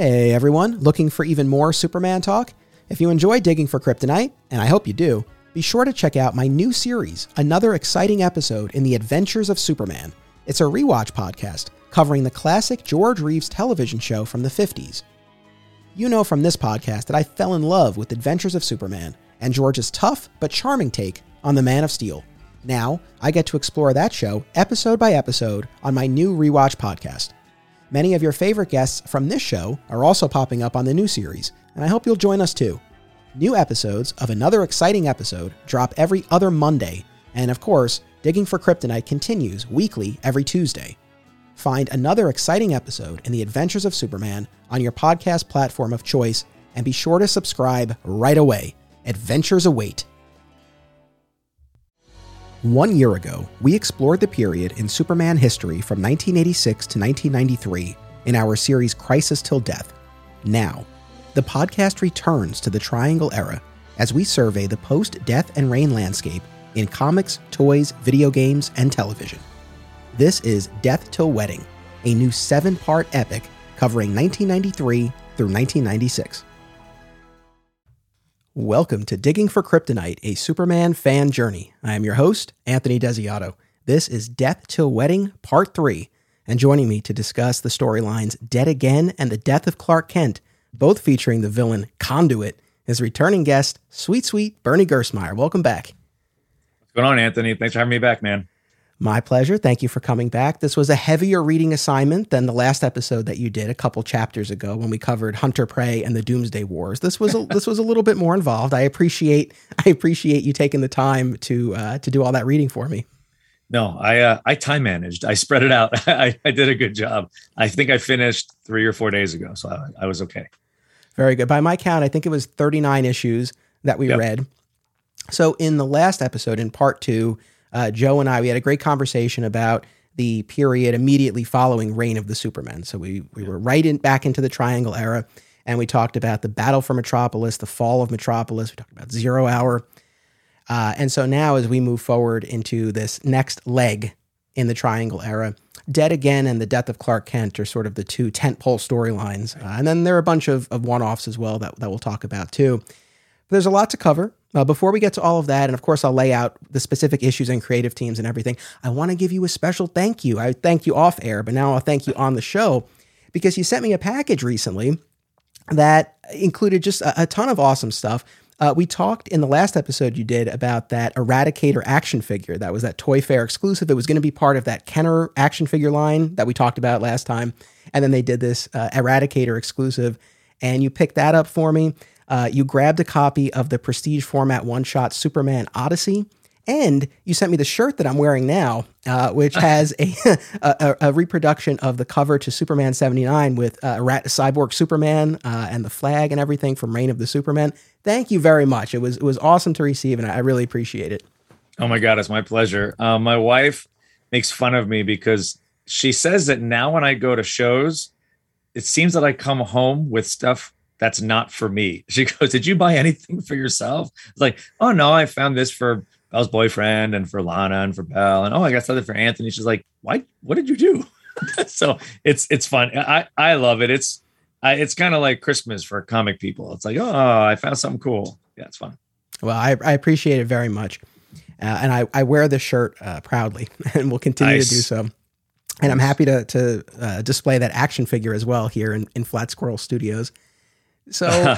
Hey everyone, looking for even more Superman talk? If you enjoy digging for kryptonite, and I hope you do, be sure to check out my new series, another exciting episode in the Adventures of Superman. It's a rewatch podcast covering the classic George Reeves television show from the 50s. You know from this podcast that I fell in love with Adventures of Superman and George's tough but charming take on the Man of Steel. Now, I get to explore that show episode by episode on my new rewatch podcast. Many of your favorite guests from this show are also popping up on the new series, and I hope you'll join us too. New episodes of another exciting episode drop every other Monday, and of course, Digging for Kryptonite continues weekly every Tuesday. Find another exciting episode in the Adventures of Superman on your podcast platform of choice, and be sure to subscribe right away. Adventures await. One year ago, we explored the period in Superman history from 1986 to 1993 in our series Crisis Till Death. Now, the podcast returns to the Triangle era as we survey the post death and reign landscape in comics, toys, video games, and television. This is Death Till Wedding, a new seven part epic covering 1993 through 1996. Welcome to Digging for Kryptonite, a Superman fan journey. I am your host, Anthony Desiato. This is Death Till Wedding, Part 3, and joining me to discuss the storylines Dead Again and The Death of Clark Kent, both featuring the villain Conduit, is returning guest, Sweet Sweet Bernie Gersmeyer. Welcome back. What's going on, Anthony? Thanks for having me back, man. My pleasure. Thank you for coming back. This was a heavier reading assignment than the last episode that you did a couple chapters ago when we covered Hunter Prey and the Doomsday Wars. This was a, this was a little bit more involved. I appreciate I appreciate you taking the time to uh, to do all that reading for me. No, I uh, I time managed. I spread it out. I, I did a good job. I think I finished three or four days ago, so I, I was okay. Very good. By my count, I think it was 39 issues that we yep. read. So in the last episode, in part two, uh, Joe and I, we had a great conversation about the period immediately following Reign of the Supermen. So we we were right in back into the Triangle era, and we talked about the battle for Metropolis, the fall of Metropolis. We talked about Zero Hour, uh, and so now as we move forward into this next leg in the Triangle era, Dead Again and the Death of Clark Kent are sort of the two tentpole storylines, uh, and then there are a bunch of, of one offs as well that that we'll talk about too. There's a lot to cover. Uh, before we get to all of that, and of course, I'll lay out the specific issues and creative teams and everything, I want to give you a special thank you. I thank you off air, but now I'll thank you on the show because you sent me a package recently that included just a, a ton of awesome stuff. Uh, we talked in the last episode you did about that Eradicator action figure. That was that Toy Fair exclusive. It was going to be part of that Kenner action figure line that we talked about last time. And then they did this uh, Eradicator exclusive, and you picked that up for me. Uh, you grabbed a copy of the prestige format one shot Superman Odyssey. And you sent me the shirt that I'm wearing now, uh, which has a, a, a, reproduction of the cover to Superman 79 with uh, rat, Cyborg Superman uh, and the flag and everything from Reign of the Superman. Thank you very much. It was it was awesome to receive, and I really appreciate it. Oh my god, it's my pleasure. Uh, my wife makes fun of me because she says that now when I go to shows, it seems that I come home with stuff that's not for me. She goes, Did you buy anything for yourself? It's like, Oh no, I found this for Belle's boyfriend and for Lana and for Belle. And oh, I got something for Anthony. She's like, Why what did you do? so it's it's fun. I I love it. It's I, it's kind of like Christmas for comic people. It's like, oh, I found something cool. Yeah, it's fun. Well, I, I appreciate it very much. Uh, and I, I wear this shirt uh, proudly and will continue nice. to do so. And I'm happy to, to uh, display that action figure as well here in, in Flat Squirrel Studios. So,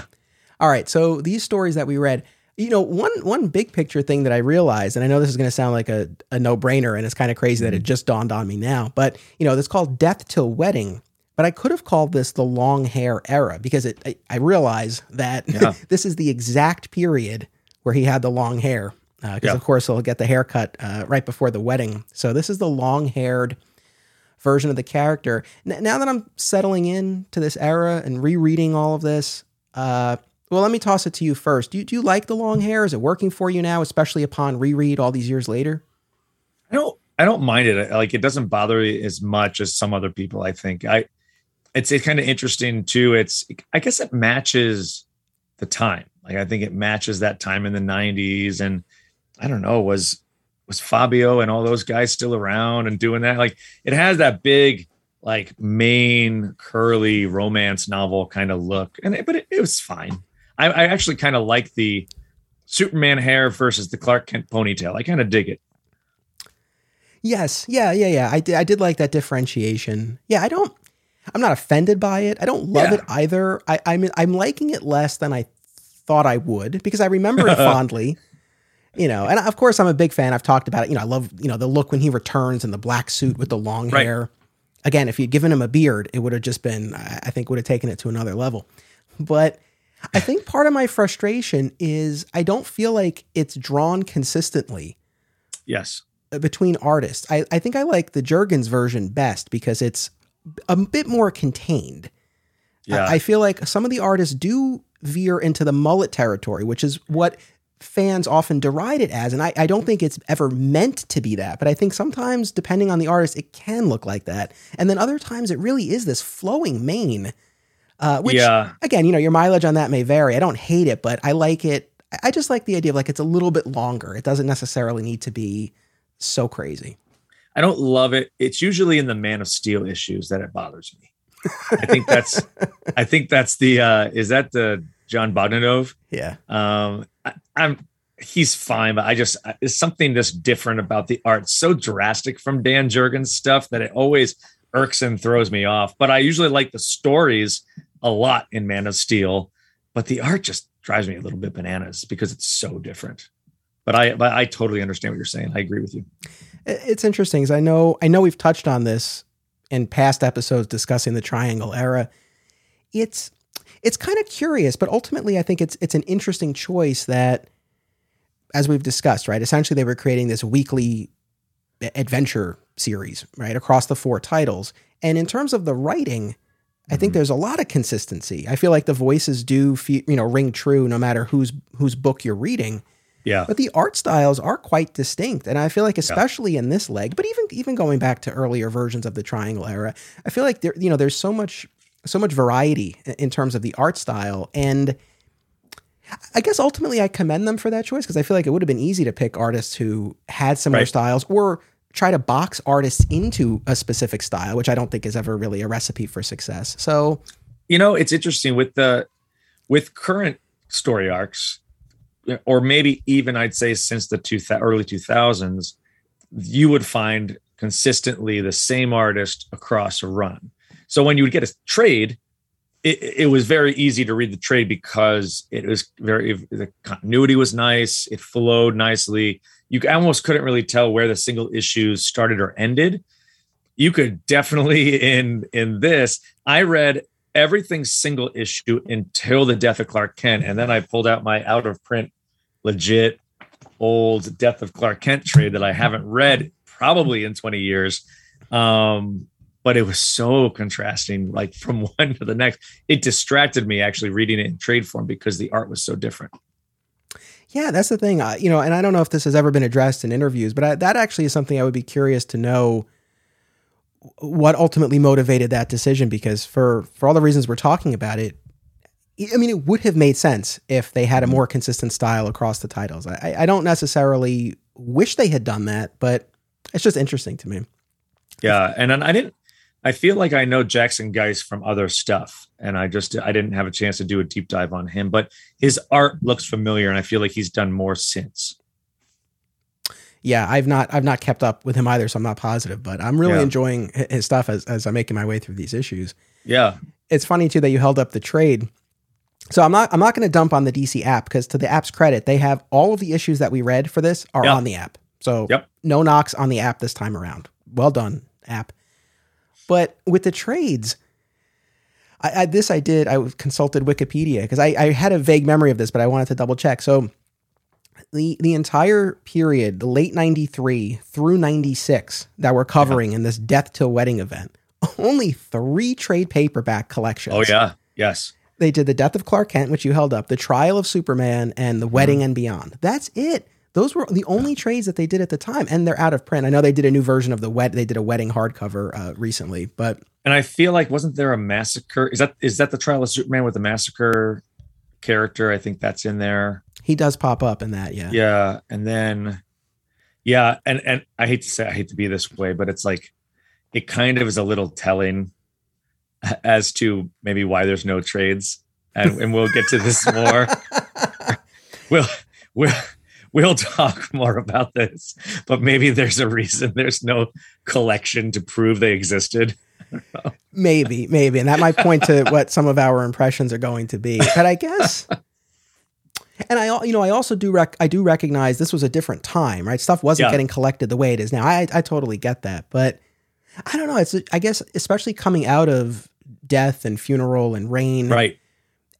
all right. So these stories that we read, you know, one one big picture thing that I realized, and I know this is going to sound like a, a no brainer, and it's kind of crazy that it mm-hmm. just dawned on me now, but you know, it's called Death Till Wedding. But I could have called this the long hair era because it. I, I realize that yeah. this is the exact period where he had the long hair. Because uh, yeah. of course he'll get the haircut uh, right before the wedding. So this is the long haired version of the character. N- now that I'm settling in to this era and rereading all of this, uh, well, let me toss it to you first. Do you, do you like the long hair? Is it working for you now, especially upon reread all these years later? I don't. I don't mind it. Like it doesn't bother me as much as some other people. I think I. It's it's kind of interesting too. It's I guess it matches the time. Like I think it matches that time in the '90s, and I don't know was was Fabio and all those guys still around and doing that? Like it has that big like mane curly romance novel kind of look, and it, but it, it was fine. I, I actually kind of like the Superman hair versus the Clark Kent ponytail. I kind of dig it. Yes, yeah, yeah, yeah. I did, I did like that differentiation. Yeah, I don't. I'm not offended by it. I don't love Yeah. it either. I, I'm I'm liking it less than I thought I would because I remember it fondly. You know, and of course I'm a big fan. I've talked about it. You know, I love you know the look when he returns in the black suit with the long Right. hair. Again, if you'd given him a beard, it would have just been. I think would have taken it to another level. But I think part of my frustration is I don't feel like it's drawn consistently Yes. between artists. I, I think I like the Jurgens version best because it's a bit more contained. Yeah. I, I feel like some of the artists do veer into the mullet territory, which is what fans often deride it as. And I, I don't think it's ever meant to be that. But I think sometimes, depending on the artist, it can look like that. And then other times, it really is this flowing mane. Uh, which, yeah. again, you know, your mileage on that may vary. I don't hate it, but I like it. I- just like the idea of like it's a little bit longer. It doesn't necessarily need to be so crazy. I don't love it. It's usually in the Man of Steel issues that it bothers me. I think that's I think that's the uh is that the Jon Bogdanove? Yeah. Um I, I'm he's fine, but I just it's something just different about the art. So drastic from Dan Jurgens stuff that it always irks and throws me off. But I usually like the stories a lot in Man of Steel, but the art just drives me a little bit bananas because it's so different. But I but I totally understand what you're saying. I agree with you. It's interesting because I know I know we've touched on this in past episodes discussing the Triangle era. It's it's kind of curious, but ultimately I think it's it's an interesting choice that, as we've discussed, right? Essentially, they were creating this weekly adventure series, right, across the four titles. And in terms of the writing, I think Mhm. there's a lot of consistency. I feel like the voices do, fe- you know, ring true no matter whose whose book you're reading Yeah. but the art styles are quite distinct and i feel like especially in this leg but even even going back to earlier versions of the triangle era i feel like there you know there's so much so much variety in terms of the art style. And i guess ultimately i commend them for that choice because i feel like it would have been easy to pick artists who had similar Right. styles or try to box artists into a specific style which i don't think is ever really a recipe for success. So you know it's interesting with the with current story arcs or maybe even i'd say since the two early 2000s you would find consistently the same artist across a run so when you would get a trade it, it was very easy to read the trade because it was very the continuity was nice it flowed nicely you almost couldn't really tell where the single issues started or ended you could definitely in in this i read everything single issue until the death of Clark Kent. And then I pulled out my out of print, legit old Death of Clark Kent trade that I haven't read probably in 20 years. Um, but it was so contrasting, like from one to the next. It distracted me actually reading it in trade form because the art was so different. Yeah, that's the thing. Uh, you know, and I don't know if this has ever been addressed in interviews, but I, that actually is something I would be curious to know what ultimately motivated that decision because for for all the reasons we're talking about it I mean, it would have made sense if they had a more consistent style across the titles. I, I don't necessarily wish they had done that, but it's just interesting to me. Yeah, and I didn't. I feel like I know Jackson Guice from other stuff, and I just I didn't have a chance to do a deep dive on him. But his art looks familiar, and I feel like he's done more since. Yeah, I've not I've not kept up with him either, so I'm not positive. But I'm really Yeah. enjoying his stuff as as I'm making my way through these issues. Yeah, it's funny too that you held up the trade. So I'm not I'm not going to dump on the DC app because to the app's credit, they have all of the issues that we read for this are Yep. on the app. So Yep. no knocks on the app this time around. Well done, app. But with the trades, I, I this I did. I consulted Wikipedia because I, I had a vague memory of this, but I wanted to double check. So the the entire period, the late '93 through '96, that we're covering in this Death Till Wedding event, only three trade paperback collections. Oh yeah. Yes. They did the Death of Clark Kent, which you held up, the Trial of Superman, and the mm-hmm. Wedding and Beyond. That's it. Those were the only trades that they did at the time, and they're out of print. I know they did a new version of the wet. They did a wedding hardcover uh, recently, but And I feel like wasn't there a massacre? Is that is that the trial of Superman with the massacre character? I think that's in there. he does pop up in that. Yeah, Yeah. And then yeah, and and I hate to say I hate to be this way, but it's like it kind of is a little telling as to maybe why there's no trades. And, and we'll get to this more. we'll, we'll, we'll talk more about this, but maybe there's a reason there's no collection to prove they existed. maybe, maybe. And that might point to what some of our impressions are going to be. But I guess and I, you know, I also do rec- I do recognize this was a different time, right? Stuff wasn't yeah. getting collected the way it is now. I, I totally get that, but I don't know. It's, I guess, especially coming out of death and funeral and reign, right?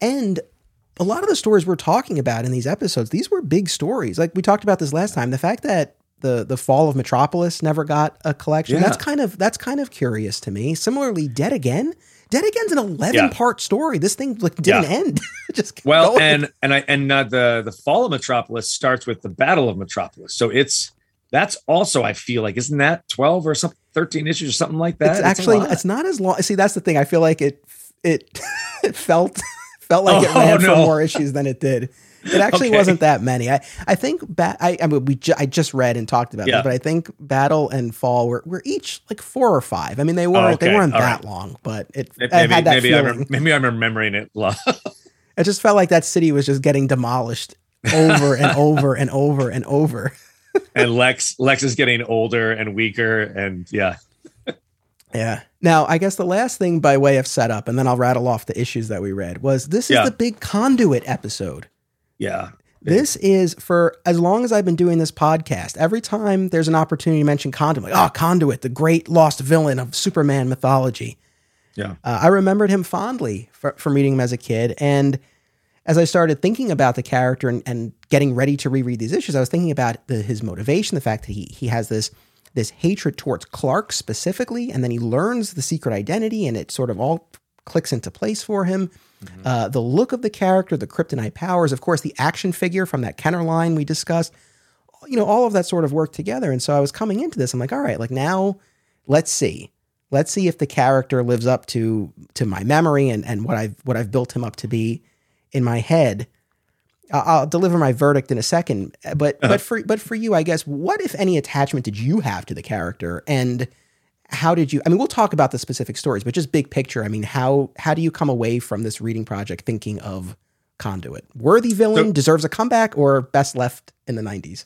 And a lot of the stories we're talking about in these episodes, these were big stories. Like we talked about this last time. The fact that the the fall of Metropolis never got a collection, yeah. that's kind of that's kind of curious to me. Similarly, Dead Again Dead Again's an eleven yeah. part story. This thing like didn't yeah. end. Just well, going. and and I and uh, the the fall of Metropolis starts with the Battle of Metropolis. So it's that's also I feel like isn't that twelve or something, thirteen issues or something like that? It's, it's actually it's not as long. See, that's the thing. I feel like it it it felt felt like oh, it ran no. for more issues than it did. It actually okay. wasn't that many. I, I think ba- I, I mean we ju- I just read and talked about yeah. this, but I think Battle and Fall were, were each like four or five. I mean they weren't oh, okay. they weren't All that right. long, but it maybe, I had that maybe feeling. I'm, maybe I'm remembering it. Wrong. It just felt like that city was just getting demolished over and over and over and over. and Lex Lex is getting older and weaker, and yeah. Yeah. Now, I guess the last thing by way of setup, and then I'll rattle off the issues that we read, was this is yeah. the big conduit episode. Yeah. This is for as long as I've been doing this podcast. Every time there's an opportunity to mention Conduit, like, oh, Conduit, the great lost villain of Superman mythology. Yeah. Uh, I remembered him fondly for, from reading him as a kid. And as I started thinking about the character and, and getting ready to reread these issues, I was thinking about the, his motivation, the fact that he, he has this, this hatred towards Clark specifically, and then he learns the secret identity and it sort of all clicks into place for him. Mm-hmm. Uh, the look of the character, the kryptonite powers, of course, the action figure from that Kenner line we discussed, you know, all of that sort of worked together. And so I was coming into this, I'm like, all right, like now let's see. Let's see if the character lives up to to my memory and, and what I've what I've built him up to be in my head. I'll deliver my verdict in a second, but uh-huh. but for but for you, I guess, what if any attachment did you have to the character, and how did you i mean we'll talk about the specific stories but just big picture i mean how how do you come away from this reading project thinking of conduit? Worthy villain so, deserves a comeback or best left in the 90s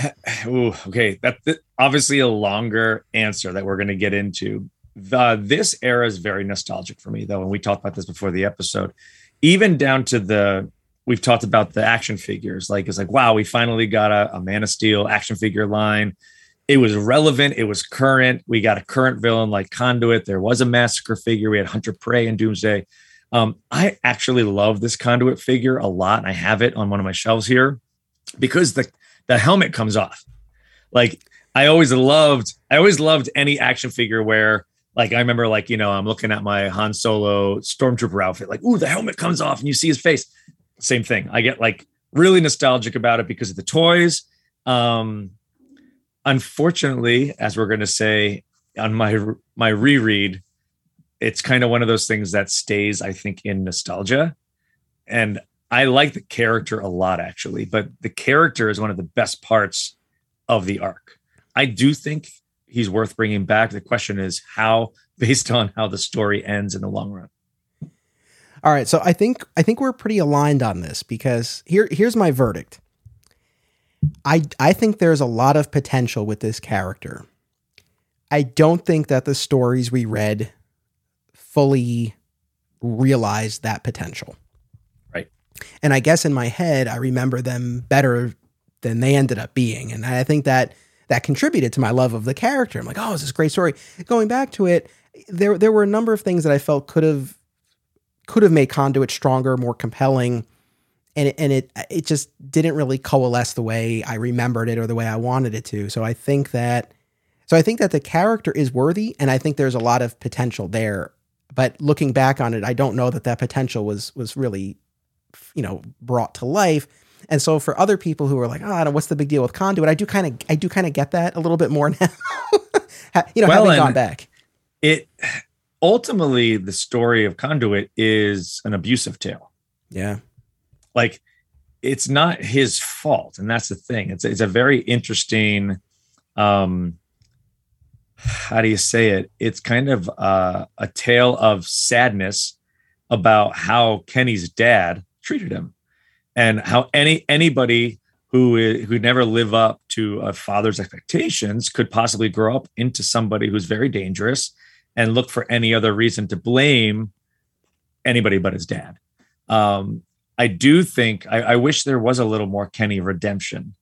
Ooh, okay. That's obviously a longer answer that we're going to get into. The this era is very nostalgic for me though and we talked about this before the episode. Even down to the we've talked about the action figures like it's like wow we finally got a, a man of steel action figure line it was relevant. It was current. We got a current villain like Conduit. There was a massacre figure. We had Hunter Prey and Doomsday. Um, I actually love this Conduit figure a lot. And I have it on one of my shelves here because the the helmet comes off. Like I always loved, I always loved any action figure where like I remember like, you know, I'm looking at my Han Solo stormtrooper outfit, like, ooh, the helmet comes off and you see his face. Same thing. I get like really nostalgic about it because of the toys. Um, unfortunately, as we're going to say on my my reread, it's kind of one of those things that stays, I think, in nostalgia. And I like the character a lot, actually, but the character is one of the best parts of the arc. I do think he's worth bringing back. The question is how, based on how the story ends in the long run. All right, so I think I think we're pretty aligned on this because here here's my verdict. I I think there's a lot of potential with this character. I don't think that the stories we read fully realized that potential. Right. And I guess in my head I remember them better than they ended up being and I think that that contributed to my love of the character. I'm like, "Oh, it's this great story." Going back to it, there there were a number of things that I felt could have could have made Conduit stronger, more compelling and it, and it it just didn't really coalesce the way I remembered it or the way I wanted it to. So I think that so I think that the character is worthy, and I think there's a lot of potential there. But looking back on it, I don't know that that potential was was really, you know, brought to life. And so for other people who are like, oh, what's the big deal with Conduit? I do kind of I do kind of get that a little bit more now. you know, well, having gone back. It ultimately the story of Conduit is an abusive tale. Yeah like it's not his fault and that's the thing it's it's a very interesting um how do you say it? It's kind of uh, a tale of sadness about how Kenny's dad treated him, and how any anybody who who never live up to a father's expectations could possibly grow up into somebody who's very dangerous and look for any other reason to blame anybody but his dad. Um, I do think I, I wish there was a little more Kenny redemption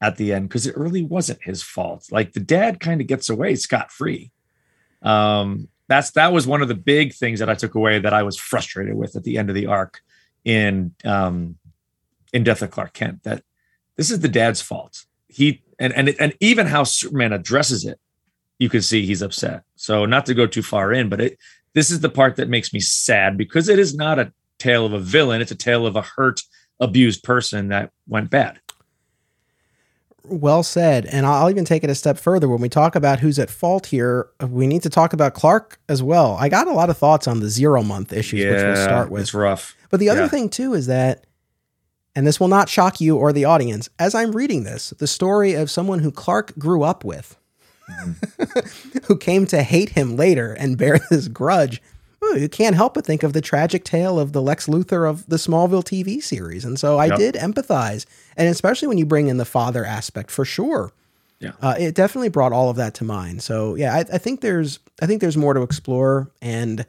at the end because it really wasn't his fault. Like the dad kind of gets away scot free. Um, that's that was one of the big things that I took away that I was frustrated with at the end of the arc in um, in Death of Clark Kent. That this is the dad's fault. He and and and even how Superman addresses it, you can see he's upset. So not to go too far in, but it this is the part that makes me sad because it is not a tale of a villain; it's a tale of a hurt, abused person that went bad well said. And I'll even take it a step further. When we talk about who's at fault here, we need to talk about Clark as well. I got a lot of thoughts on the zero month issues, yeah, which we'll start with. It's rough. But the other yeah. thing, too, is that, and this will not shock you or the audience, as I'm reading this, the story of someone who Clark grew up with, mm-hmm. who came to hate him later and bear this grudge you can't help but think of the tragic tale of the Lex Luthor of the Smallville TV series. And so I yep. did empathize. And especially when you bring in the father aspect for sure. Yeah. Uh, it definitely brought all of that to mind. So yeah, I, I think there's I think there's more to explore. And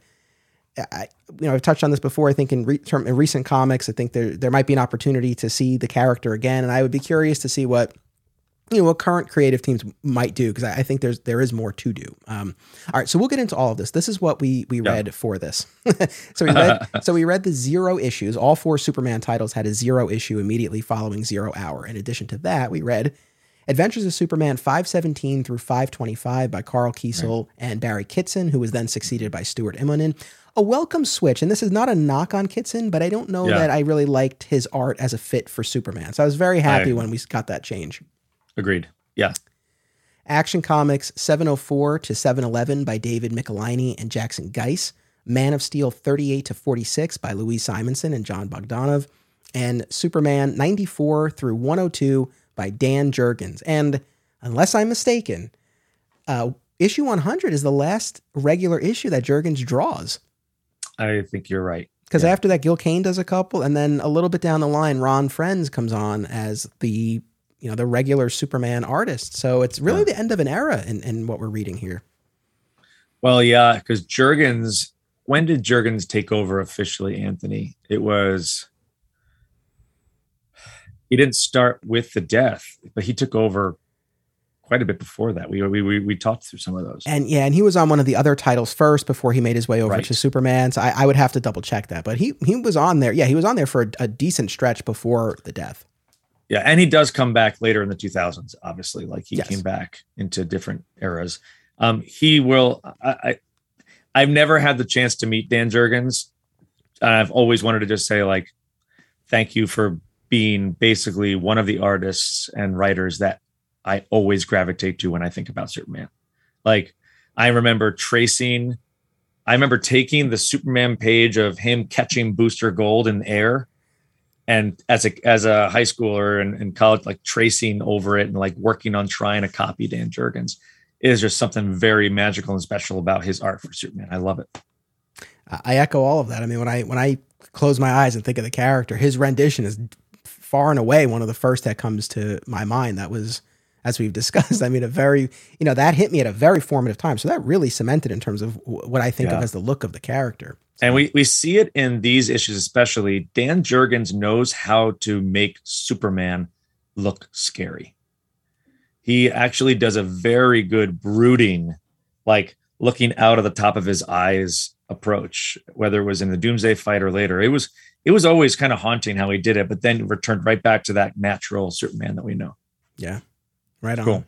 I, you know, I've touched on this before. I think in, re- term, in recent comics, I think there there might be an opportunity to see the character again, and I would be curious to see what you know what current creative teams might do because I, I, think there's there is more to do. Um, all right, so we'll get into all of this. This is what we we read for this. so we read so we read the zero issues. All four Superman titles had a zero issue immediately following Zero Hour. In addition to that, we read Adventures of Superman 517 through 525 by Karl Kesel right. and Barry Kitson, who was then succeeded by Stuart Immonen. A welcome switch, and this is not a knock on Kitson, but I don't know yeah. that I really liked his art as a fit for Superman. So I was very happy I, when we got that change. Agreed. Yeah. Action Comics 704 to 711 by David Michelinie and Jackson Guice. Man of Steel 38 to 46 by Louise Simonson and Jon Bogdanove. And Superman 94 through 102 by Dan Jurgens. And unless I'm mistaken, uh, issue 100 is the last regular issue that Jurgens draws. I think you're right. Because yeah. after that, Gil Kane does a couple, and then a little bit down the line, Ron Frenz comes on as the you know the regular Superman artist. So it's really yeah. the end of an era in, in what we're reading here. Well, yeah, because Jurgens. When did Jurgens take over officially, Anthony? It was. He didn't start with the death, but he took over quite a bit before that. We we we, we talked through some of those. And yeah, and he was on one of the other titles first before he made his way over right. to Superman. So I, I, would have to double check that, but he he was on there. Yeah, he was on there for a, a decent stretch before the death. Yeah, and he does come back later in the 2000s. Obviously, like he yes. came back into different eras. Um, he will. I, I I've never had the chance to meet Dan Jurgens. And I've always wanted to just say like, thank you for being basically one of the artists and writers that I always gravitate to when I think about Superman. Like I remember tracing, I remember taking the Superman page of him catching Booster Gold in the air and as a as a high schooler and in college, like tracing over it and like working on trying to copy Dan Jurgens is just something very magical and special about his art for Superman. I love it. I echo all of that. I mean, when I when I close my eyes and think of the character, his rendition is far and away one of the first that comes to my mind. That was, as we've discussed, I mean, a very you know that hit me at a very formative time. So that really cemented in terms of what I think yeah. of as the look of the character. And we, we see it in these issues, especially. Dan Jurgens knows how to make Superman look scary. He actually does a very good brooding, like looking out of the top of his eyes approach, whether it was in the Doomsday fight or later. It was it was always kind of haunting how he did it, but then returned right back to that natural Superman that we know. Yeah. Right on. Cool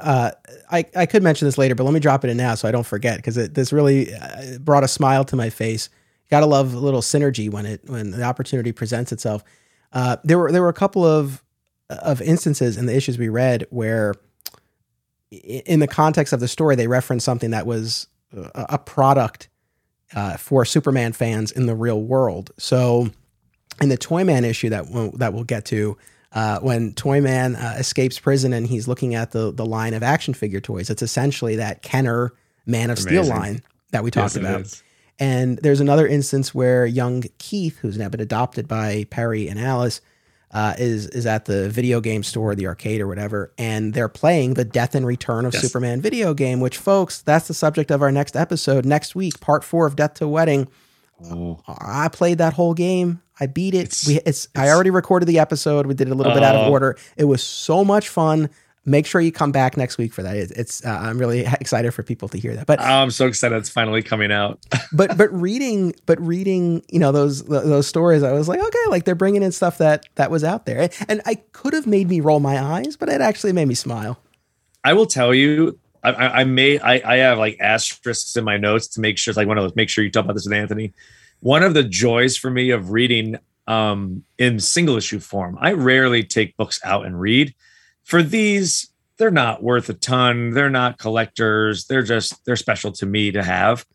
uh, I, I could mention this later, but let me drop it in now so I don't forget because this really uh, brought a smile to my face. Gotta love a little synergy when it when the opportunity presents itself. Uh, there were there were a couple of of instances in the issues we read where, in the context of the story, they referenced something that was a, a product uh, for Superman fans in the real world. So, in the Toyman issue that we'll, that we'll get to, uh, when Toyman uh, escapes prison and he's looking at the the line of action figure toys. It's essentially that Kenner Man of Steel line that we talked Yes, about. And there's another instance where young Keith, who's now been adopted by Perry and Alice, uh, is is at the video game store, the arcade or whatever, and they're playing the Death and Return of Yes. Superman video game. Which, folks, that's the subject of our next episode next week, part four of Death to Wedding. Oh, I played that whole game. I beat it. It's- we, it's, I already recorded the episode. We did it a little bit out of Oh. order. It was so much fun. Make sure you come back next week for that. It's, it's uh, I'm really excited for people to hear that. But I'm so excited it's finally coming out. but but reading but reading you know those those stories i was like okay like they're bringing in stuff that that was out there and i could have made me roll my eyes but it actually made me smile I will tell you, I, I, may, I, I have like asterisks in my notes to make sure, it's like one of those, make sure you talk about this with Anthony. One of the joys for me of reading um, in single issue form, I rarely take books out and read. For these, they're not worth a ton. They're not collectors. They're just, they're special to me to have.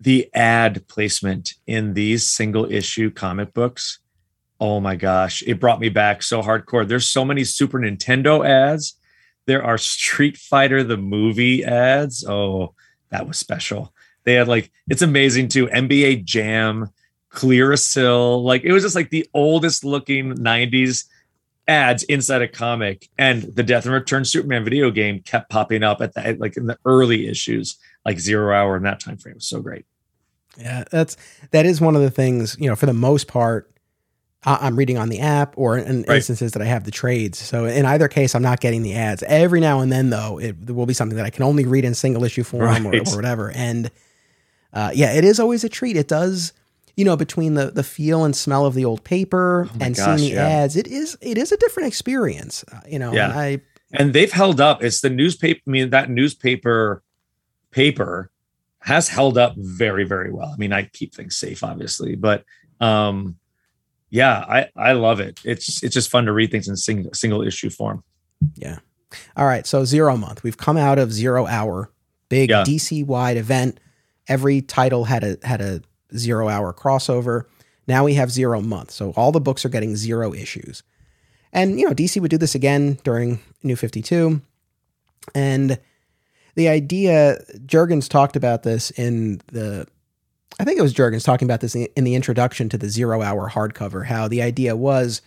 The ad placement in these single issue comic books, oh my gosh, it brought me back so hardcore. There's so many Super Nintendo ads there are Street Fighter the movie ads. Oh, that was special. They had like it's amazing too. NBA Jam, Clearasil, like it was just like the oldest looking 90s ads inside a comic. And the Death and Return Superman video game kept popping up at the like in the early issues, like zero hour in that time frame. So great. yeah that's that is one of the things you know for the most part i'm reading on the app or in Right. instances that i have the trades so in either case i'm not getting the ads every now and then though it will be something that i can only read in single issue form or, Right. or whatever and uh, yeah it is always a treat it does you know between the the feel and smell of the old paper Oh and gosh, seeing the yeah. ads it is it is a different experience uh, you know Yeah. and i and they've held up. It's the newspaper. I mean, that newspaper paper has held up very, very well. I mean, I keep things safe, obviously, but um, yeah, I I love it. It's it's just fun to read things in single single issue form. Yeah. All right. So zero month. We've come out of zero hour, big Yeah. DC wide event. Every title had a had a zero hour crossover. Now we have zero month. So all the books are getting zero issues. And you know, DC would do this again during New 52. And the idea, Jurgens talked about this in the I think it was Jurgens talking about this in the introduction to the zero hour hardcover, how the idea was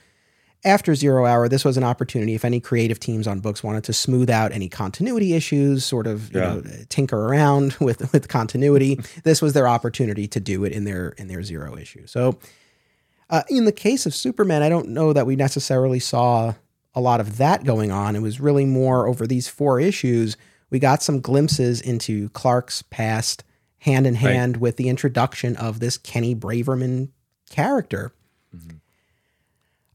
after Zero Hour, this was an opportunity if any creative teams on books wanted to smooth out any continuity issues, sort of you Yeah. know, tinker around with with continuity. this was their opportunity to do it in their in their zero issue. So, uh, in the case of Superman, I don't know that we necessarily saw a lot of that going on. It was really more over these four issues. We got some glimpses into Clark's past, hand in Right. hand with the introduction of this Kenny Braverman character.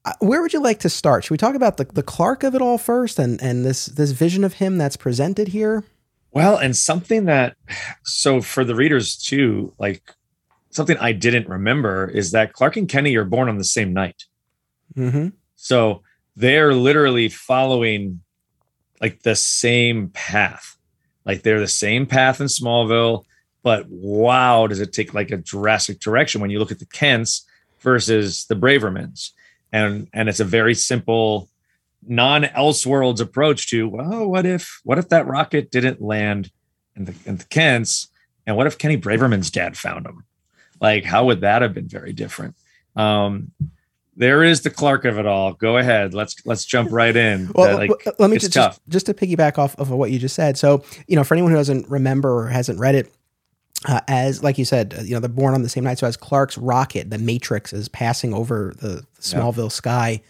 Uh, where would you like to start? Should we talk about the, the Clark of it all first, and and this this vision of him that's presented here? Well, and something that so for the readers too, like something I didn't remember is that Clark and Kenny are born on the same night. Mm-hmm. So they're literally following like the same path. Like they're the same path in Smallville, but wow, does it take like a drastic direction when you look at the Kents versus the Bravermans. And and it's a very simple non-elseworlds approach to, well, what if what if that rocket didn't land in the in the Kents? And what if Kenny Braverman's dad found him? Like, how would that have been very different? Um, there is the Clark of it all. Go ahead. Let's let's jump right in. Well, like, let me just, just just to piggyback off of what you just said. So, you know, for anyone who doesn't remember or hasn't read it, uh, as like you said, uh, you know, they're born on the same night. So, as Clark's rocket, the Matrix, is passing over the Smallville sky,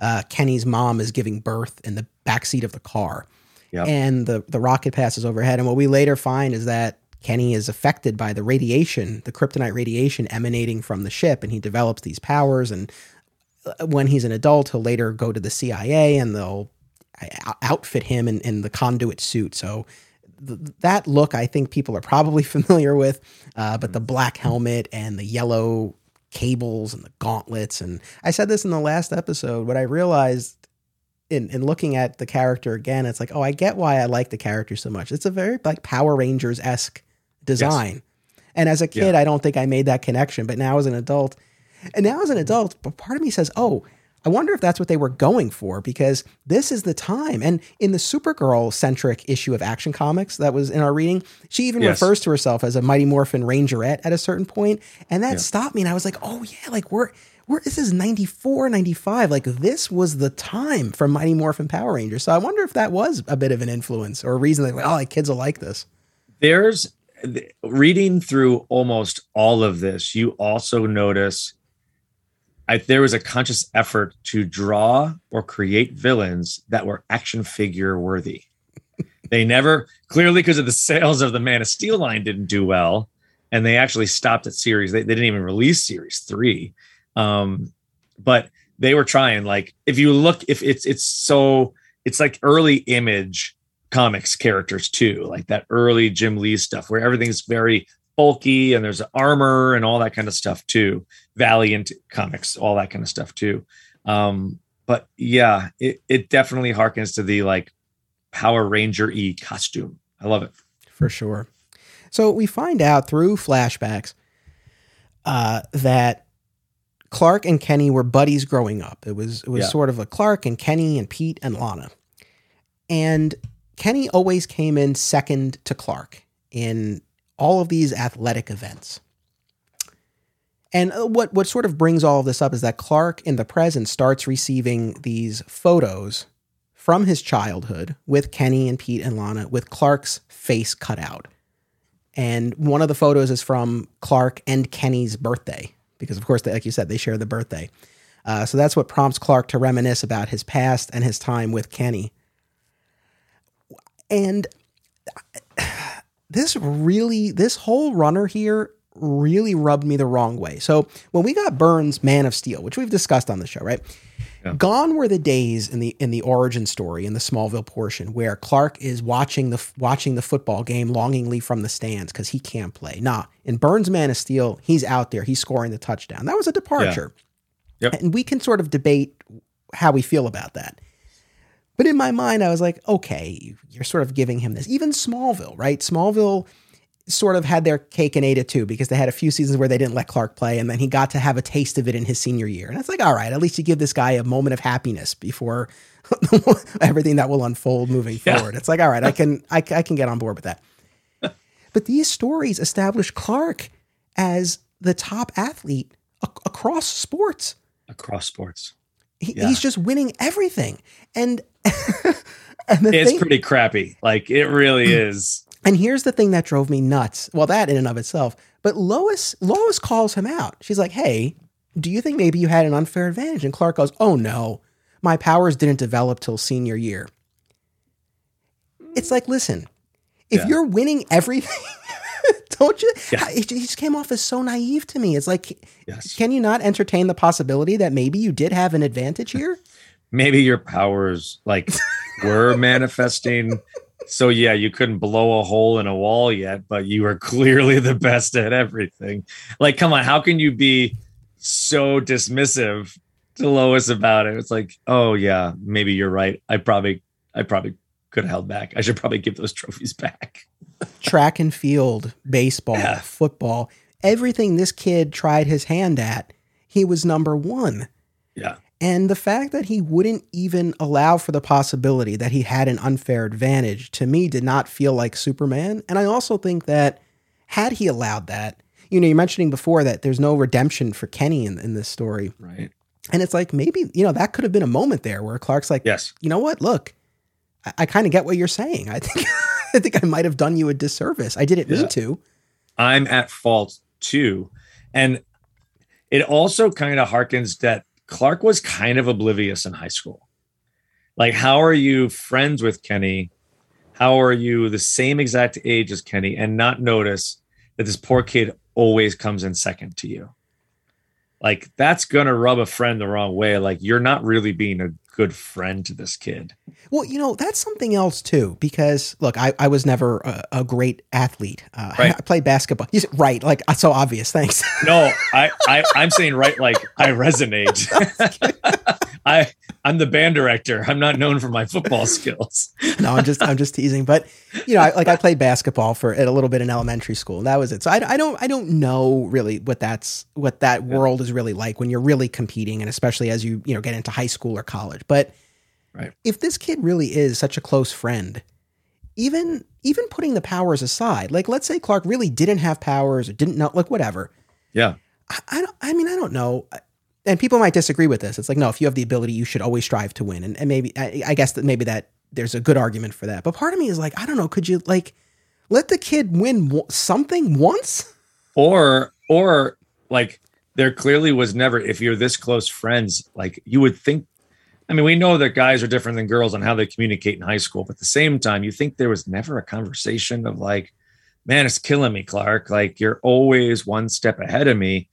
uh, Kenny's mom is giving birth in the backseat of the car, Yep. and the the rocket passes overhead. And what we later find is that Kenny is affected by the radiation, the kryptonite radiation emanating from the ship, and he develops these powers. And uh, when he's an adult, he'll later go to the CIA, and they'll uh, outfit him in, in the conduit suit. So th- that look, I think people are probably familiar with, uh, but the black helmet and the yellow cables and the gauntlets. And I said this in the last episode. What I realized in, in looking at the character again, it's like, oh, I get why I like the character so much. It's a very like Power Rangers esque design. And as a kid, I don't think I made that connection, but now as an adult, and now as an adult, but part of me says, oh, I wonder if that's what they were going for because this is the time. And in the Supergirl centric issue of Action Comics that was in our reading, she even Yes. refers to herself as a Mighty Morphin Rangerette at a certain point, And that Yeah. stopped me. And I was like, oh, yeah, like we're, we're, this is 94, 95. Like this was the time for Mighty Morphin Power Rangers. So I wonder if that was a bit of an influence or a reason that, like, oh, like kids will like this. there's reading through almost all of this you also notice I, there was a conscious effort to draw or create villains that were action figure worthy. They never clearly because of the sales of the man of steel line didn't do well and they actually stopped at series. They, they didn't even release series three. Um but they were trying like if you look if it's it's so it's like early image comics characters too, like that early Jim Lee stuff where everything's very bulky and there's armor and all that kind of stuff too. Valiant comics, all that kind of stuff too. Um, but yeah, it, it definitely harkens to the like Power Ranger e costume. I love it. for sure. So we find out through flashbacks uh, that Clark and Kenny were buddies growing up. It was it was Yeah. sort of a Clark and Kenny and Pete and Lana, and Kenny always came in second to Clark in all of these athletic events. And uh, what what sort of brings all of this up is that Clark in the present starts receiving these photos from his childhood with Kenny and Pete and Lana with Clark's face cut out. And one of the photos is from Clark and Kenny's birthday, because of course, they, like you said, they share the birthday. Uh, so that's what prompts Clark to reminisce about his past and his time with Kenny. And this really, this whole runner here really rubbed me the wrong way. So when we got Byrne's Man of Steel, which we've discussed on the show, right? Yeah. Gone were the days in the in the origin story in the Smallville portion where Clark is watching the watching the football game longingly from the stands because he can't play. Nah, in Byrne's Man of Steel, he's out there, he's scoring the touchdown. That was a departure. Yep. And we can sort of debate how we feel about that. But in my mind, I was like, okay, you're sort of giving him this. Even Smallville, right? Smallville sort of had their cake and ate it too because they had a few seasons where they didn't let Clark play and then he got to have a taste of it in his senior year. And it's like, all right, at least you give this guy a moment of happiness before everything that will unfold moving Yeah. forward. It's like, all right, I can I, I can get on board with that. but these stories establish Clark as the top athlete ac- across sports. Across sports. He, Yeah. He's just winning everything. And It's thing, pretty crappy. Like it really mm. is. And here's the thing that drove me nuts. Well, that in and of itself. But Lois, Lois calls him out. She's like, "Hey, do you think maybe you had an unfair advantage?" And Clark goes, "Oh no, my powers didn't develop till senior year." It's like, listen, if Yeah. you're winning everything, don't you? Yeah. He he just came off as so naive to me. It's like, Yes. can you not entertain the possibility that maybe you did have an advantage here? maybe your powers like were manifesting. So yeah you couldn't blow a hole in a wall yet but you were clearly the best at everything. Like come on how can you be so dismissive to lois about it? It's like oh yeah maybe you're right. I probably i probably could have held back. I should probably give those trophies back. Track and field, baseball, Yeah. football, everything this kid tried his hand at, he was number one. yeah And the fact that he wouldn't even allow for the possibility that he had an unfair advantage to me did not feel like Superman. And I also think that had he allowed that, you know, you're mentioning before that there's no redemption for Kenny in, in this story. right And it's like maybe, you know, that could have been a moment there where Clark's like, yes you know what? Look, I, I kind of get what you're saying. I think I think I might have done you a disservice. I didn't Yeah. mean to. I'm at fault too. And it also kind of harkens that Clark was kind of oblivious in high school. Like, how are you friends with Kenny? How are you the same exact age as Kenny and not notice that this poor kid always comes in second to you? Like, that's going to rub a friend the wrong way. Like, you're not really being a good friend to this kid. Well, you know, that's something else too, because look, I, I was never a, a great athlete. Uh, Right. I played basketball. You said, right. Like, so obvious. Thanks. No, I, I I'm saying right like I resonate. I I'm the band director. I'm not known for my football skills. no, I'm just I'm just teasing. But you know, I, like I played basketball for a little bit in elementary school, and that was it. So I, I don't I don't know really what that's what that yeah. world is really like when you're really competing, and especially as you you know get into high school or college. But right. if this kid really is such a close friend, even even putting the powers aside, like let's say Clark really didn't have powers or didn't know, like whatever. Yeah. I, I don't. I mean, I don't know and people might disagree with this. It's like, no, if you have the ability, you should always strive to win. And, and maybe, I, I, guess that maybe that there's a good argument for that. But part of me is like, I don't know, could you like let the kid win something once? Or, or like there clearly was never, if you're this close friends, like you would think, I mean, we know that guys are different than girls on how they communicate in high school, but at the same time, you think there was never a conversation of like, man, it's killing me, Clark. Like you're always one step ahead of me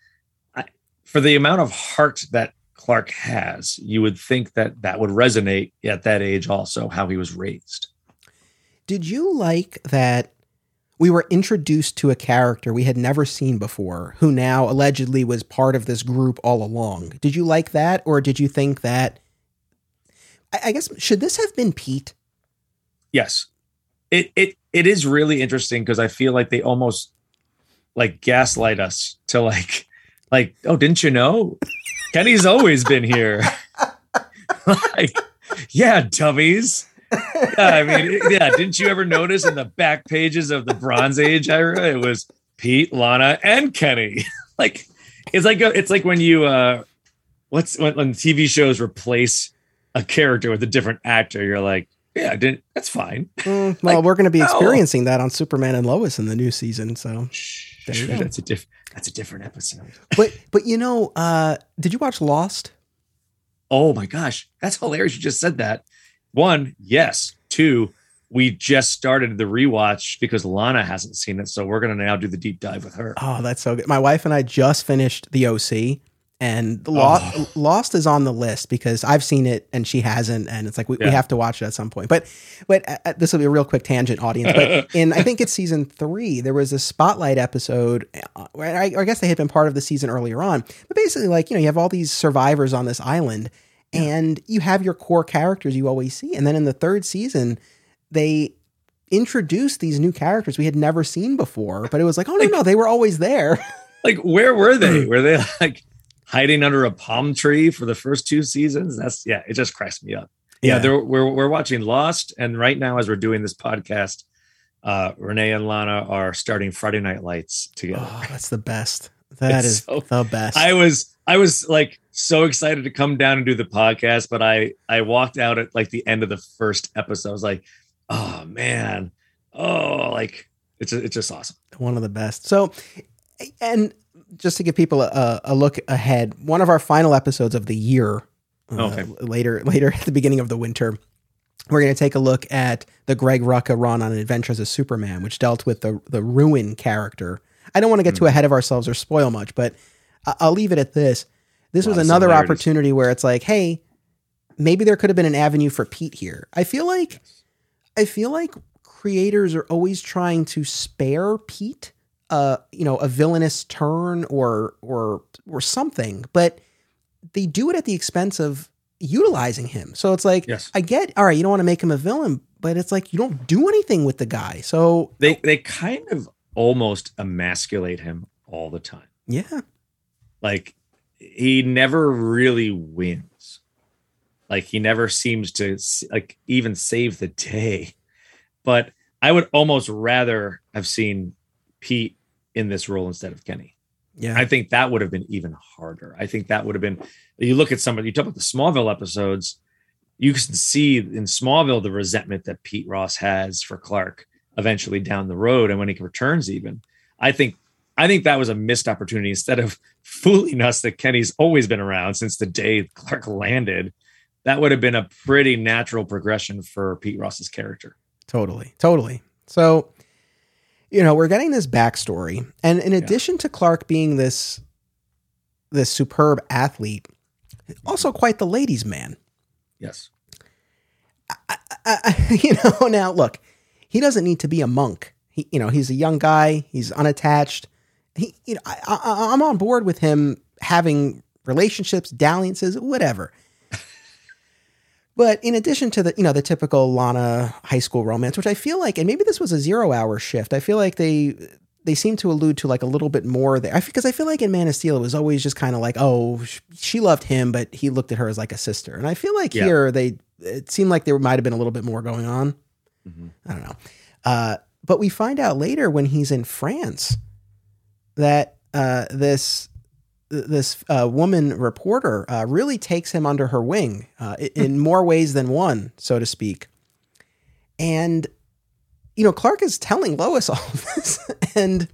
for the amount of heart that Clark has, you would think that that would resonate at that age also, how he was raised. Did you like that we were introduced to a character we had never seen before who now allegedly was part of this group all along? Did you like that? Or did you think that, I guess, should this have been Pete? Yes. It, it, it is really interesting because I feel like they almost like gaslight us to like, like, oh, didn't you know? Kenny's always been here. like, yeah, dummies. Yeah, I mean, yeah. Didn't you ever notice in the back pages of the Bronze Age era, it was Pete, Lana, and Kenny. like, it's like a, it's like when you uh, what's when, when TV shows replace a character with a different actor. You're like, yeah, I didn't. That's fine. Mm, well, like, we're going to be experiencing no. that on Superman and Lois in the new season. So that's a diff. That's a different episode. but but you know, uh, did you watch Lost? Oh my gosh, that's hilarious! You just said that. One, yes. Two, we just started the rewatch because Lana hasn't seen it, so we're gonna now do the deep dive with her. Oh, that's so good. My wife and I just finished the OC, and Lost, oh. Lost is on the list because I've seen it and she hasn't, and it's like we, yeah. we have to watch it at some point. But but uh, uh this will be a real quick tangent, audience. But in I think it's season three, there was a spotlight episode. Uh, where I, I, guess they had been part of the season earlier on, but basically, like you know, you have all these survivors on this island, yeah. and you have your core characters you always see, and then in the third season, they introduced these new characters we had never seen before. But it was like, oh no, no, they were always there. like where were they? Were they like? Hiding under a palm tree for the first two seasons. That's yeah, it just cracks me up. Yeah, yeah we're we're watching Lost, and right now as we're doing this podcast, uh, Renee and Lana are starting Friday Night Lights together. Oh, that's the best. That it's is so, the best. I was I was like so excited to come down and do the podcast, but I I walked out at like the end of the first episode. I was like, oh man, oh like it's it's just awesome. One of the best. So, and just to give people a, a, look ahead, one of our final episodes of the year, uh, okay. later later at the beginning of the winter, we're going to take a look at the Greg Rucka run on Adventures of Superman, which dealt with the the Ruin character. I don't want to get mm. too ahead of ourselves or spoil much, but I'll leave it at this. This was another opportunity where it's like, hey, maybe there could have been an avenue for Pete here. I feel like, I feel like creators are always trying to spare Pete a you know a villainous turn or or or something, but they do it at the expense of utilizing him. So it's like yes. I get all right, you don't want to make him a villain, but it's like you don't do anything with the guy. So they they kind of almost emasculate him all the time. Yeah. Like he never really wins. Like he never seems to like even save the day. But I would almost rather have seen Pete in this role instead of Kenny. Yeah. I think that would have been even harder. I think that would have been you look at somebody, you talk about the Smallville episodes, you can see in Smallville the resentment that Pete Ross has for Clark eventually down the road and when he returns even. I think I think that was a missed opportunity instead of fooling us that Kenny's always been around since the day Clark landed. That would have been a pretty natural progression for Pete Ross's character. Totally. Totally. So you know, we're getting this backstory, and in addition yeah. to Clark being this this superb athlete, also quite the ladies' man. Yes. I, I, you know, now look, he doesn't need to be a monk. He, you know, he's a young guy. He's unattached. He, you know, I, I'm on board with him having relationships, dalliances, whatever. But in addition to the, you know, the typical Lana high school romance, which I feel like, and maybe this was a zero hour shift, I feel like they they seem to allude to like a little bit more there. Because I, I, feel like in Man of Steel, it was always just kind of like, oh, she loved him, but he looked at her as like a sister. And I feel like yeah. here they it seemed like there might have been a little bit more going on. Mm-hmm. I don't know. Uh, but we find out later when he's in France that uh, this this uh, woman reporter uh, really takes him under her wing uh, in more ways than one, so to speak. And you know, Clark is telling Lois all of this, and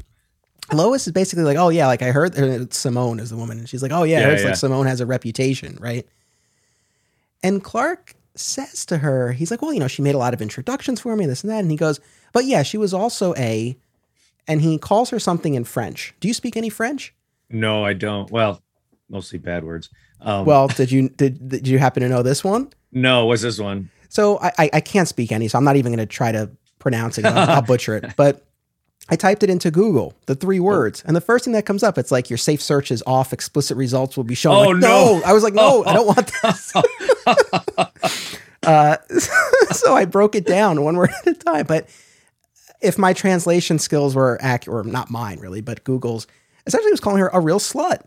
Lois is basically like, "Oh yeah, like I heard Simone is the woman," and she's like, "Oh yeah, yeah, yeah. like Simone has a reputation, right?" And Clark says to her, he's like, "Well, you know, she made a lot of introductions for me, this and that," and he goes, "But yeah, she was also a," and he calls her something in French. Do you speak any French? No, I don't. Well, mostly bad words. Um, well, did you did did you happen to know this one? No, what's this one? So I I, I can't speak any, so I'm not even going to try to pronounce it. I'll, I'll butcher it, but. I typed it into Google, the three words, and the first thing that comes up, it's like your safe search is off. Explicit results will be shown. Oh like, no. no! I was like, no, I don't want this. uh, so I broke it down one word at a time. But if my translation skills were accurate, or not mine really, but Google's, essentially was calling her a real slut.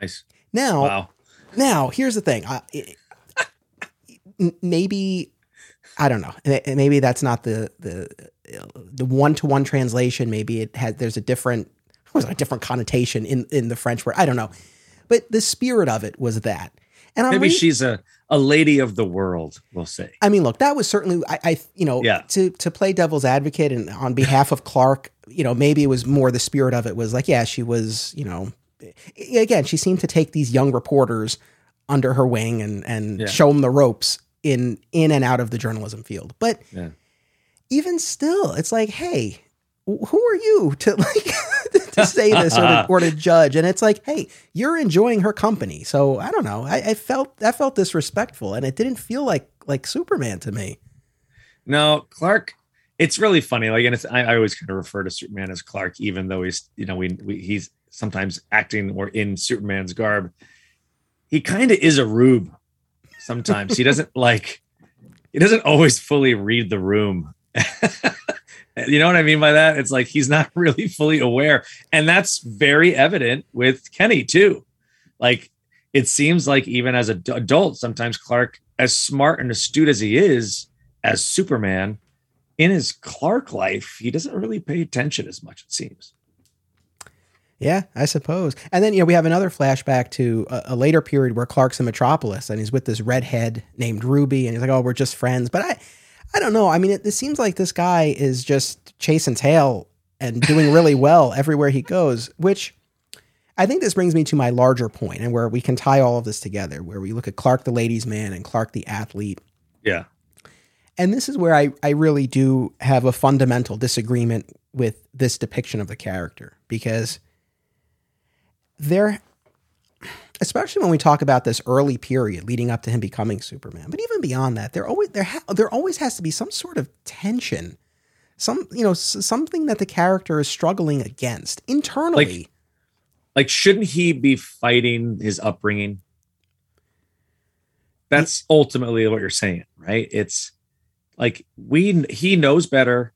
Nice. Now, wow. now here's the thing. Uh, it, maybe I don't know. Maybe that's not the the the one to one translation. Maybe it has there's a different was a different connotation in in the French word. I don't know, but the spirit of it was that. And I'm maybe re- she's a a lady of the world. We'll say. I mean, look, that was certainly I, I you know yeah. to to play devil's advocate and on behalf of Clark, you know, maybe it was more the spirit of it was like, yeah, she was, you know, again, she seemed to take these young reporters under her wing and and yeah. show them the ropes in in and out of the journalism field. But yeah. even still, it's like, hey, who are you to like to say this or to, or to, judge? And it's like, hey, you're enjoying her company. So I don't know. I, I felt I felt disrespectful, and it didn't feel like like Superman to me. No, Clark. It's really funny. Like, and it's I, I always kind of refer to Superman as Clark, even though he's you know we, we he's sometimes acting or in Superman's garb. He kind of is a rube. Sometimes he doesn't like. He doesn't always fully read the room. You know what I mean by that? It's like he's not really fully aware. And that's very evident with Kenny, too. Like it seems like even as an adult, sometimes Clark, as smart and astute as he is as Superman, in his Clark life, he doesn't really pay attention as much, it seems. Yeah, I suppose. And then, you know, we have another flashback to a, a, later period where Clark's in Metropolis and he's with this redhead named Ruby and he's like, oh, we're just friends. But I, I don't know. I mean, it, it seems like this guy is just chasing tail and doing really well everywhere he goes, which I think this brings me to my larger point and where we can tie all of this together, where we look at Clark the ladies' man and Clark the athlete. Yeah. And this is where I, I really do have a fundamental disagreement with this depiction of the character because there especially when we talk about this early period leading up to him becoming Superman. But even beyond that, there always there ha- there always has to be some sort of tension, some you know s- something that the character is struggling against internally. Like, like shouldn't he be fighting his upbringing? That's ultimately what you're saying, right? It's like we he knows better.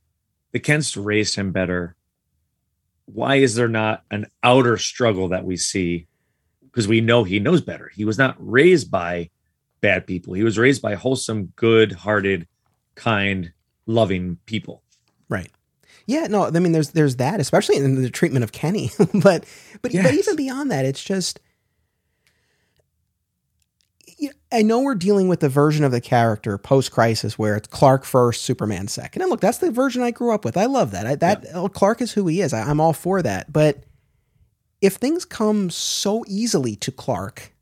The Kents raised him better. Why is there not an outer struggle that we see because we know he knows better. He was not raised by bad people. He was raised by wholesome, good-hearted, kind, loving people. Right. Yeah, no, I mean there's there's that, especially in the treatment of Kenny. but but yes. but even beyond that, it's just I know we're dealing with the version of the character post crisis where it's Clark first, Superman second. And look, that's the version I grew up with. I love that. I, that yeah. Clark is who he is. I, I'm all for that. But if things come so easily to Clark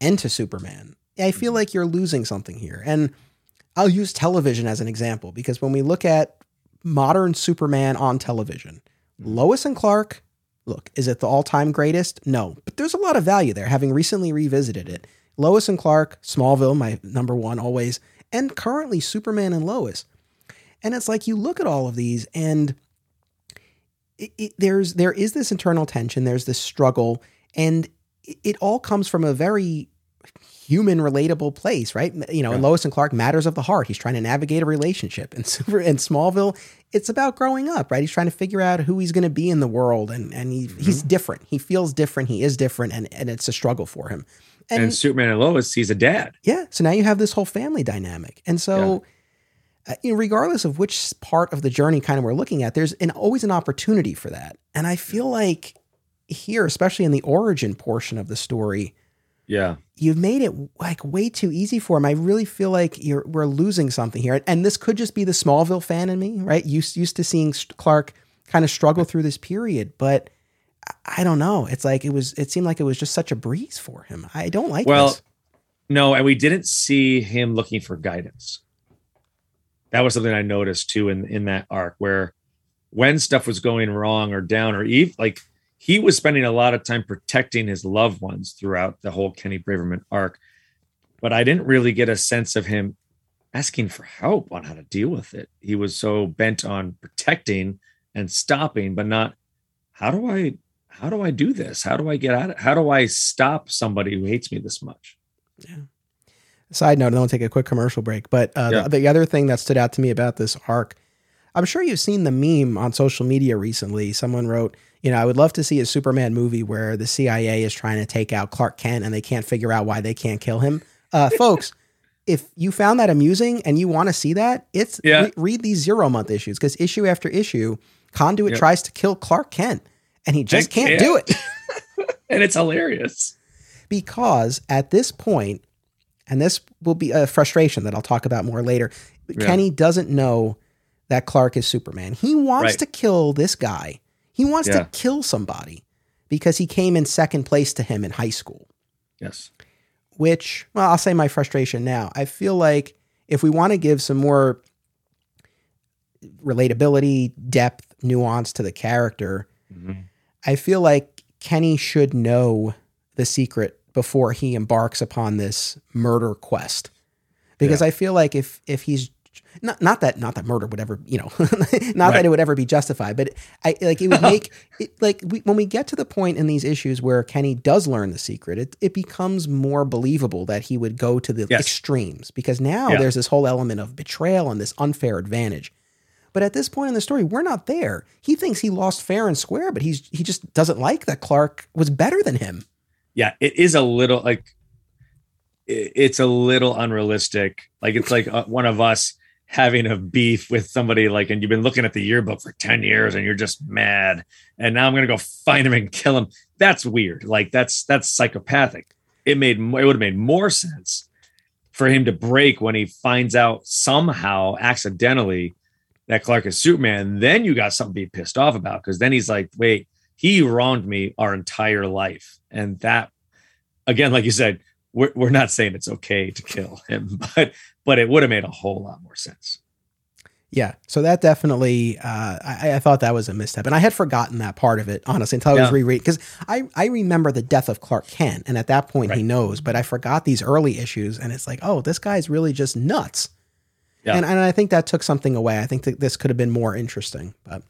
and to Superman, I feel mm-hmm. like you're losing something here. And I'll use television as an example because when we look at modern Superman on television, mm-hmm. Lois and Clark, look, is it the all time greatest? No, but there's a lot of value there, having recently revisited it. Lois and Clark, Smallville, my number one always, and currently Superman and Lois. And it's like you look at all of these and it, it, there's there is this internal tension, there's this struggle, and it, it all comes from a very human relatable place, right? You know, yeah. in Lois and Clark, matters of the heart. He's trying to navigate a relationship. And super in Smallville, it's about growing up, right? He's trying to figure out who he's going to be in the world, and and he, mm-hmm. he's different. He feels different. He is different, and and it's a struggle for him. And, and Superman and Lois, he's a dad. Yeah. So now you have this whole family dynamic, and so. Yeah. Uh, you know, regardless of which part of the journey kind of we're looking at, there's an, always an opportunity for that. And I feel like here, especially in the origin portion of the story, yeah. You've made it like way too easy for him. I really feel like you're we're losing something here. And this could just be the Smallville fan in me, right? Used used to seeing Clark kind of struggle through this period, but I don't know. It's like it was it seemed like it was just such a breeze for him. I don't like well, this. No, and we didn't see him looking for guidance. That was something I noticed too in in that arc where when stuff was going wrong or down or even like he was spending a lot of time protecting his loved ones throughout the whole Kenny Braverman arc. But I didn't really get a sense of him asking for help on how to deal with it. He was so bent on protecting and stopping, but not how do I how do I do this? How do I get out of how do I stop somebody who hates me this much? Yeah. Side note, I don't take a quick commercial break, but uh, yeah. the, the other thing that stood out to me about this arc, I'm sure you've seen the meme on social media recently. Someone wrote, you know, I would love to see a Superman movie where the CIA is trying to take out Clark Kent and they can't figure out why they can't kill him. Uh, folks, if you found that amusing and you want to see that, it's yeah. re- read these zero month issues because issue after issue, Conduit yep. tries to kill Clark Kent and he just can't, can't do it. and it's hilarious. Because at this point, and this will be a frustration that I'll talk about more later, yeah. Kenny doesn't know that Clark is Superman. He wants right. to kill this guy he wants yeah. to kill somebody because he came in second place to him in high school. Yes. Which, well, I'll say my frustration now. I feel like if we want to give some more relatability, depth, nuance to the character, mm-hmm. I feel like Kenny should know the secret before he embarks upon this murder quest. Because yeah. I feel like if if he's not not that not that murder would ever you know not right. that it would ever be justified but i like it would make it, like we, when we get to the point in these issues where kenny does learn the secret it, it becomes more believable that he would go to the yes. extremes because now yeah. there's this whole element of betrayal and this unfair advantage but at this point in the story we're not there. He thinks he lost fair and square but he's he just doesn't like that clark was better than him. Yeah it is a little like it's a little unrealistic. Like it's like uh, one of us having a beef with somebody like and you've been looking at the yearbook for 10 years and you're just mad. And now i'm going to go find him and kill him. That's weird. Like that's that's psychopathic. It made it would have made more sense for him to break when he finds out somehow accidentally that clark is superman then you got something to be pissed off about because then he's like wait he wronged me our entire life and that again like you said we're, we're not saying it's okay to kill him, but but it would have made a whole lot more sense. Yeah, so that definitely, uh, I, I, thought that was a misstep, and I had forgotten that part of it honestly until I was yeah. rereading because I I remember the death of Clark Kent, and at that point right. he knows, but I forgot these early issues, and it's like, oh, this guy's really just nuts, yeah. and and I think that took something away. I think that this could have been more interesting, but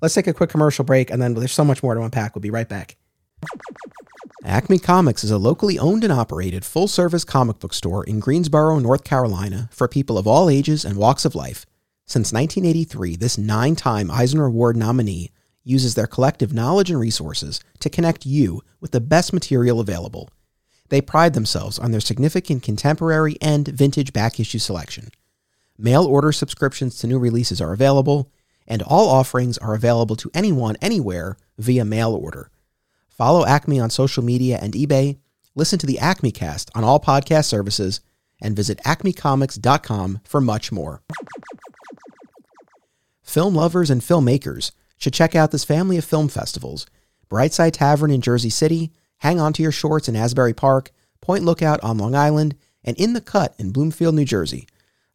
let's take a quick commercial break, and then there's so much more to unpack. We'll be right back. Acme Comics is a locally owned and operated full service comic book store in Greensboro, North Carolina for people of all ages and walks of life. Since 1983, this nine time Eisner Award nominee uses their collective knowledge and resources to connect you with the best material available. They pride themselves on their significant contemporary and vintage back issue selection. Mail order subscriptions to new releases are available, and all offerings are available to anyone anywhere via mail order. Follow Acme on social media and eBay, listen to the Acme Cast on all podcast services, and visit acmecomics.com for much more. Film lovers and filmmakers should check out this family of film festivals Brightside Tavern in Jersey City, Hang On to Your Shorts in Asbury Park, Point Lookout on Long Island, and In the Cut in Bloomfield, New Jersey.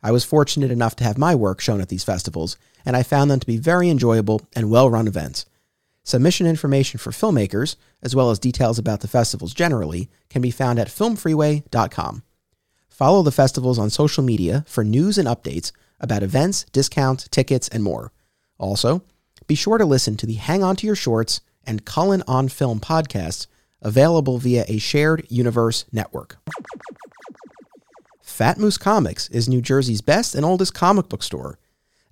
I was fortunate enough to have my work shown at these festivals, and I found them to be very enjoyable and well run events. Submission information for filmmakers, as well as details about the festivals generally, can be found at filmfreeway.com. Follow the festivals on social media for news and updates about events, discounts, tickets, and more. Also, be sure to listen to the Hang On to Your Shorts and Cullen on Film podcasts available via a shared universe network. Fat Moose Comics is New Jersey's best and oldest comic book store.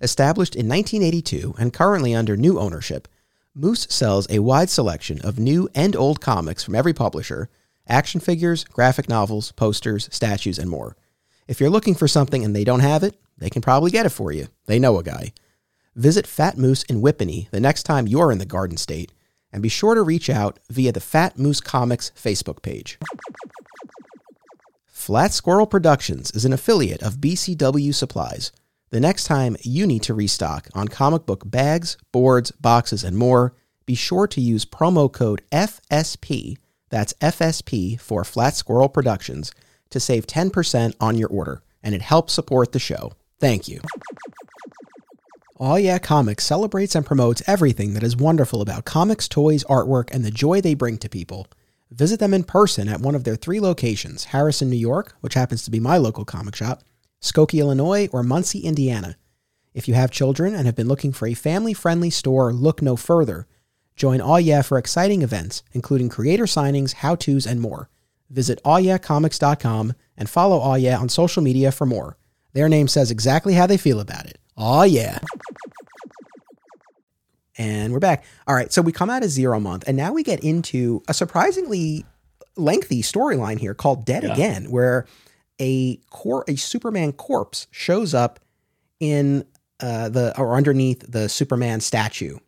Established in 1982 and currently under new ownership, Moose sells a wide selection of new and old comics from every publisher, action figures, graphic novels, posters, statues, and more. If you're looking for something and they don't have it, they can probably get it for you. They know a guy. Visit Fat Moose in Whippany the next time you're in the Garden State, and be sure to reach out via the Fat Moose Comics Facebook page. Flat Squirrel Productions is an affiliate of BCW Supplies. The next time you need to restock on comic book bags, boards, boxes, and more, be sure to use promo code FSP, that's FSP for Flat Squirrel Productions, to save 10% on your order, and it helps support the show. Thank you. Aw Yeah Comics celebrates and promotes everything that is wonderful about comics, toys, artwork, and the joy they bring to people. Visit them in person at one of their three locations Harrison, New York, which happens to be my local comic shop, Skokie, Illinois, or Muncie, Indiana. If you have children and have been looking for a family friendly store, look no further. Join Aw Yeah for exciting events, including creator signings, how to's, and more. Visit awyeahcomics.com and follow Aw Yeah on social media for more. Their name says exactly how they feel about it. Aw Yeah. And we're back. All right, so we come out of Zero Month, and now we get into a surprisingly lengthy storyline here called Dead Yeah. Again, where a cor- a Superman corpse shows up in uh, the or underneath the Superman statue.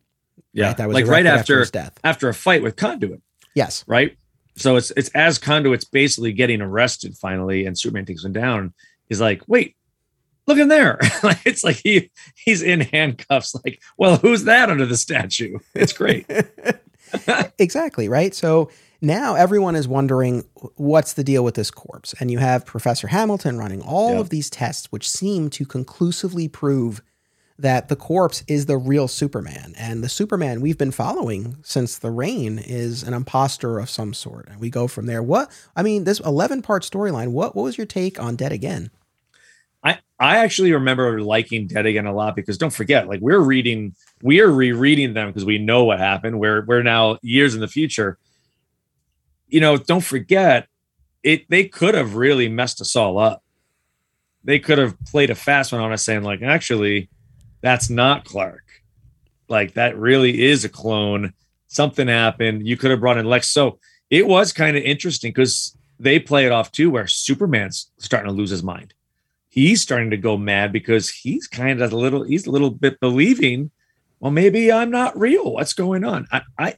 Yeah, right? That was like right after his death. after a fight with Conduit, Yes. right? So it's it's as Conduit's basically getting arrested finally, and Superman takes him down. He's like, "Wait, look in there!" It's like he he's in handcuffs. Like, well, who's that under the statue? It's great. exactly right so now everyone is wondering what's the deal with this corpse and you have professor hamilton running all Yeah. of these tests which seem to conclusively prove that the corpse is the real superman and the superman we've been following since the reign is an imposter of some sort and we go from there what i mean this 11 part storyline what, what was your take on dead again I I actually remember liking Dead Again a lot because don't forget, like we're reading, we are rereading them because we know what happened. We're we're now years in the future. You know, don't forget, it they could have really messed us all up. They could have played a fast one on us, saying like, actually, that's not Clark. Like that really is a clone. Something happened. You could have brought in Lex. So it was kind of interesting because they play it off too, where Superman's starting to lose his mind he's starting to go mad because he's kind of a little he's a little bit believing well maybe i'm not real. What's going on? I, I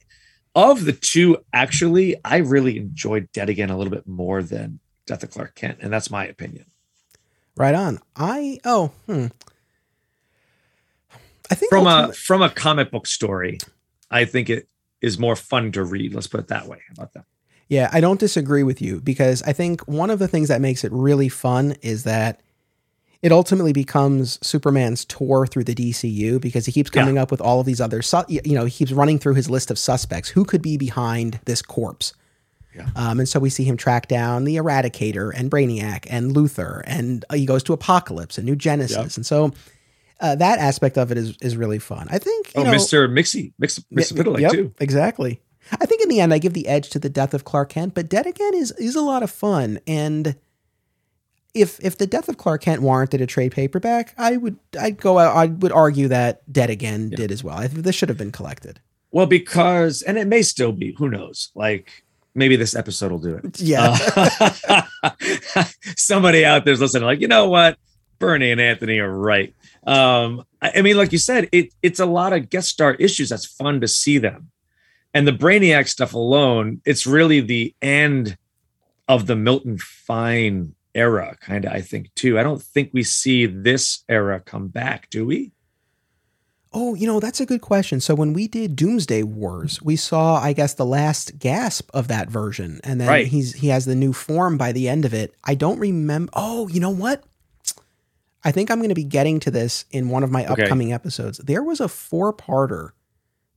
of the two actually i really enjoyed dead again a little bit more than death of clark kent and that's my opinion. Right on. I oh hmm. I think from a from a comic book story i think it is more fun to read let's put it that way. How about that? Yeah, I don't disagree with you because I think one of the things that makes it really fun is that it ultimately becomes Superman's tour through the DCU because he keeps coming up with all of these other, su- you know, he keeps running through his list of suspects. Who could be behind this corpse? Yeah. Um, and so we see him track down the Eradicator and Brainiac and Luthor, and uh, he goes to Apokolips and New Genesis, Yep. and so uh, that aspect of it is is really fun. I think. You oh know, mr mixie mix mix yeah, yep, too Exactly. I think in the end, I give the edge to the death of Clark Kent, but Dead Again is is a lot of fun. And if if the death of Clark Kent warranted a trade paperback, I would I'd go out. I would argue that Dead Again Yeah. did as well. I think this should have been collected. well because and it may still be who knows like maybe this episode will do it Yeah. Uh, somebody out there's listening, like, you know what? Bernie and Anthony are right. Um, I, I mean, like you said, it it's a lot of guest star issues. That's fun to see them. And the Brainiac stuff alone, it's really the end of the Milton Fine era, kind of, I think, too. I don't think we see this era come back, do we? Oh, you know, that's a good question. So when we did Doomsday Wars, we saw, I guess, the last gasp of that version. And then Right. he's he has the new form by the end of it. I don't remember oh, you know what? I think I'm gonna be getting to this in one of my Okay. upcoming episodes. There was a four-parter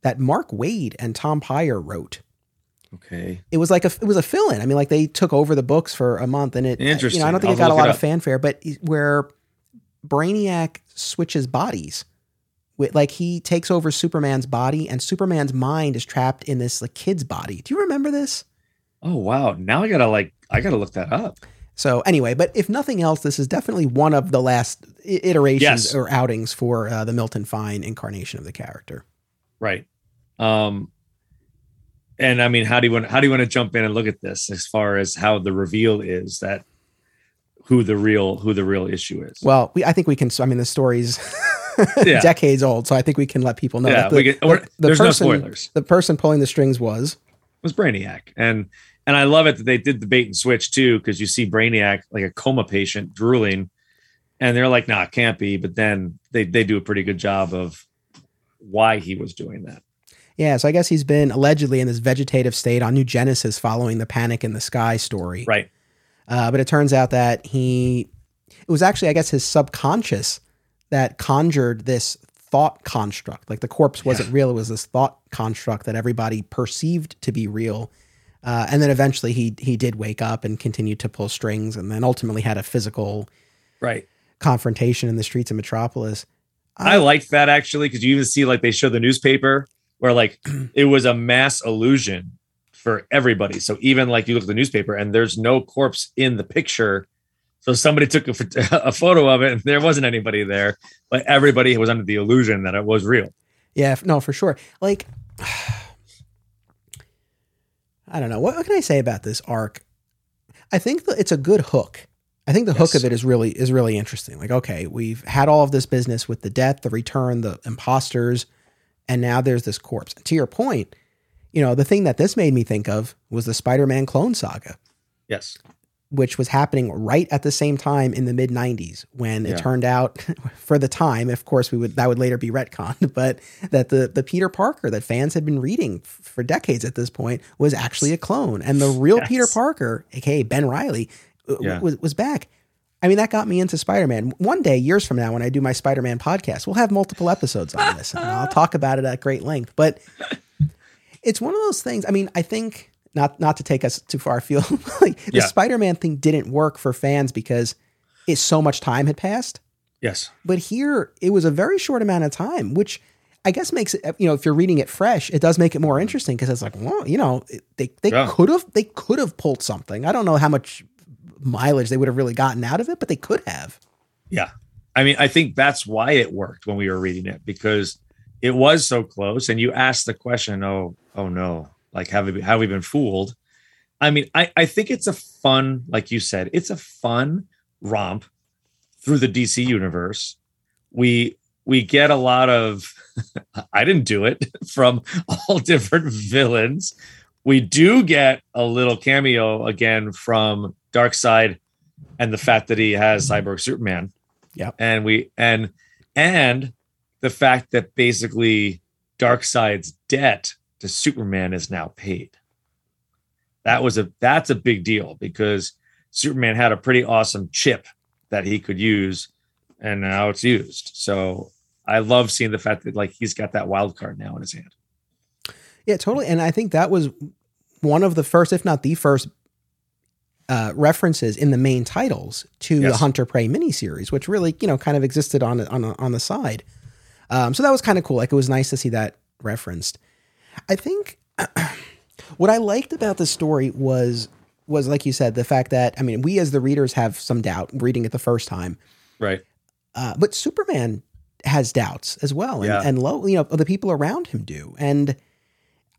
that Mark Waid and Tom Peyer wrote. Okay. It was like a it was a fill-in. I mean, like they took over the books for a month and it interesting. You know, I don't think I'll it got a lot of fanfare, but where Brainiac switches bodies. With, like he takes over Superman's body and Superman's mind is trapped in this like kid's body. Do you remember this? Oh wow! Now I gotta like I gotta look that up. So anyway, but if nothing else, this is definitely one of the last iterations Yes. or outings for uh, the Milton Fine incarnation of the character. Right. Um and I mean how do you want how do you want to jump in and look at this as far as how the reveal is that who the real who the real issue is. Well, we I think we can. I mean, the story's Yeah. decades old, so I think we can let people know. yeah, that the, we get, the- the there's person, no spoilers. The person pulling the strings was was Brainiac. And and I love it that they did the bait and switch too, because you see Brainiac like a coma patient drooling, and they're like, nah, it can't be. But then they they do a pretty good job of why he was doing that. Yeah. So I guess he's been allegedly in this vegetative state on New Genesis following the Panic in the Sky story. Right. Uh, but it turns out that he, it was actually, I guess, his subconscious that conjured this thought construct. Like the corpse wasn't real; it was this thought construct that everybody perceived to be real. Uh, and then eventually, he he did wake up and continued to pull strings, and then ultimately had a physical Right. confrontation in the streets of Metropolis. I liked that actually because you even see like they show the newspaper where like it was a mass illusion for everybody. So even like you look at the newspaper and there's no corpse in the picture. So somebody took a, a photo of it and there wasn't anybody there, but everybody was under the illusion that it was real. Yeah, no, for sure. Like, I don't know. What, what can I say about this arc? I think that it's a good hook. I think the hook of it is really is really interesting. Like, okay, we've had all of this business with the death, the return, the imposters, and now there's this corpse. To your point, you know, the thing that this made me think of was the Spider-Man clone saga Yes. which was happening right at the same time in the mid 90s when it turned out for the time of course we would that would later be retconned but that the the Peter Parker that fans had been reading for decades at this point was actually a clone and the real Yes. Peter Parker aka Ben Riley uh, Yeah. was was back I mean that got me into Spider-Man one day years from now when I do my Spider-Man podcast we'll have multiple episodes on this and I'll talk about it at great length but it's one of those things I mean I think not not to take us too far afield like the Yeah. Spider-Man thing didn't work for fans because it so much time had passed. Yes. But here it was a very short amount of time, which I guess makes it you know if you're reading it fresh, it does make it more interesting because it's like, well, you know, they they Yeah. could have they could have pulled something. I don't know how much mileage they would have really gotten out of it, but they could have. Yeah. I mean, I think that's why it worked when we were reading it because it was so close. And you asked the question, oh, oh no, like have we have we been fooled? I mean, I, I think it's a fun, like you said, it's a fun romp through the DC universe. We we get a lot of I didn't do it from all different villains. We do get a little cameo again from Darkseid and the fact that he has Cyborg Superman. Yeah. And we and and the fact that basically Darkseid's debt to Superman is now paid. That was a that's a big deal because Superman had a pretty awesome chip that he could use and now it's used. So I love seeing the fact that like he's got that wild card now in his hand. Yeah, totally. And I think that was one of the first, if not the first, uh, references in the main titles to the Hunter Prey miniseries, which really, you know, kind of existed on on on the side. Um, so that was kind of cool. Like it was nice to see that referenced. I think what I liked about the story was was like you said, the fact that I mean, we as the readers have some doubt reading it the first time, Right. uh, but Superman has doubts as well, and, Yeah. and low, you know, the people around him do, and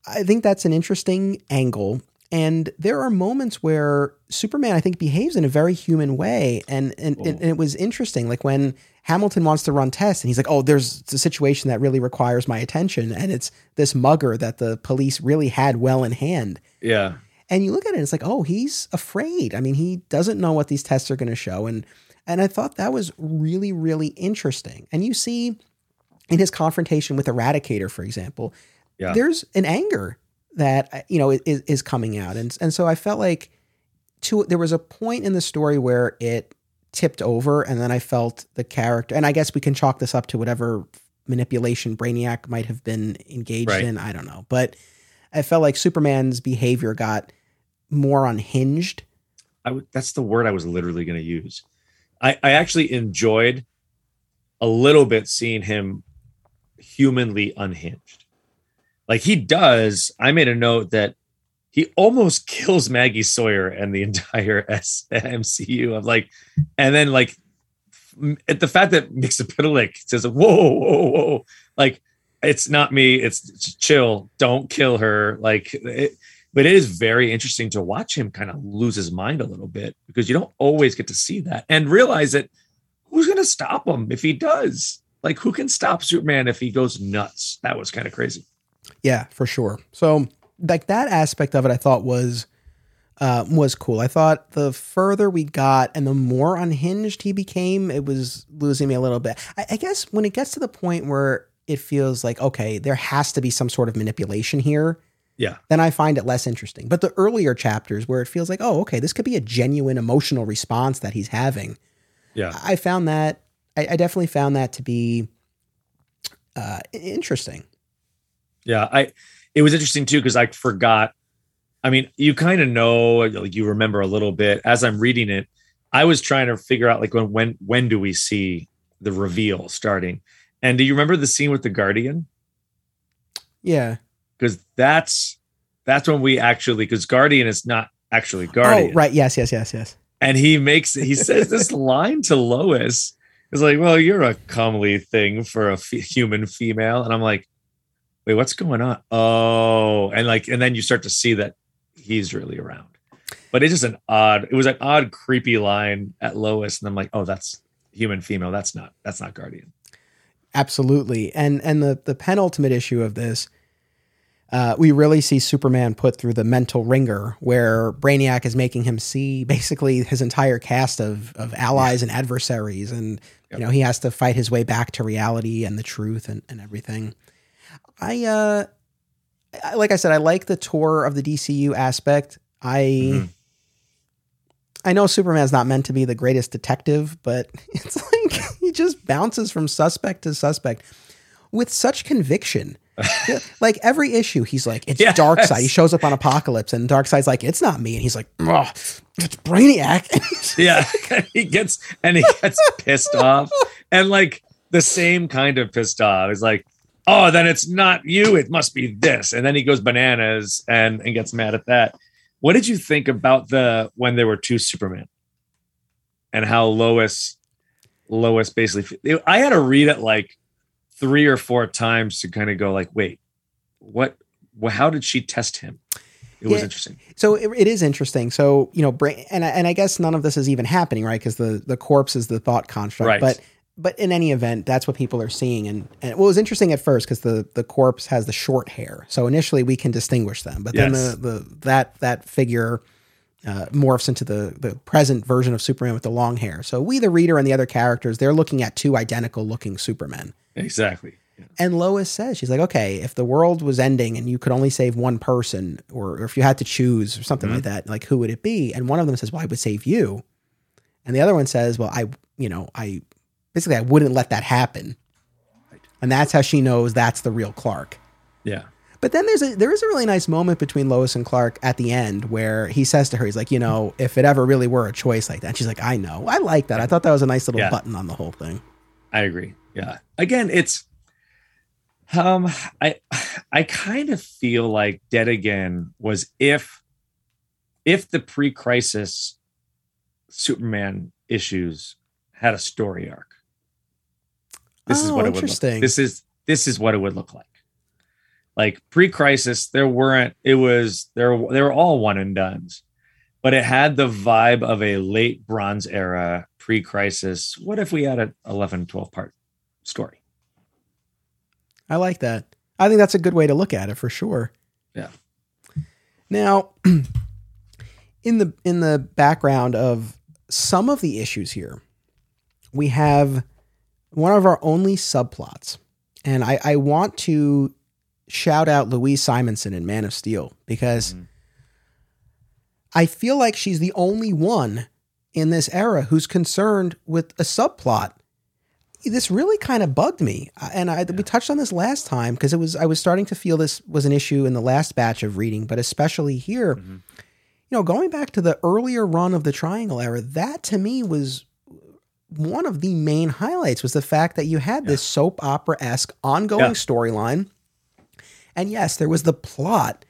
I think that's an interesting angle. And there are moments where Superman, I think, behaves in a very human way, and and, and, oh. and it was interesting, like when Hamilton wants to run tests, and he's like, "Oh, there's a situation that really requires my attention," and it's this mugger that the police really had well in hand. Yeah. And you look at it, it's like, oh, he's afraid. I mean, he doesn't know what these tests are going to show, and and I thought that was really, really interesting. And you see in his confrontation with Eradicator, for example, Yeah. there's an anger that uh, you know is, is coming out, and and so I felt like to there was a point in the story where it tipped over, and then I felt the character, and I guess we can chalk this up to whatever manipulation Brainiac might have been engaged Right. in. I don't know, but I felt like Superman's behavior got more unhinged. I that's the word I was literally going to use. I, I actually enjoyed a little bit seeing him humanly unhinged. Like he does. I made a note that he almost kills Maggie Sawyer and the entire MCU of like, and then like the fact that Mxyzptlk says, whoa, whoa, whoa, like it's not me, it's chill, don't kill her. Like, it, but it is very interesting to watch him kind of lose his mind a little bit because you don't always get to see that and realize that who's going to stop him if he does? Like, who can stop Superman if he goes nuts? That was kind of crazy. Yeah, for sure. So, like that aspect of it, I thought was uh, was cool. I thought the further we got and the more unhinged he became, it was losing me a little bit. I, I guess when it gets to the point where it feels like okay, there has to be some sort of manipulation here. Yeah. Then I find it less interesting. But the earlier chapters where it feels like, oh, okay, this could be a genuine emotional response that he's having. Yeah. I found that I, I definitely found that to be uh, interesting. Yeah, I it was interesting too because I forgot. I mean, you kind of know, like you remember a little bit as I'm reading it. I was trying to figure out like when when when do we see the reveal starting? And do you remember the scene with the Guardian? Yeah, because that's that's when we actually because Guardian is not actually oh, Guardian. Oh, right. Yes, yes, yes, yes. And he makes he says this line to Lois. It's like, well, you're a comely thing for a f- human female, and I'm like, wait, what's going on? Oh, and like, and then you start to see that he's really around. But it's just an odd, it was an odd, creepy line at Lois. And I'm like, oh, that's human female. That's not, that's not Guardian. Absolutely. And and the the penultimate issue of this, uh, we really see Superman put through the mental wringer where Brainiac is making him see basically his entire cast of of allies and adversaries. And yep. you know, he has to fight his way back to reality and the truth and, and everything. I uh like I said, I like the tour of the DCU aspect. I mm-hmm. I know Superman's not meant to be the greatest detective, but it's like he just bounces from suspect to suspect with such conviction. like every issue, he's like, it's yes. Side. He shows up on Apokolips, and Darkseid's like, it's not me. And he's like, oh, it's Brainiac. yeah. he gets and he gets pissed off. And like the same kind of pissed off. He's like, oh, then it's not you. It must be this. And then he goes bananas and, and gets mad at that. What did you think about the when there were two Superman and how Lois Lois basically I had to read it like three or four times to kind of go like, wait, what how did she test him? It yeah, was interesting. So it, it is interesting. So you know, and and I guess none of this is even happening, right? Because the the corpse is the thought construct. Right. But but in any event, that's what people are seeing. And, and well, it was interesting at first because the the corpse has the short hair, so initially we can distinguish them. But then the, the that that figure uh, morphs into the the present version of Superman with the long hair. So we, the reader, and the other characters, they're looking at two identical looking Supermen. Exactly. And Lois says, she's like, okay, if the world was ending and you could only save one person, or, or if you had to choose or something mm-hmm. like that, like who would it be? And one of them says, well, I would save you. And the other one says, well, I, you know, I basically I wouldn't let that happen. And that's how she knows that's the real Clark. Yeah. But then there's a there is a really nice moment between Lois and Clark at the end where he says to her, he's like, you know, if it ever really were a choice like that, and she's like, I know. I like that. I thought that was a nice little yeah. button on the whole thing. I agree. Yeah. Again, it's um I I kind of feel like Dead Again was if if the pre-crisis Superman issues had a story arc. This oh, is what it would look. Like. This is this is what it would look like. Like pre-crisis, there weren't. It was there. They were all one and duns, but it had the vibe of a late Bronze era pre-crisis. What if we had an 11, 12 part story? I like that. I think that's a good way to look at it for sure. Yeah. Now, in the in the background of some of the issues here, we have one of our only subplots. And I, I want to shout out Louise Simonson in Man of Steel because mm-hmm. I feel like she's the only one in this era who's concerned with a subplot. This really kind of bugged me, and I, yeah. we touched on this last time because it was I was starting to feel this was an issue in the last batch of reading, but especially here. Mm-hmm. You know, going back to the earlier run of the Triangle era, that to me was one of the main highlights was the fact that you had yeah. this soap opera esque ongoing yeah. storyline. And yes, there was the plot,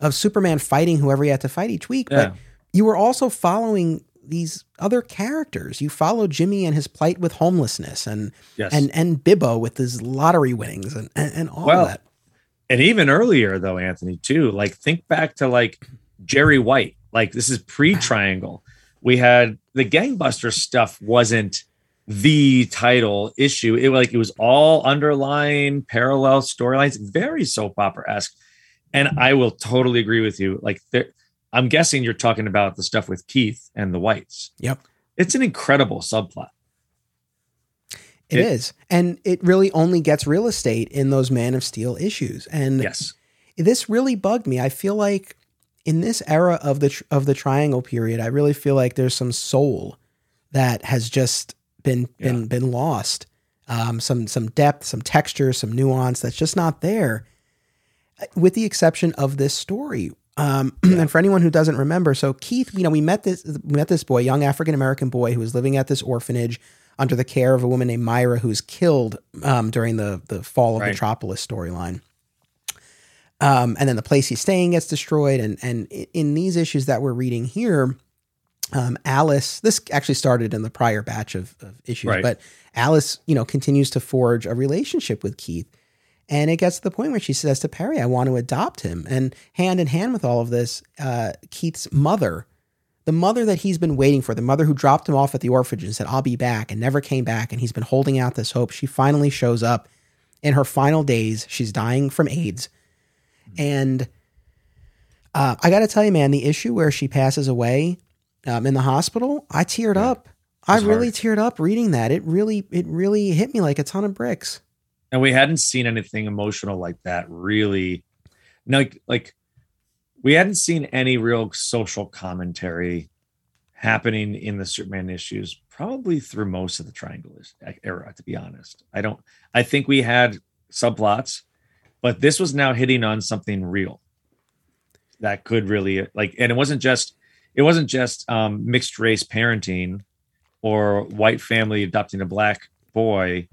of Superman fighting whoever he had to fight each week, Yeah. but you were also following these other characters. You followed Jimmy and his plight with homelessness and Yes. and and Bibbo with his lottery winnings and and, and all Well, that. and even earlier though anthony too like think back to like jerry white like this is pre-triangle we had the gangbuster stuff wasn't the title issue it like it was all underlying parallel storylines very soap opera-esque and i will totally agree with you like there i'm guessing you're talking about the stuff with keith and the whites Yep. it's an incredible subplot It It- is. And it really only gets real estate in those Man of Steel issues. And yes this really bugged me. I feel like in this era of the tr- of the triangle period, I really feel like there's some soul that has just been been been lost. Um, some some depth, some texture, some nuance that's just not there. uh, With the exception of this story. Um, and for anyone who doesn't remember, so Keith, you know, we met this we met this boy, young African American boy who was living at this orphanage under the care of a woman named Myra who was killed um, during the the fall of Right. Metropolis storyline. Um, and then the place he's staying gets destroyed. And and in these issues that we're reading here, um, Alice, this actually started in the prior batch of, of issues, Right. but Alice, you know, continues to forge a relationship with Keith. And it gets to the point where she says to Perry, I want to adopt him. And hand in hand with all of this, uh, Keith's mother, the mother that he's been waiting for, the mother who dropped him off at the orphanage and said, I'll be back and never came back. And he's been holding out this hope. She finally shows up in her final days. She's dying from AIDS. And uh, I got to tell you, man, the issue where she passes away um, in the hospital, I teared up. I really hard. teared up reading that. It really, it really hit me like a ton of bricks. and we hadn't seen anything emotional like that really like like we hadn't seen any real social commentary happening in the superman issues probably through most of the triangle era to be honest i don't i think we had subplots but this was now hitting on something real that could really like and it wasn't just it wasn't just um, mixed race parenting or white family adopting a black boy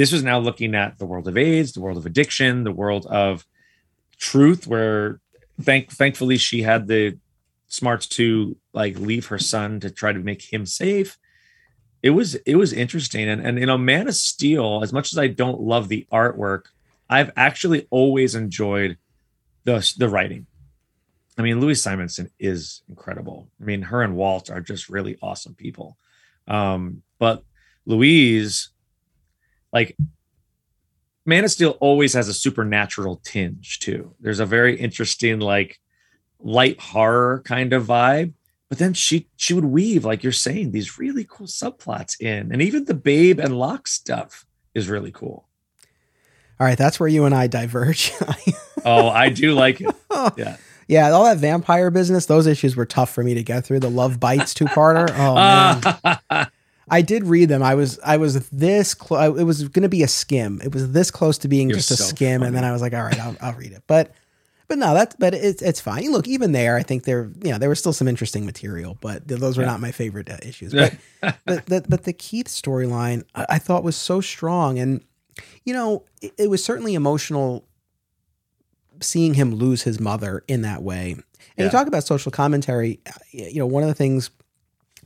this was now looking at the world of AIDS, the world of addiction, the world of truth, where thank thankfully she had the smarts to like leave her son to try to make him safe. It was it was interesting. And and you know, Man of Steel, as much as I don't love the artwork, I've actually always enjoyed the the writing. I mean, Louise Simonson is incredible. I mean, her and Walt are just really awesome people. Um, but Louise, like Man of Steel always has a supernatural tinge too. There's a very interesting, like light horror kind of vibe. But then she she would weave, like you're saying, these really cool subplots in. And even the babe and lock stuff is really cool. All right, that's where you and I diverge. Oh, I do like it. Yeah. yeah, all that vampire business, those issues were tough for me to get through. The Love Bites two parter. Oh man. I did read them. I was I was this close. It was going to be a skim. It was this close to being You're just a so skim, and then. I was like, all right, I'll, I'll read it. But but no, that's but it's it's fine. Look, even there, I think there you know there was still some interesting material, but those were Yeah. not my favorite uh, issues. But but the, but the Keith storyline I, I thought was so strong, and you know it, it was certainly emotional seeing him lose his mother in that way. And Yeah. you talk about social commentary. uh, You know, one of the things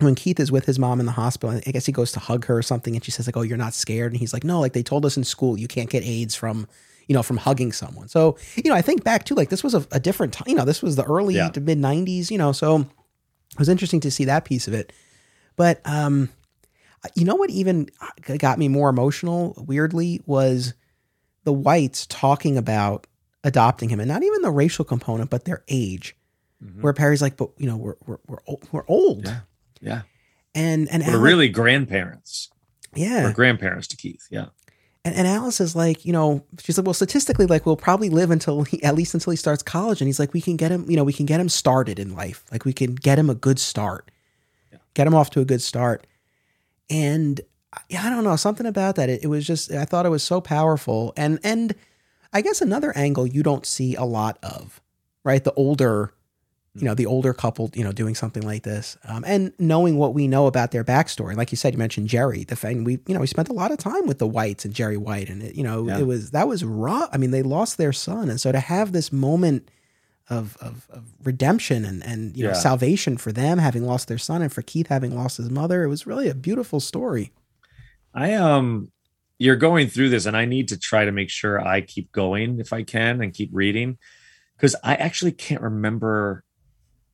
when Keith is with his mom in the hospital, I guess he goes to hug her or something, and she says like, "Oh, you're not scared," and he's like, "No, like they told us in school you can't get AIDS from." You know, from hugging someone. So, you know, I think back to like this was a, a different time. You know, this was the early Yeah. to mid '90s. You know, so it was interesting to see that piece of it. But um, you know what even got me more emotional, weirdly, was the whites talking about adopting him, and not even the racial component, but their age. Mhm. Where Perry's like, "But you know, we're we're we're, ol- we're old," Yeah. Yeah. and and We're really grandparents. yeah, We're grandparents to Keith. Yeah. and, and Alice is like, you know, she's like, well, statistically, like we'll probably live until he, at least until he starts college, and he's like, we can get him, you know, we can get him started in life, like we can get him a good start, Yeah. get him off to a good start, and yeah, I don't know, something about that. It, it was just, I thought it was so powerful, and and I guess another angle you don't see a lot of, right? The older. You know, the older couple, you know, doing something like this, um, and knowing what we know about their backstory. Like you said, you mentioned Jerry. The thing we, you know, we spent a lot of time with the Whites and Jerry White, and it, you know, Yeah. it was that was rough. I mean, they lost their son, and so to have this moment of, of, of redemption and, and you know salvation for them having lost their son and for Keith having lost his mother. It was really a beautiful story. I um you're going through this and I need to try to make sure I keep going if I can and keep reading cuz I actually can't remember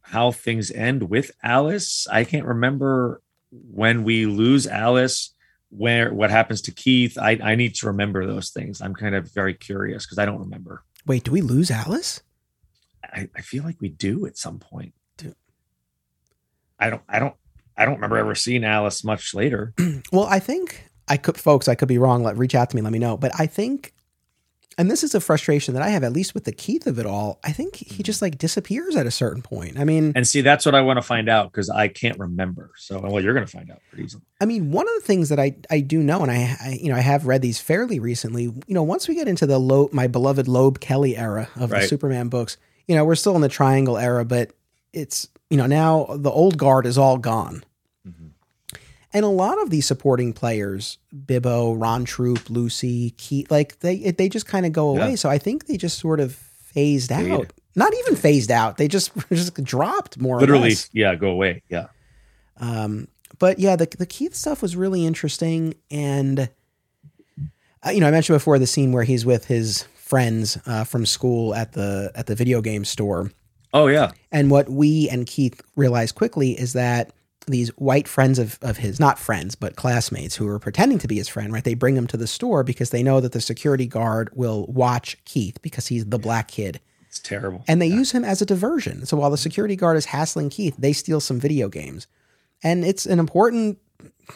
how things end with Alice. I can't remember when we lose Alice where what happens to Keith. I I need to remember those things. I'm kind of very curious cuz I don't remember. Wait, do we lose Alice? I, I feel like we do at some point. Do- I don't I don't I don't remember ever mm. seeing Alice much later. Well, I think I could, folks, I could be wrong. Let reach out to me, let me know. But I think, and this is a frustration that I have, at least with the Keith of it all. I think he mm. just like disappears at a certain point. I mean, And see, that's what I want to find out because I can't remember. So, well, you're going to find out pretty easily. I mean, one of the things that I, I do know, and I, I you know I have read these fairly recently. You know, once we get into the low, my beloved Loeb Kelly era of the Superman books, you know, we're still in the Triangle era, but it's you know now the old guard is all gone, Mhm. and a lot of these supporting players, Bibbo, Ron Troupe, Lucy, Keith, like they they just kind of go away. Yeah. So I think they just sort of phased Fade. out. Not even phased out. They just just dropped more. or Literally, yeah, go away. Yeah. Um, but yeah, the the Keith stuff was really interesting, and uh, you know, I mentioned before the scene where he's with his friends uh, from school at the at the video game store, Oh, yeah. and what we and Keith realized quickly is that these white friends of, of his, not friends, but classmates who are pretending to be his friend, right? They bring him to the store because they know that the security guard will watch Keith because he's the black kid. It's terrible. And they Yeah. use him as a diversion. So while the security guard is hassling Keith, they steal some video games. And it's an important,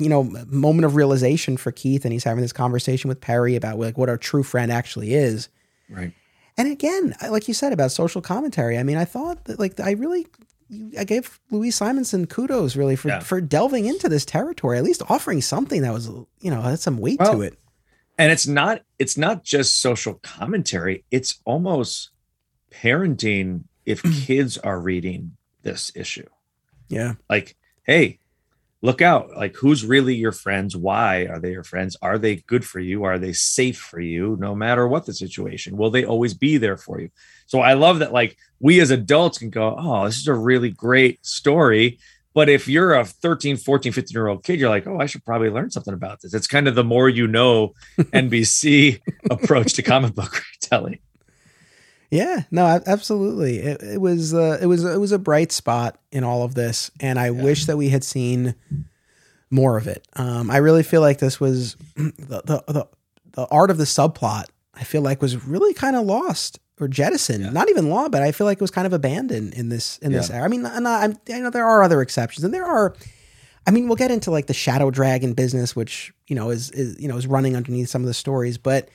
you know, moment of realization for Keith. And he's having this conversation with Perry about like what a true friend actually is. Right. And again, like you said about social commentary, I mean, I thought that like I really, I gave Louise Simonson kudos really for Yeah. for delving into this territory, at least offering something that was, you know, had some weight Well, to it. And it's not, it's not just social commentary. It's almost parenting if kids are reading this issue. Yeah, Like, hey, look out. Like, who's really your friends? Why are they your friends? Are they good for you? Are they safe for you? No matter what the situation, will they always be there for you? So I love that, like, we as adults can go, oh, this is a really great story. But if you're a 13, 14, 15 year old kid, you're like, oh, I should probably learn something about this. It's kind of the more you know NBC approach to comic book retelling. Yeah, no, absolutely. It, it was uh, it was it was a bright spot in all of this, and I wish that we had seen more of it. Um, I really feel like this was the, the the the art of the subplot. I feel like was really kind of lost or jettisoned. Yeah. Not even law, but I feel like it was kind of abandoned in this in this era. I mean, and I, I know there are other exceptions, and there are. I mean, we'll get into like the shadow dragon business, which you know is, is you know is running underneath some of the stories, but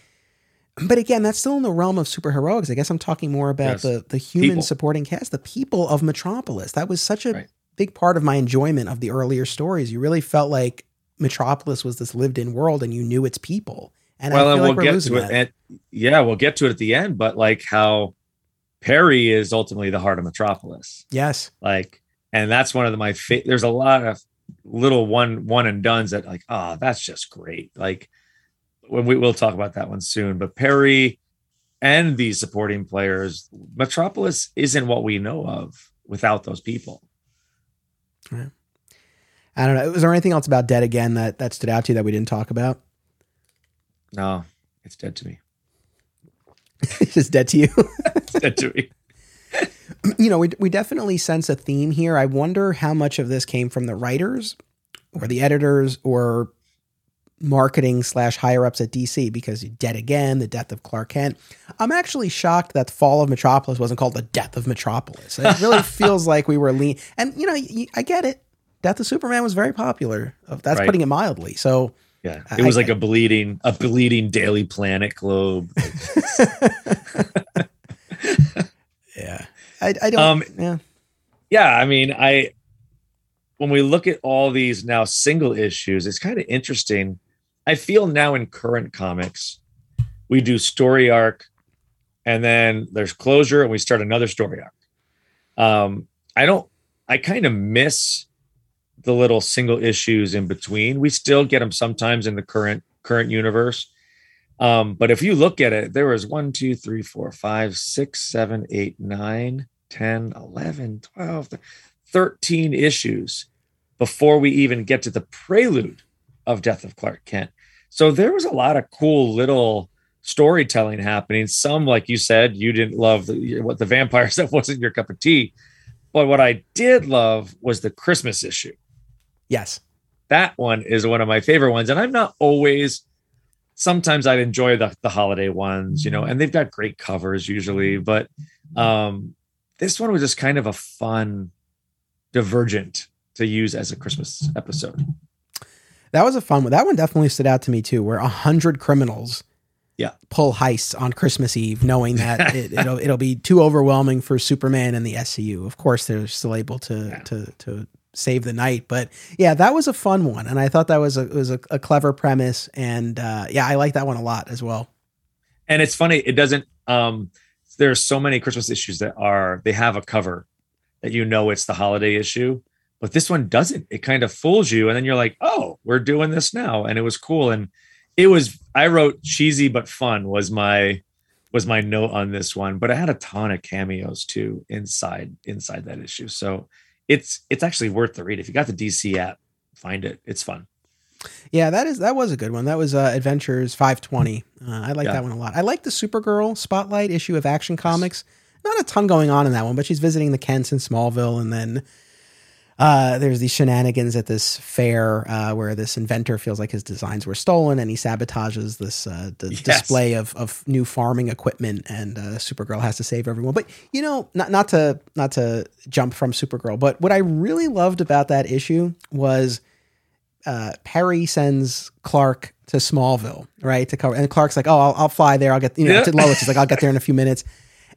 but again, that's still in the realm of superheroics. I guess I'm talking more about Yes. the the human People. supporting cast, the people of Metropolis. That was such a Right. big part of my enjoyment of the earlier stories. You really felt like Metropolis was this lived-in world, and you knew its people. And well, I and feel we'll like we're get losing to that. it. At, yeah, we'll get to it at the end. But like how Perry is ultimately the heart of Metropolis. yes, Like, and that's one of the, my favorite. There's a lot of little one one and duns that like, oh, that's just great. Like, when we will talk about that one soon. But Perry and these supporting players, Metropolis isn't what we know of without those people. I don't know. Was there anything else about Dead Again that that stood out to you that we didn't talk about? No, it's dead to me. it's just dead to you. It's dead to me. you know, we we definitely sense a theme here. I wonder how much of this came from the writers or the editors or marketing slash higher ups at DC because Dead Again, the death of Clark Kent. I'm actually shocked that Fall of Metropolis wasn't called the Death of Metropolis. It really feels like we were lean. And you know, I get it. Death of Superman was very popular. That's Right. putting it mildly. So Yeah, it was I- like a bleeding, a bleeding Daily Planet globe. yeah, I, I don't. Um, yeah, yeah i mean i when we look at all these now single issues it's kind of interesting i feel now in current comics we do story arc and then there's closure and we start another story arc. Um i don't i kind of miss the little single issues in between. We still get them sometimes in the current current universe. Um, but if you look at it, there was one, two, three, four, five, six, seven, eight, nine, 10, 11, 12, 13 issues before we even get to the prelude of Death of Clark Kent. So there was a lot of cool little storytelling happening. Some, like you said, you didn't love the, what the vampire stuff wasn't your cup of tea. But what I did love was the Christmas issue. Yes. That one is one of my favorite ones. And I'm not always, sometimes I'd enjoy the, the holiday ones, you know, and they've got great covers usually. But um, this one was just kind of a fun divergent to use as a Christmas episode. That was a fun one. That one definitely stood out to me too, where a hundred criminals yeah. pull heists on Christmas Eve, knowing that it, will it'll be too overwhelming for Superman and the SCU. Of course, they're still able to yeah. to to save the night, but yeah, that was a fun one, and I thought that was a was a, a clever premise, and uh, yeah, I like that one a lot as well. And it's funny, it doesn't. um There are so many Christmas issues that are they have a cover that you know it's the holiday issue, but this one doesn't. It kind of fools you, and then you're like, "Oh, we're doing this now," and it was cool. And it was. I wrote cheesy but fun was my was my note on this one, but I had a ton of cameos too inside inside that issue. So it's it's actually worth the read. If you got the DC app, find it. It's fun. Yeah, that is that was a good one. That was uh, Adventures 520. Uh, I like yeah. that one a lot. I like the Supergirl Spotlight issue of Action Comics. Not a ton going on in that one, but she's visiting the Kents in Smallville, and then uh, there's these shenanigans at this fair uh, where this inventor feels like his designs were stolen and he sabotages this uh, d- yes. display of, of new farming equipment and uh, Supergirl has to save everyone. But you know, not not to not to jump from Supergirl, but what I really loved about that issue was uh, Perry sends Clark to Smallville, right? To cover, and Clark's like, "Oh, I'll, I'll fly there. I'll get you know." Yeah. To Lois, he's like, "I'll get there in a few minutes."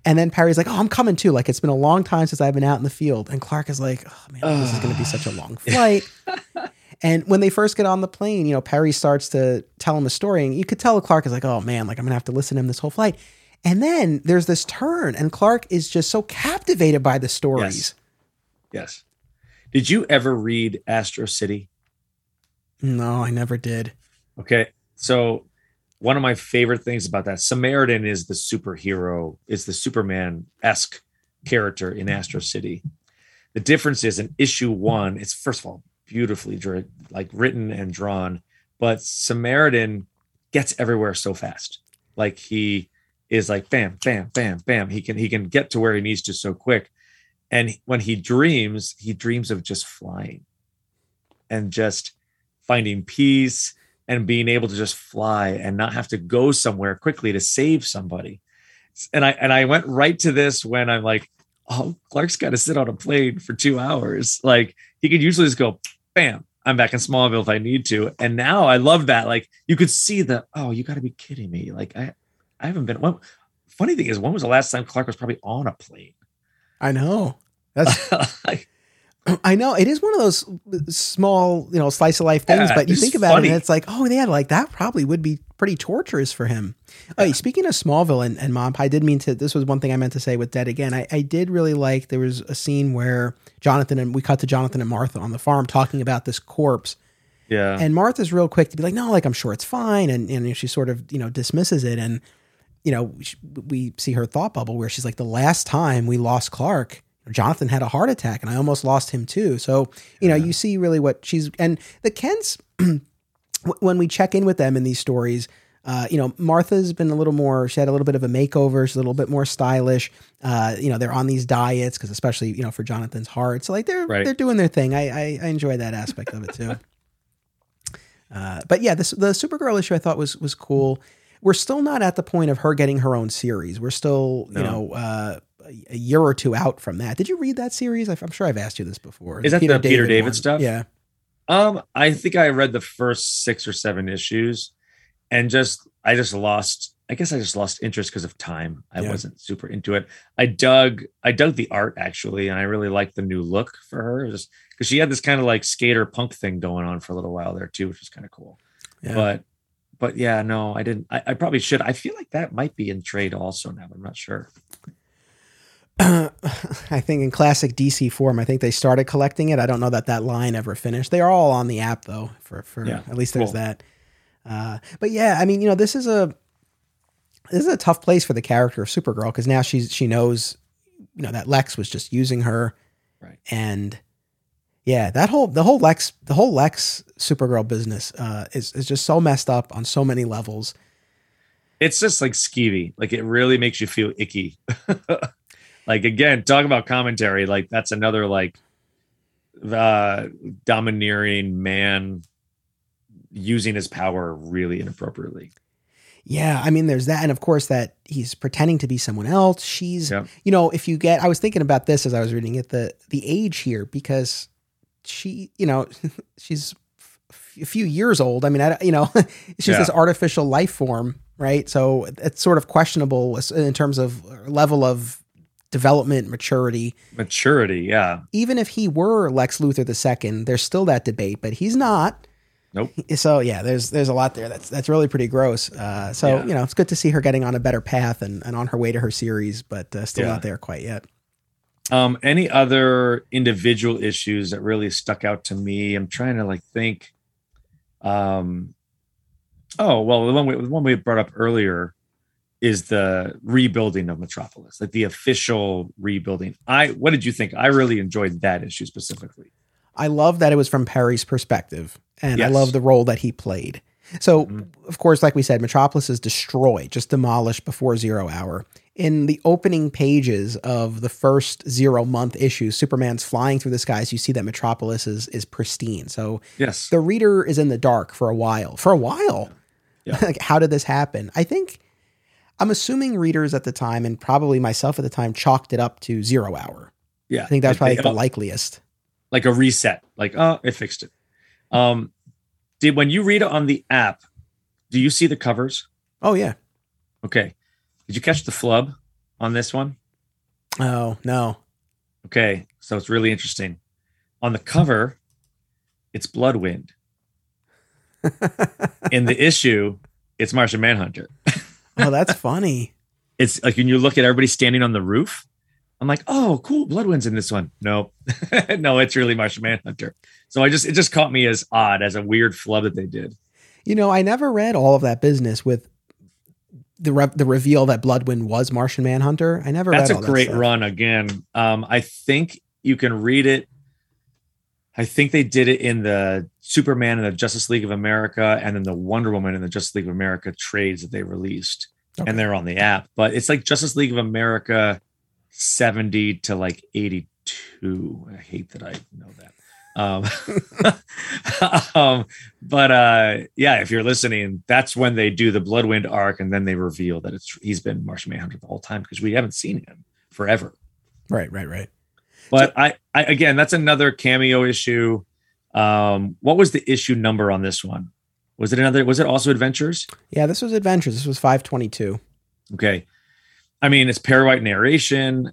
And then Perry's like, "Oh, I'm coming too. Like it's been a long time since I've been out in the field." And Clark is like, "Oh man, this is going to be such a long flight." and when they first get on the plane, you know, Perry starts to tell him a story, and you could tell Clark is like, "Oh man, like I'm going to have to listen to him this whole flight." And then there's this turn, and Clark is just so captivated by the stories. Yes. yes. Did you ever read Astro City? No, I never did. Okay. So one of my favorite things about that Samaritan is the superhero, is the Superman esque character in Astro City. The difference is in issue one, it's first of all beautifully like written and drawn, but Samaritan gets everywhere so fast. Like he is like bam, bam, bam, bam. He can he can get to where he needs to so quick. And when he dreams, he dreams of just flying and just finding peace and being able to just fly and not have to go somewhere quickly to save somebody. And I and I went right to this when I'm like, oh, Clark's got to sit on a plane for two hours. Like he could usually just go, bam, I'm back in Smallville if I need to. And now I love that. Like you could see the, oh, you got to be kidding me. Like I, I haven't been. Well, funny thing is, when was the last time Clark was probably on a plane? I know. That's I know it is one of those uh, small, you know, slice of life things, yeah, but you think about funny. it and it's like, oh yeah, like that probably would be pretty torturous for him. Oh, yeah. Oh, speaking of Smallville and, and Mom, I did mean to, this was one thing I meant to say with Dead Again. I, I did really like, there was a scene where Jonathan and we cut to Jonathan and Martha on the farm talking about this corpse. Yeah. And Martha's real quick to be like, no, like I'm sure it's fine. And, and she sort of, you know, dismisses it. And, you know, we see her thought bubble where she's like, the last time we lost Clark, Jonathan had a heart attack and I almost lost him too. So, you know, you see really what she's, and the Kents, when we check in with them in these stories, uh, you know, Martha's been a little more, she had a little bit of a makeover. She's a little bit more stylish. Uh, you know, they're on these diets because especially, you know, for Jonathan's heart. So like they're, right. they're doing their thing. I, I, I enjoy that aspect of it too. Uh, but yeah, this, the Supergirl issue I thought was, was cool. We're still not at the point of her getting her own series. We're still, no. you know, uh, a year or two out from that. Did you read that series? I'm sure I've asked you this before. Is that Peter the Peter David, David stuff? Yeah. Um, I think I read the first six or seven issues, and just I just lost. I guess I just lost interest because of time. I yeah. wasn't super into it. I dug I dug the art actually, and I really liked the new look for her. Just because she had this kind of like skater punk thing going on for a little while there too, which was kind of cool. Yeah. But but yeah, no, I didn't. I, I, probably should. I feel like that might be in trade also now. I'm not sure. I think in classic DC form, I think they started collecting it. I don't know that that line ever finished. They are all on the app though. For for yeah, at least there's cool. that. Uh, but yeah, I mean, you know, this is a this is a tough place for the character of Supergirl because now she's she knows, you know, that Lex was just using her, Right. And yeah, that whole the whole Lex the whole Lex Supergirl business uh, is is just so messed up on so many levels. It's just like skeevy. Like it really makes you feel icky. like again, talk about commentary. Like that's another like uh domineering man using his power really inappropriately. Yeah, I mean, there's that, and of course that he's pretending to be someone else. She's, Yep. you know, if you get, I was thinking about this as I was reading it, the the age here because she, you know, she's a few years old. I mean, I, you know, she's Yeah. this artificial life form, right? So it's sort of questionable in terms of level of development, maturity. Maturity, yeah. Even if he were Lex Luthor the second, there's still that debate, but he's not. Nope. So yeah, there's there's a lot there. That's that's really pretty gross. Uh, so Yeah. you know, it's good to see her getting on a better path and, and on her way to her series, but uh, still Yeah. not there quite yet. Um, any other individual issues that really stuck out to me? I'm trying to like think. Um, oh well, the one we, the one we brought up earlier is the rebuilding of Metropolis, like the official rebuilding. I what did you think? I really enjoyed that issue specifically. I love that it was from Perry's perspective, and I love the role that he played. So, Mhm. of course, like we said, Metropolis is destroyed, just demolished before Zero Hour. In the opening pages of the first Zero month issue, Superman's flying through the skies. You see that Metropolis is is pristine. So Yes, the reader is in the dark for a while. For a while. Yeah. like, how did this happen? I think I'm assuming readers at the time, and probably myself at the time, chalked it up to Zero Hour. yeah. I think that's Like, probably they- the likeliest. like a reset. Like oh, it fixed it. Um, did when you read it on the app, do you see the covers? Oh yeah. Okay. Did you catch the flub on this one? Oh no. Okay, so it's really interesting. On the cover, it's Bloodwind. In the issue, it's Martian Manhunter. Oh, that's funny. It's like when you look at everybody standing on the roof. I'm like, oh, cool, Bloodwind's in this one. No, no, it's really Martian Manhunter. So I just it just caught me as odd, as a weird flub that they did. You know, I never read all of that business with the re- the reveal that Bloodwind was Martian Manhunter. I never. That's read a that great stuff. run again. Um, I think you can read it. I think they did it in the Superman and the Justice League of America, and then the Wonder Woman and the Justice League of America trades that they released, Okay. and they're on the app. But it's like Justice League of America, seventy to like eighty-two. I hate that I know that. Um, um, but uh, yeah, if you're listening, that's when they do the Bloodwind arc, and then they reveal that it's he's been Martian Manhunter the whole time because we haven't seen him forever. Right, right, right. But I, I again, that's another cameo issue. Um, what was the issue number on this one? Was it another? Was it also Adventures? Yeah, this was Adventures. This was five twenty two. Okay, I mean it's Perry White narration.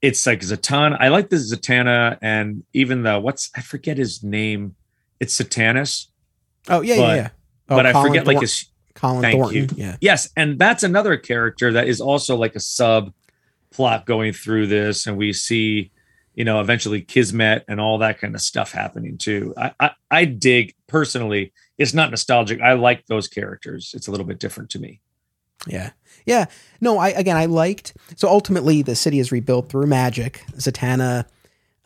It's like Zatanna. I like the Zatanna and even the what's I forget his name. It's Satanus, Oh yeah, But- yeah, yeah. Oh, but I Colin forget like Thor- his Colin thank Thornton. you. Yeah, Yes, and that's another character that is also like a sub plot going through this, and we see, you know, eventually Kismet and all that kind of stuff happening too. I I, I dig personally. It's not nostalgic. I like those characters. It's a little bit different to me. yeah, yeah. No, I again, I liked. So ultimately, the city is rebuilt through magic. Zatanna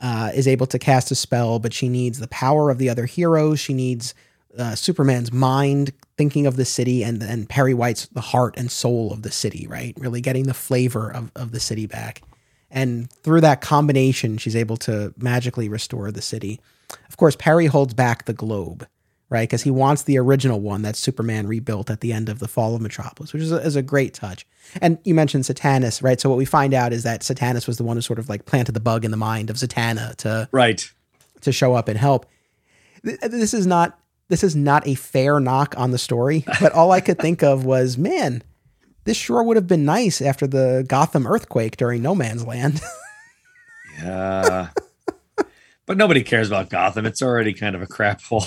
uh, is able to cast a spell, but she needs the power of the other heroes. She needs uh, Superman's mind thinking of the city, and and Perry White's the heart and soul of the city. Right, really getting the flavor of of the city back. And through that combination, she's able to magically restore the city. Of course, Perry holds back the globe, right? Because he wants the original one that Superman rebuilt at the end of the fall of Metropolis, which is a, is a great touch. And you mentioned Satanus, right? So what we find out is that Satanus was the one who sort of like planted the bug in the mind of Zatanna to Right. to show up and help. This is not this is not a fair knock on the story, but all I could think of was, man, this sure would have been nice after the Gotham earthquake during No Man's Land. Yeah. but nobody cares about Gotham. It's already kind of a crap hole.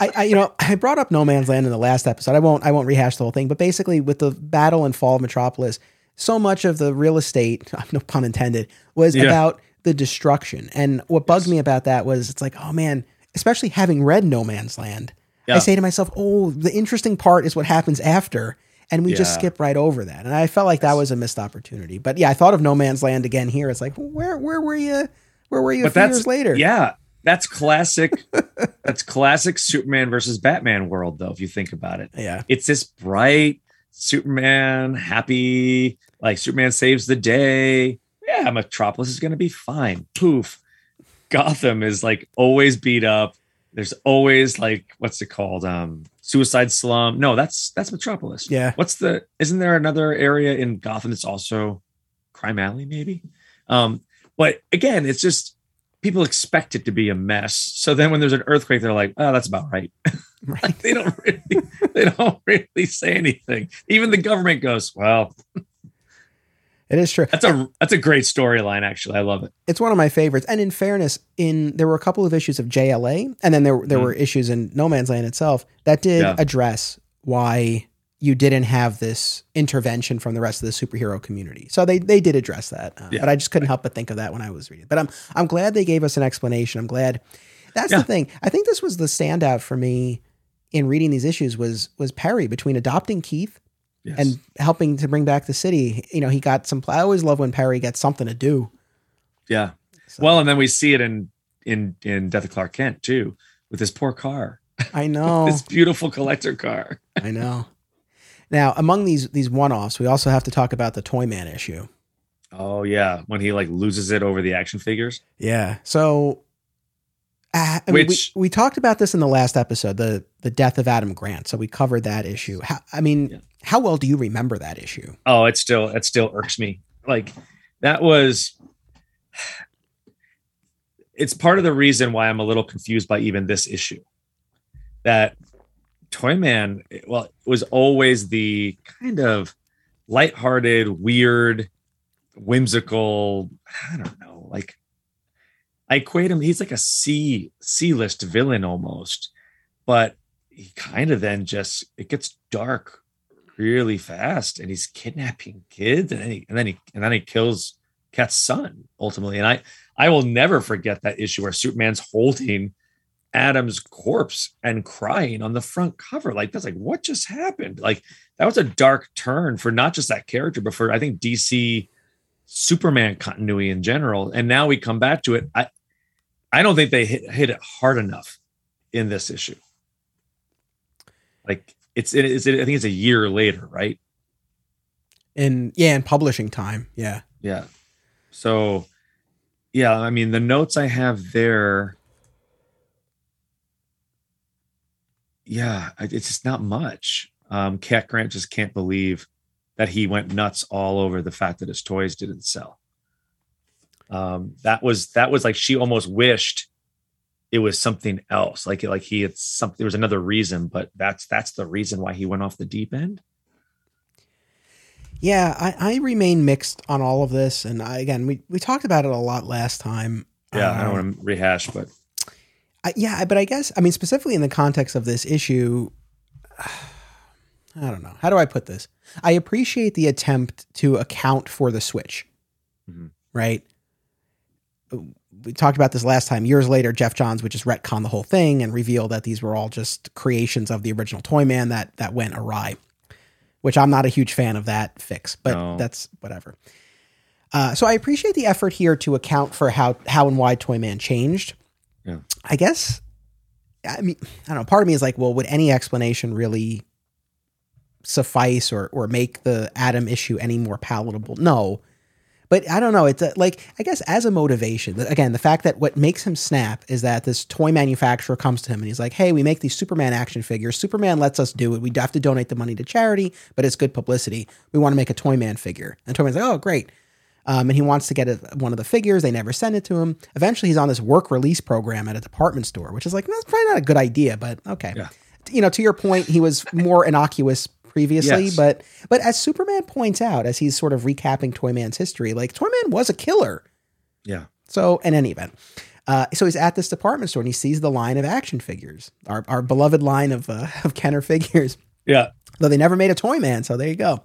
I, I, you know, I brought up No Man's Land in the last episode. I won't, I won't rehash the whole thing, but basically, with the battle and fall of Metropolis, so much of the real estate, no pun intended, was Yeah. about the destruction. And what bugged me about that was, it's like, oh man, especially having read No Man's Land, I say to myself, oh, the interesting part is what happens after. and we just skip right over that. And I felt like that was a missed opportunity. But yeah, I thought of No Man's Land again here. It's like where where were you? Where were you a But few that's years later? Yeah, that's classic. that's classic Superman versus Batman world, though. If you think about it, yeah, it's this bright Superman, happy, like Superman saves the day. Yeah, Metropolis is going to be fine. Poof. Gotham is like always beat up. There's always like what's it called? Um, Suicide Slum. No, that's that's Metropolis. yeah. What's the? Isn't there another area in Gotham that's also Crime Alley? Maybe. Um, but again, it's just people expect it to be a mess. So then when there's an earthquake, they're like, "Oh, that's about right." Right. they don't really, they don't really say anything. Even the government goes, "Well, It is true. that's a that's a great storyline. Actually, I love it." It's one of my favorites. And in fairness, in there were a couple of issues of JLA, and then there there Mhm. were issues in No Man's Land itself that did Yeah. address why you didn't have this intervention from the rest of the superhero community. So they they did address that, uh, Yeah. but I just couldn't help but think of that when I was reading. But I'm I'm glad they gave us an explanation. I'm glad. That's Yeah. the thing. I think this was the standout for me in reading these issues was was Perry between adopting Keith Yes. and helping to bring back the city. You know, he got some. I always love when Perry gets something to do. yeah. So, Well, and then we see it in in in Death of Clark Kent too, with his poor car, I know. this beautiful collector car. I know. Now, among these these one offs, we also have to talk about the Toyman issue. Oh yeah, when he like loses it over the action figures. Yeah. So, uh, I mean, we, we talked about this in the last episode, the the death of Adam Grant. So we covered that issue. How, I mean, Yeah. How well do you remember that issue? Oh, it still it still irks me. Like that was it's part of the reason why I'm a little confused by even this issue. That Toyman, well, was always the kind of lighthearted, weird, whimsical, I don't know, like I equate him, he's like a C C list villain almost, but he kind of then just it gets dark really fast and he's kidnapping kids and then he and then he and then he kills Cat's son ultimately. And I I will never forget that issue where Superman's holding Adam's corpse and crying on the front cover. Like that's like what just happened? Like that was a dark turn for not just that character, but for I think DC Superman continuity in general. And now we come back to it. I I don't think they hit hit it hard enough in this issue. Like it's it is I think it's a year later, right? In yeah, in publishing time. Yeah. Yeah. So, yeah, I mean, the notes I have there, yeah, it's just not much. Um, Cat Grant just can't believe that he went nuts all over the fact that his toys didn't sell. Um, that was that was like she almost wished it was something else, like like he had something. There was another reason, but that's that's the reason why he went off the deep end. Yeah, I, I remain mixed on all of this, and I, again, we we talked about it a lot last time. Yeah, I Um, don't want to rehash, but I, yeah, but I guess I mean specifically in the context of this issue, I don't know. How do I put this? I appreciate the attempt to account for the switch, Mhm. right? We talked about this last time. Years later, Geoff Johns would just retcon the whole thing and reveal that these were all just creations of the original Toyman that that went awry. Which I'm not a huge fan of that fix, but No. that's whatever. Uh, so I appreciate the effort here to account for how how and why Toyman changed. Yeah. I guess. I mean, I don't know. Part of me is like, well, would any explanation really suffice or or make the Adam issue any more palatable? No. But I don't know. It's a, like I guess as a motivation. Again, the fact that what makes him snap is that this toy manufacturer comes to him and he's like, "Hey, we make these Superman action figures. Superman lets us do it. We have to donate the money to charity, but it's good publicity. We want to make a Toyman figure." And Toyman's like, "Oh, great." Um, and he wants to get a, one of the figures. They never send it to him. Eventually, he's on this work release program at a department store, which is like that's probably not a good idea, but okay. Yeah. You know, to your point, he was more innocuous previously, Yes. but but as Superman points out, as he's sort of recapping Toyman's history, like Toyman was a killer. yeah. So, in any event, uh, so he's at this department store and he sees the line of action figures, our, our beloved line of uh, of Kenner figures Yeah. though they never made a Toyman, so there you go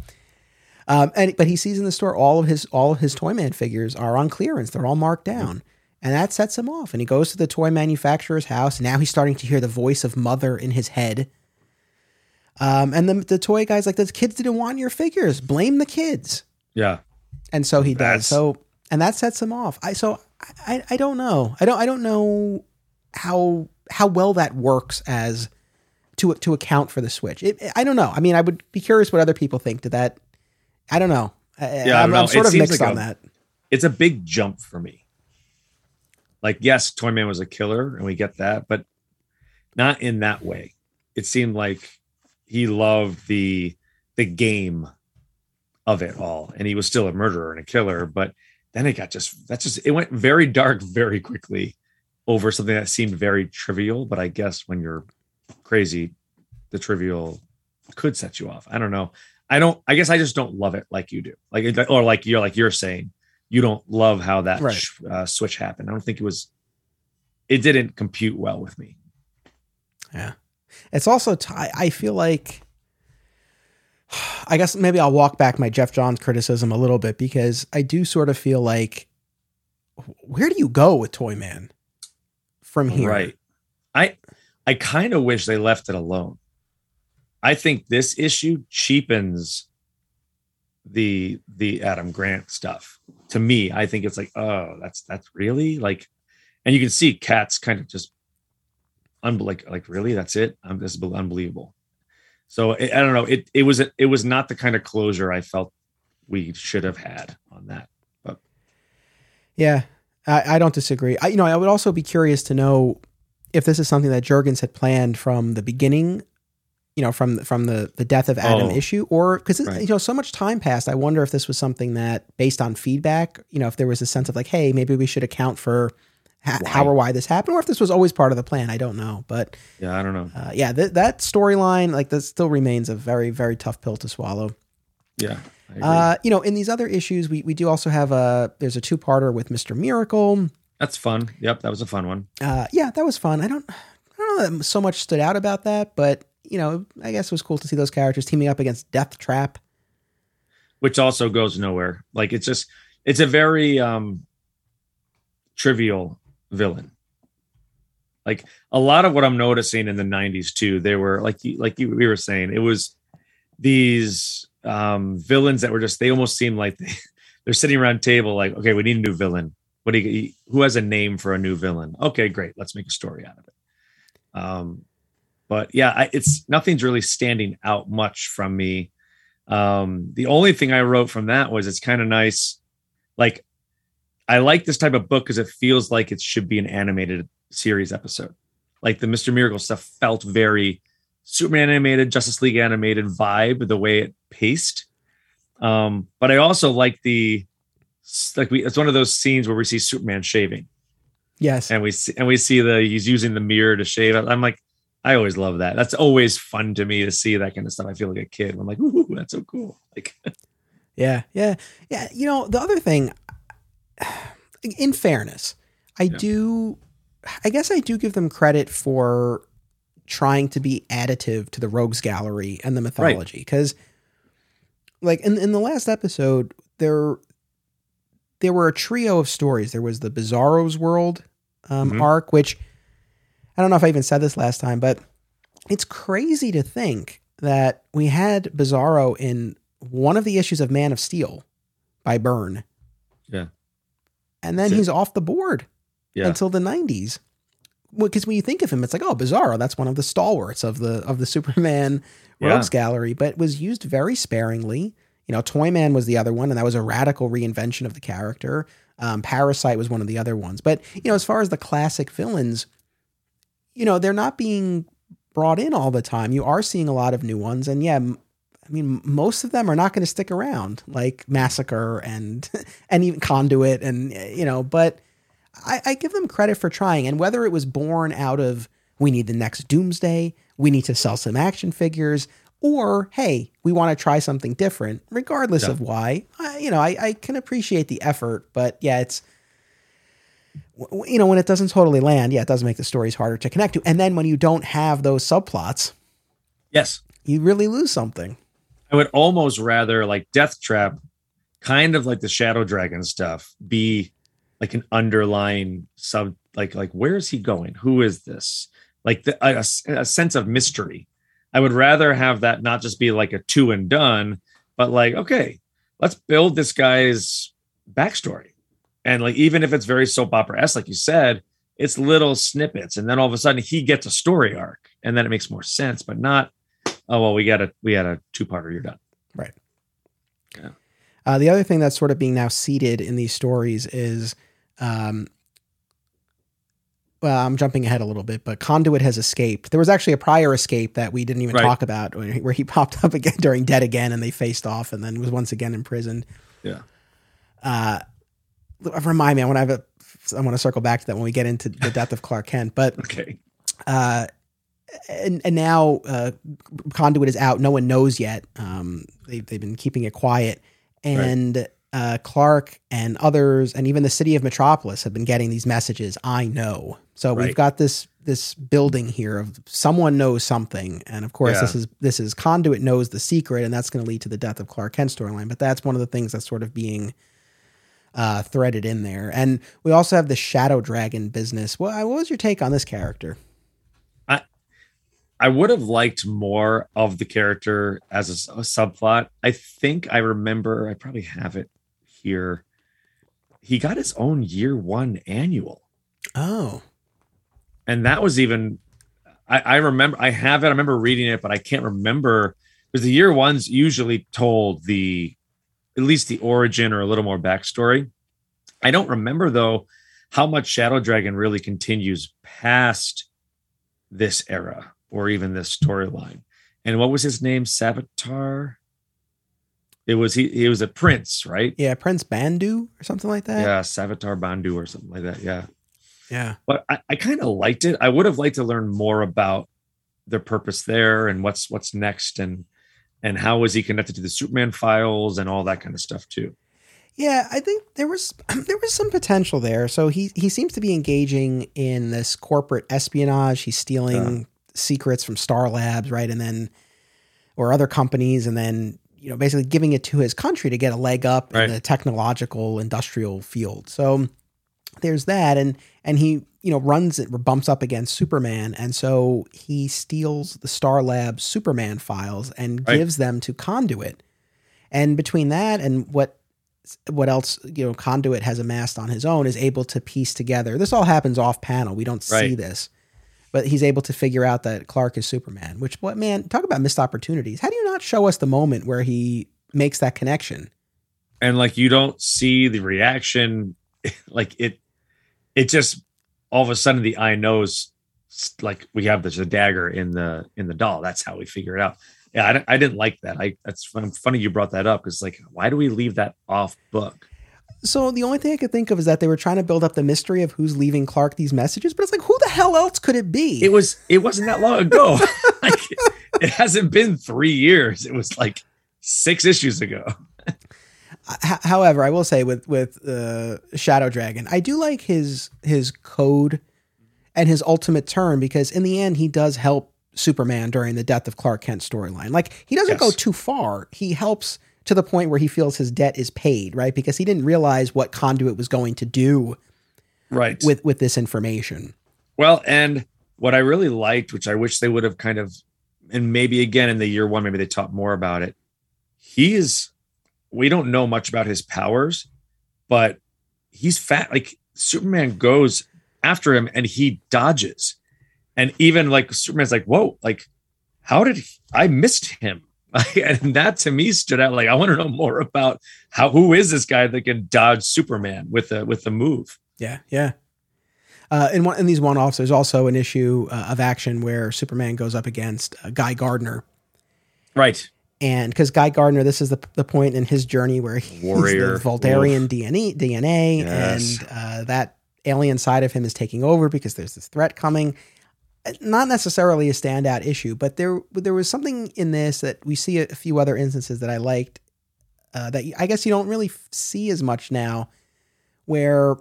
um, and but he sees in the store all of his all of his toy man figures are on clearance they're all marked down and that sets him off and he goes to the toy manufacturer's house now he's starting to hear the voice of mother in his head Um, and the, the toy guy's like, the kids didn't want your figures. Blame the kids. Yeah. And so he That's- does. So, and that sets him off. I, so I, I don't know. I don't, I don't know how, how well that works as to, to account for the switch. It, I don't know. I mean, I would be curious what other people think. Did that, I don't know. I I, don't I'm, know. I'm sort It of mixed like on a- that. It's a big jump for me. Like, yes, Toyman was a killer, and we get that, but not in that way. It seemed like he loved the the game of it all, and he was still a murderer and a killer. But then it got just that's just it went very dark very quickly over something that seemed very trivial. But I guess when you're crazy, the trivial could set you off. I don't know. I don't. I guess I just don't love it like you do. Like or like you're like you're saying you don't love how that Right. sh- uh, switch happened. I don't think it was. It didn't compute well with me. Yeah. It's also, t- I feel like, I guess maybe I'll walk back my Geoff Johns criticism a little bit because I do sort of feel like, where do you go with Toyman from here? Right. I I kind of wish they left it alone. I think this issue cheapens the the Adam Grant stuff. To me, I think it's like, oh, that's that's really like, and you can see Cats kind of just, like like really, that's it. I'm this is unbelievable. So I I don't know. It it was it was not the kind of closure I felt we should have had on that. but Yeah. I, I don't disagree. I, you know, I would also be curious to know if this is something that Jurgens had planned from the beginning, you know, from from the the death of Adam Oh. issue, or because Right. you know so much time passed. I wonder if this was something that, based on feedback, you know, if there was a sense of like, hey, maybe we should account for ha- how or why this happened, or if this was always part of the plan. I don't know, but Yeah, I don't know. uh, yeah, th- that storyline like that still remains a very very tough pill to swallow. Yeah, Uh, you know, in these other issues, we we do also have a there's a two parter with Mister Miracle. that's fun. Yep, that was a fun one. uh, yeah, that was fun. I don't, I don't know that so much stood out about that, but you know, I guess it was cool to see those characters teaming up against Death Trap. which also goes nowhere. Like it's just it's a very um trivial villain. Like a lot of what I'm noticing in the 90s too, they were like like you we were saying, it was these um villains that were just they almost seem like they, they're sitting around table like, okay, we need a new villain. What do you who has a name for a new villain? Okay, great. Let's make a story out of it. Um but yeah, I, it's nothing's really standing out much from me um the only thing i wrote from that was it's kind of nice like i like this type of book because it feels like it should be an animated series episode like the mr miracle stuff felt very superman animated justice league animated vibe the way it paced um but i also like the like we it's one of those scenes where we see superman shaving Yes, and we see and we see the he's using the mirror to shave. I'm like, I always love that. That's always fun to me to see that kind of stuff. I feel like a kid. I'm like, ooh, that's so cool. Like, yeah, yeah, yeah. You know, the other thing, in fairness, I Yeah. do, I guess I do give them credit for trying to be additive to the Rogues Gallery and the mythology because, like in in the last episode, there there were a trio of stories. There was the Bizarro's World um, Mhm. arc, which I don't know if I even said this last time, but it's crazy to think that we had Bizarro in one of the issues of Man of Steel by Byrne. Yeah. And then he's off the board yeah, until the 90s. Because when you think of him, it's like, oh, Bizarro, that's one of the stalwarts of the of the Superman Yeah. Rogues Gallery, but was used very sparingly. You know, Toyman was the other one, and that was a radical reinvention of the character. Um, Parasite was one of the other ones. But, you know, as far as the classic villains, you know, they're not being brought in all the time. You are seeing a lot of new ones. And yeah, I mean, most of them are not going to stick around, like Massacre and and even Conduit, and eh, you know. But I, I give them credit for trying, and whether it was born out of we need the next Doomsday, we need to sell some action figures, or hey, we want to try something different, regardless Yeah. of why. I, you know, I, I can appreciate the effort, but yeah, it's you know when it doesn't totally land, yeah, it does make the stories harder to connect to, and then when you don't have those subplots, yes. you really lose something. I would almost rather like Death Trap, kind of like the Shadow Dragon stuff, be like an underlying sub. Like, like where is he going? Who is this? Like the, a, a sense of mystery. I would rather have that not just be like a two and done, but like, okay, let's build this guy's backstory. And like, even if it's very soap opera s, like you said, it's little snippets, and then all of a sudden he gets a story arc, and then it makes more sense, but not, oh well, we got a we had a two parter, you're done. Right. Yeah. Uh, the other thing that's sort of being now seeded in these stories is, um, well, I'm jumping ahead a little bit, but Conduit has escaped. There was actually a prior escape that we didn't even Right. talk about, where he, where he popped up again during Dead Again, and they faced off, and then was once again imprisoned. Yeah. Uh, remind me, I want to have a, I want to circle back to that when we get into the death of Clark Kent, but Okay. uh, and, and now uh, conduit is out. No one knows yet. Um, they, they've been keeping it quiet, and uh, Clark and others, and even the city of Metropolis, have been getting these messages. I know. So we've got this this building here of someone knows something, and of course Yeah. this is this is conduit knows the secret, and that's going to lead to the death of Clark Kent storyline. But that's one of the things that's sort of being uh, threaded in there. And we also have the Shadow Dragon business. Well, what was your take on this character? I would have liked more of the character as a subplot. I think I remember, I probably have it here. He got his own year one annual. Oh, And that was even, I, I remember, I have it. I remember reading it, but I can't remember because the year one's usually told the, at least the origin or a little more backstory. I don't remember though how much Shadow Dragon really continues past this era or even this storyline. And what was his name? Savitar. It was he. He was a prince, right? yeah, Prince Bandu or something like that. Yeah, Savitar Bandu or something like that. Yeah, yeah. but I, I kind of liked it. I would have liked to learn more about their purpose there and what's what's next and and how is he connected to the Superman files and all that kind of stuff too. Yeah, I think there was there was some potential there. So he he seems to be engaging in this corporate espionage. He's stealing uh. Secrets from Star Labs, right, and then or other companies, and then you know basically giving it to his country to get a leg up Right. in the technological industrial field. So there's that, and and he you know runs it bumps up against Superman, and so he steals the Star Labs Superman files and Right. gives them to Conduit. And between that and what what else you know conduit has amassed on his own is able to piece together this all happens off panel we don't see Right. this but he's able to figure out that clark is superman which what man talk about missed opportunities. How do you not show us the moment where he makes that connection? And like you don't see the reaction. Like it it just all of a sudden the eye knows like we have this a dagger in the in the doll. That's how we figure it out. Yeah i, I didn't like that. I that's funny you brought that up because like why do we leave that off book so the only thing i could think of is that they were trying to build up the mystery of who's leaving clark these messages but it's like who the hell else could it be? It was it wasn't that long ago. Like, it hasn't been three years. It was like six issues ago. H- however, I will say with with uh, Shadow Dragon, I do like his his code and his ultimate turn because in the end he does help Superman during the death of Clark Kent storyline. Like he doesn't go too far. He helps to the point where he feels his debt is paid, right? Because he didn't realize what Conduit was going to do right with with this information. Well, and what I really liked, which I wish they would have kind of, and maybe again in the year one, maybe they taught more about it. He is, we don't know much about his powers, but he's fat. Like Superman goes after him and he dodges. And even like Superman's like, whoa, like, how did he, I missed him? and that to me stood out. Like, I want to know more about how, who is this guy that can dodge Superman with a, with a move? Yeah, yeah. Uh, in one in these one offs, there's also an issue uh, of action where Superman goes up against uh, Guy Gardner, Right. and because Guy Gardner, this is the the point in his journey where he's Warrior. the Vuldarian DNA, DNA Yes. and uh, that alien side of him is taking over because there's this threat coming. Not necessarily a standout issue, but there there was something in this that we see a, few other instances that I liked. Uh, that I guess you don't really see as much now, where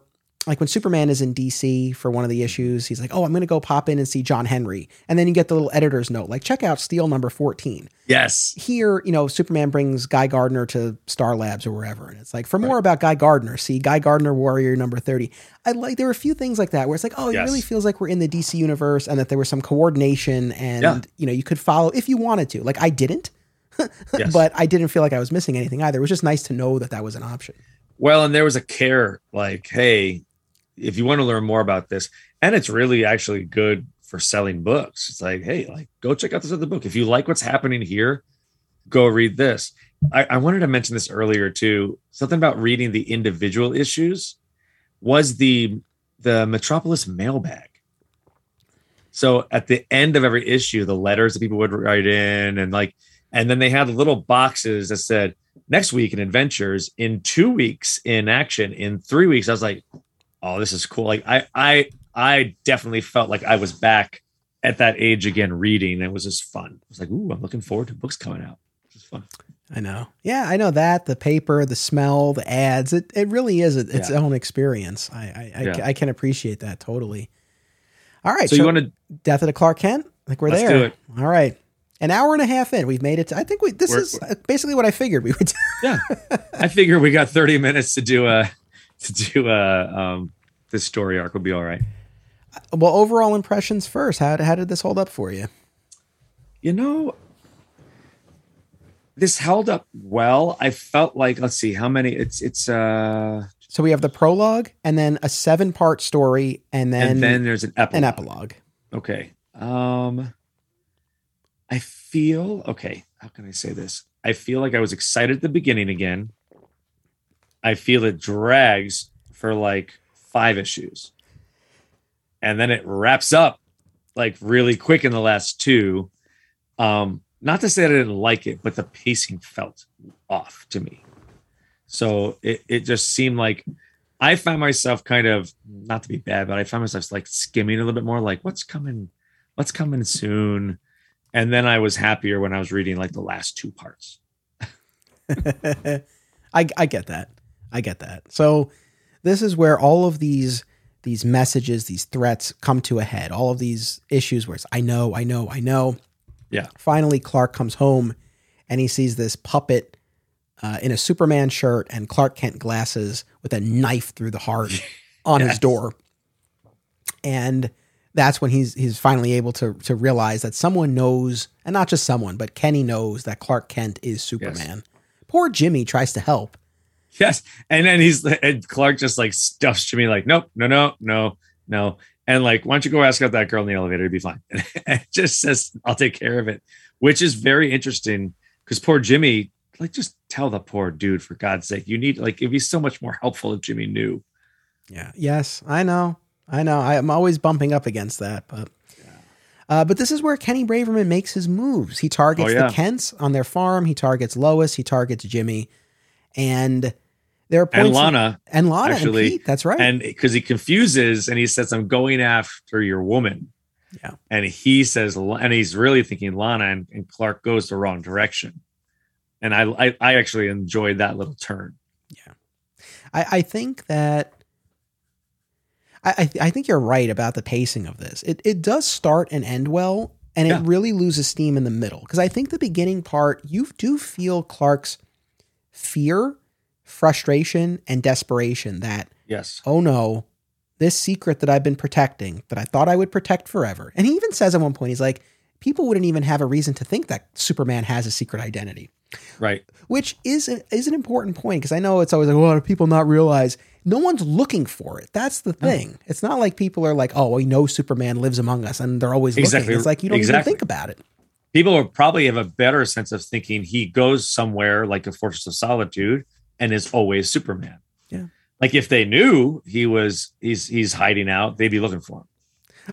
like when Superman is in DC for one of the issues, he's like, "Oh, I'm going to go pop in and see John Henry," and then you get the little editor's note, like, "Check out Steel number 14." Yes. Here, you know, Superman brings Guy Gardner to Star Labs or wherever, and it's like, for more right. about Guy Gardner, see Guy Gardner Warrior number 30. I like there were a few things like that where it's like, oh, yes. it really feels like we're in the DC universe, and that there was some coordination, and yeah. you know, you could follow if you wanted to. Like I didn't. yes. But I didn't feel like I was missing anything either. It was just nice to know that that was an option. Well, and there was a care like, hey, if you want to learn more about this, and it's really actually good for selling books. It's like, hey, like go check out this other book. If you like what's happening here, go read this. I, I wanted to mention this earlier too. Something about reading the individual issues was the the Metropolis mailbag. So at the end of every issue, the letters that people would write in, and like, and then they had little boxes that said, next week in adventures, in two weeks in action, in three weeks. I was like, oh, this is cool. Like I I I definitely felt like I was back at that age again reading. It was just fun. I was like, ooh, I'm looking forward to books coming out. It's fun. I know. Yeah, I know that the paper, the smell, the ads. It it really is its yeah. own experience. I I, I, yeah. I, can appreciate that totally. All right. So, so you want to Death of the Clark Kent? Like we're there. All right. An hour and a half in, we've made it. To, I think we. This we're, is uh, basically what I figured we would. do. yeah, I figured we got 30 minutes to do a to do a um this story arc will be all right. Well, overall impressions first. How how did this hold up for you? You know, this held up well. I felt like let's see how many. It's it's uh. So we have the prologue and then a seven part story and then and then there's an epilogue. An epilogue. Okay. Um. I feel okay. How can I say this? I feel like I was excited at the beginning again. I feel it drags for like five issues. And then it wraps up like really quick in the last two. Um, not to say that I didn't like it, but the pacing felt off to me. So it, it just seemed like I found myself kind of not to be bad, but I found myself like skimming a little bit more, like what's coming, what's coming soon. And then I was happier when I was reading like the last two parts. I I get that. I get that. So this is where all of these these messages, these threats come to a head. All of these issues where it's I know, I know, I know. Yeah. Finally, Clark comes home and he sees this puppet uh, in a Superman shirt and Clark Kent glasses with a knife through the heart on yes. his door. And that's when he's he's finally able to to realize that someone knows, and not just someone, but Kenny knows that Clark Kent is Superman. Yes. Poor Jimmy tries to help, Yes. And then he's and Clark just like stuffs Jimmy like, nope, no, no, no, no. And like, why don't you go ask out that girl in the elevator? It'd be fine. And just says, I'll take care of it, which is very interesting because poor Jimmy, like, just tell the poor dude for God's sake. You need like it'd be so much more helpful if Jimmy knew. Yeah. Yes, I know. I know. I'm always bumping up against that, but uh, but this is where Kenny Braverman makes his moves. He targets oh, yeah. the Kents on their farm. He targets Lois. He targets Jimmy, and there are points and Lana and Lana actually, and Pete. That's right. And because he confuses and he says, "I'm going after your woman." Yeah. And he says, and he's really thinking Lana, and, and Clark goes the wrong direction. And I, I, I actually enjoyed that little turn. Yeah, I, I think that. I, I think you're right about the pacing of this. It it does start and end well, and yeah. it really loses steam in the middle. Because I think the beginning part, you do feel Clark's fear frustration and desperation that, yes, oh no, this secret that I've been protecting, that I thought I would protect forever. And he even says at one point, he's like, people wouldn't even have a reason to think that Superman has a secret identity. Right. Which is an, is an important point because I know it's always like, well, people not realize? No one's looking for it. That's the thing. No. It's not like people are like, oh, we know Superman lives among us and they're always exactly. looking. It's like you don't exactly. even think about it. People probably have a better sense of thinking he goes somewhere like a Fortress of Solitude and is always Superman. Yeah. Like if they knew he was he's he's hiding out, they'd be looking for him.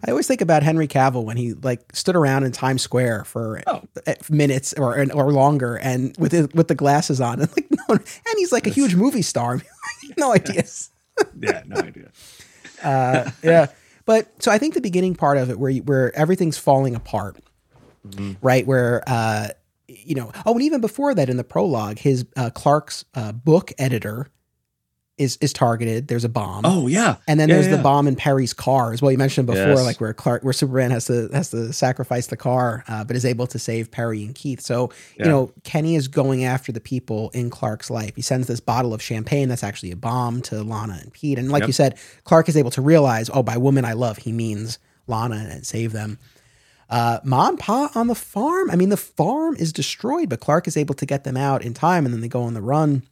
I always think about Henry Cavill when he like stood around in Times Square for oh. minutes or or longer, and with his, with the glasses on, and like no, and he's like a huge movie star. no idea. yeah, no idea. uh, yeah, but so I think the beginning part of it, where you, where everything's falling apart, mm-hmm. right? Where uh, you know, oh, and even before that, in the prologue, his uh, Clark's uh, book editor is is targeted. There's a bomb. Oh yeah, and then yeah, there's yeah. the bomb in Perry's car as well. You mentioned before, Yes. like where Clark, where Superman has to has to sacrifice the car, uh, but is able to save Perry and Keith. So Yeah. you know, Kenny is going after the people in Clark's life. He sends this bottle of champagne that's actually a bomb to Lana and Pete. And like Yep. you said, Clark is able to realize, oh, by woman I love, he means Lana and save them. Uh, Ma and Pa on the farm. I mean, the farm is destroyed, but Clark is able to get them out in time, and then they go on the run.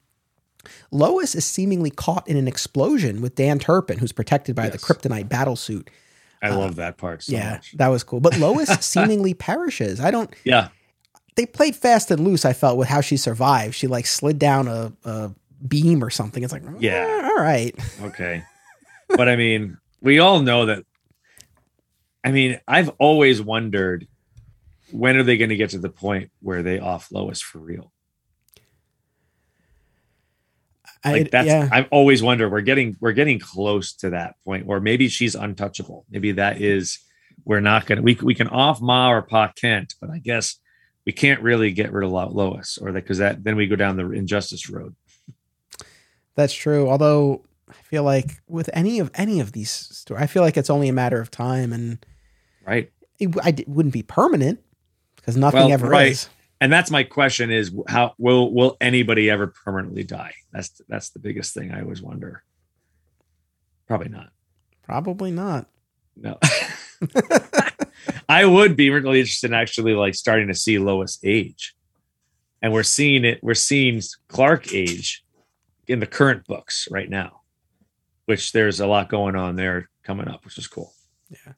Lois is seemingly caught in an explosion with Dan Turpin, who's protected by the kryptonite battle suit. I love that part so uh, yeah, much. that was cool. But Lois seemingly perishes. I don't. Yeah, They played fast and loose. I felt with how she survived. She like slid down a, a beam or something. It's like, yeah, all right. okay. but I mean, we all know that. I mean, I've always wondered when are they going to get to the point where they off Lois for real? Like I, that's yeah, I've always wondered. We're getting we're getting close to that point, or maybe she's untouchable. Maybe that is we're not gonna we we can off Ma or Pa Kent, but I guess we can't really get rid of Lois, or that because that then we go down the injustice road. that's true. Although I feel like with any of any of these stories, I feel like it's only a matter of time, and Right. it, I, it wouldn't be permanent because nothing Well, ever right. is. and that's my question is how will will anybody ever permanently die that's that's the biggest thing i always wonder probably not Probably not. no i would be really interested in actually like starting to see lois age and we're seeing it we're seeing clark age in the current books right now which there's a lot going on there coming up which is cool Yeah,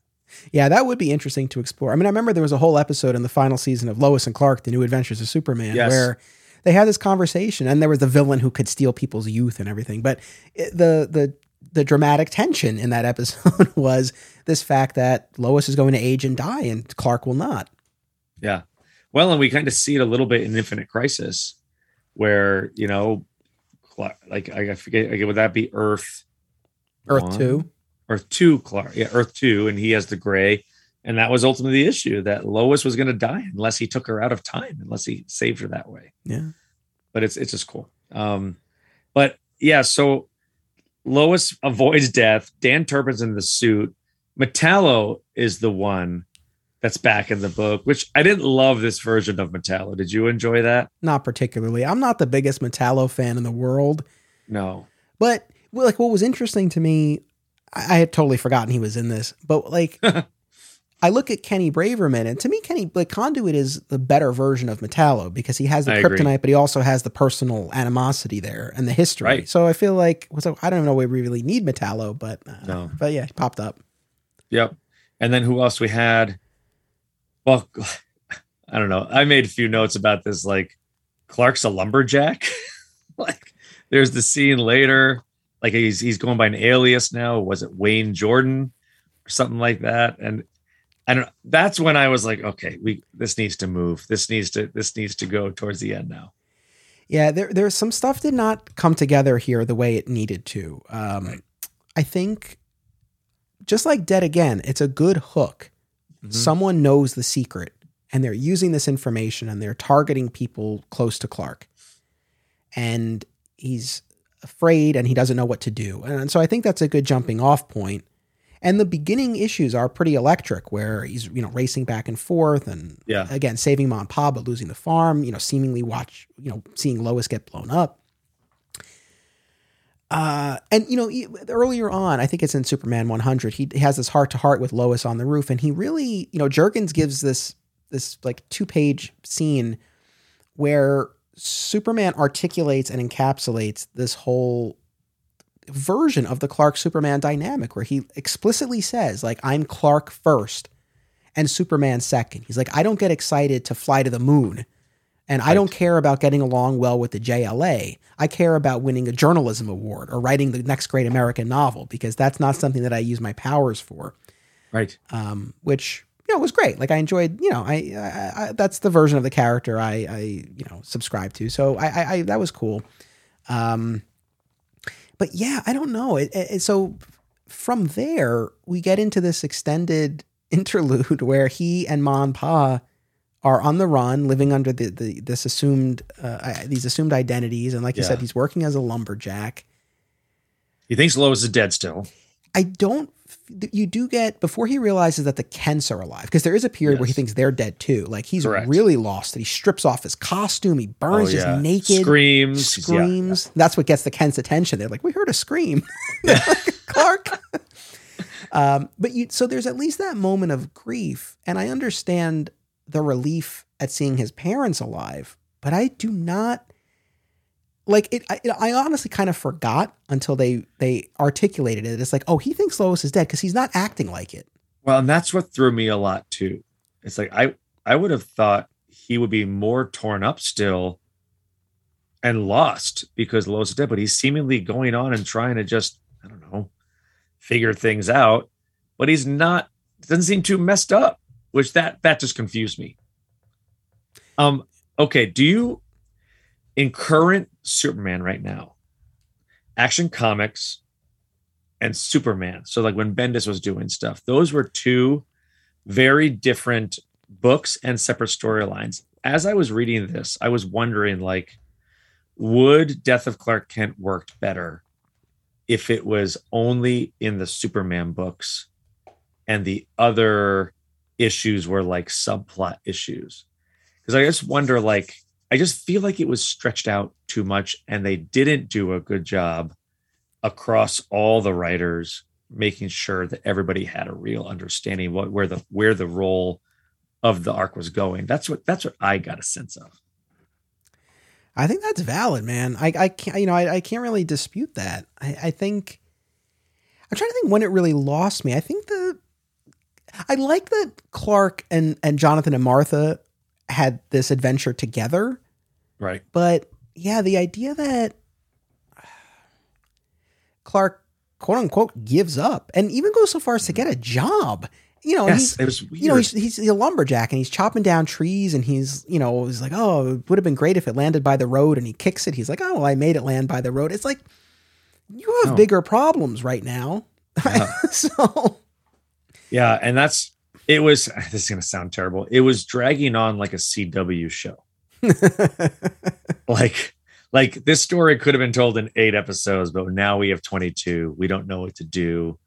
Yeah, that would be interesting to explore. I mean, I remember there was a whole episode in the final season of Lois and Clark: The New Adventures of Superman, Yes. where they had this conversation, and there was the villain who could steal people's youth and everything. But it, the the the dramatic tension in that episode was this fact that Lois is going to age and die, and Clark will not. Yeah. Well, and we kind of see it a little bit in Infinite Crisis, where you know, like I forget, like, would that be Earth? Earth one? two. Earth two, Clark. Yeah, Earth two, and he has the gray, and that was ultimately the issue that Lois was going to die unless he took her out of time, unless he saved her that way. Yeah. But it's it's just cool. Um, but yeah, so Lois avoids death. Dan Turpin's in the suit. Metallo is the one that's back in the book, which I didn't love this version of Metallo. Did you enjoy that? Not particularly. I'm not the biggest Metallo fan in the world, No. but like what was interesting to me, I, I had totally forgotten he was in this, but like I look at Kenny Braverman, and to me, Kenny like Conduit is the better version of Metallo because he has the I agree. kryptonite, but he also has the personal animosity there and the history. Right. So I feel like so I don't even know we really need Metallo, but uh, No. but yeah, he popped up. Yep. And then who else we had? Well, I don't know. I made a few notes about this. Like Clark's a lumberjack. like there's the scene later. Like he's he's going by an alias now. Was it Wayne Jordan or something like that? And I don't. That's when I was like, okay, we this needs to move. This needs to this needs to go towards the end now. Yeah, there there's some stuff did not come together here the way it needed to. Um, Right. I think just like Dead Again, it's a good hook. Mhm. Someone knows the secret and they're using this information and they're targeting people close to Clark. And he's afraid and he doesn't know what to do. And so I think that's a good jumping off point. And the beginning issues are pretty electric where he's, you know, racing back and forth and Yeah. again saving mom and pa but losing the farm, you know, seemingly watch, you know, seeing Lois get blown up. Uh, and you know, earlier on, I think it's in Superman 100. He has this heart to heart with Lois on the roof, and he really, you know, Jurgens gives this this like two page scene where Superman articulates and encapsulates this whole version of the Clark Superman dynamic, where he explicitly says, like, I'm Clark first and Superman second. He's like, I don't get excited to fly to the moon. And I don't care about getting along well with the JLA. I care about winning a journalism award or writing the next great American novel because that's not something that I use my powers for. Right. Um, which you know was great. Like I enjoyed. You know, I, I, I that's the version of the character I, I you know subscribe to. So I, I, I that was cool. Um, but yeah, I don't know. It, it, so from there we get into this extended interlude where he and Ma and Pa are on the run, living under the, the this assumed uh, these assumed identities, and like you said, he's working as a lumberjack. He thinks Lois is dead still. I don't. You do get before he realizes that the Kents are alive because there is a period where he thinks they're dead too. Like he's Correct. really lost. And he strips off his costume. He burns Oh, just yeah. naked. Screams. yeah. screams. That's what gets the Kent's attention. They're like, we heard a scream, Clark. um, but you, so there's at least that moment of grief, and I understand the relief at seeing his parents alive, but I do not like it. I, I honestly kind of forgot until they they articulated it. It's like, oh, he thinks Lois is dead because he's not acting like it. Well, and that's what threw me a lot too. It's like I I would have thought he would be more torn up still and lost because Lois is dead, but he's seemingly going on and trying to just, I don't know, figure things out. But he's not doesn't seem too messed up, which that that just confused me. Um, okay, do you in current Superman right now, Action Comics and Superman. So like when Bendis was doing stuff, those were two very different books and separate storylines. As I was reading this, I was wondering like would Death of Clark Kent worked better if it was only in the Superman books and the other issues were like subplot issues? Because I just wonder like I just feel like it was stretched out too much and they didn't do a good job across all the writers making sure that everybody had a real understanding what where the where the role of the arc was going that's what that's what i got a sense of I think that's valid, man. I, I can't, you know, I, I can't really dispute that. I, I think I'm trying to think when it really lost me. I think the I like that Clark and and Jonathan and Martha had this adventure together, right but yeah, the idea that Clark quote unquote gives up and even goes so far as to get a job. You know, he's yes it was weird you know, he's, he's a lumberjack and he's chopping down trees and he's, you know, he's like, oh, it would have been great if it landed by the road and he kicks it. He's like, oh, well, I made it land by the road. It's like, you have Oh. bigger problems right now. Yeah. so, yeah and that's it was this is going to sound terrible it was dragging on like a cw show like like this story could have been told in eight episodes but now we have 22 we don't know what to do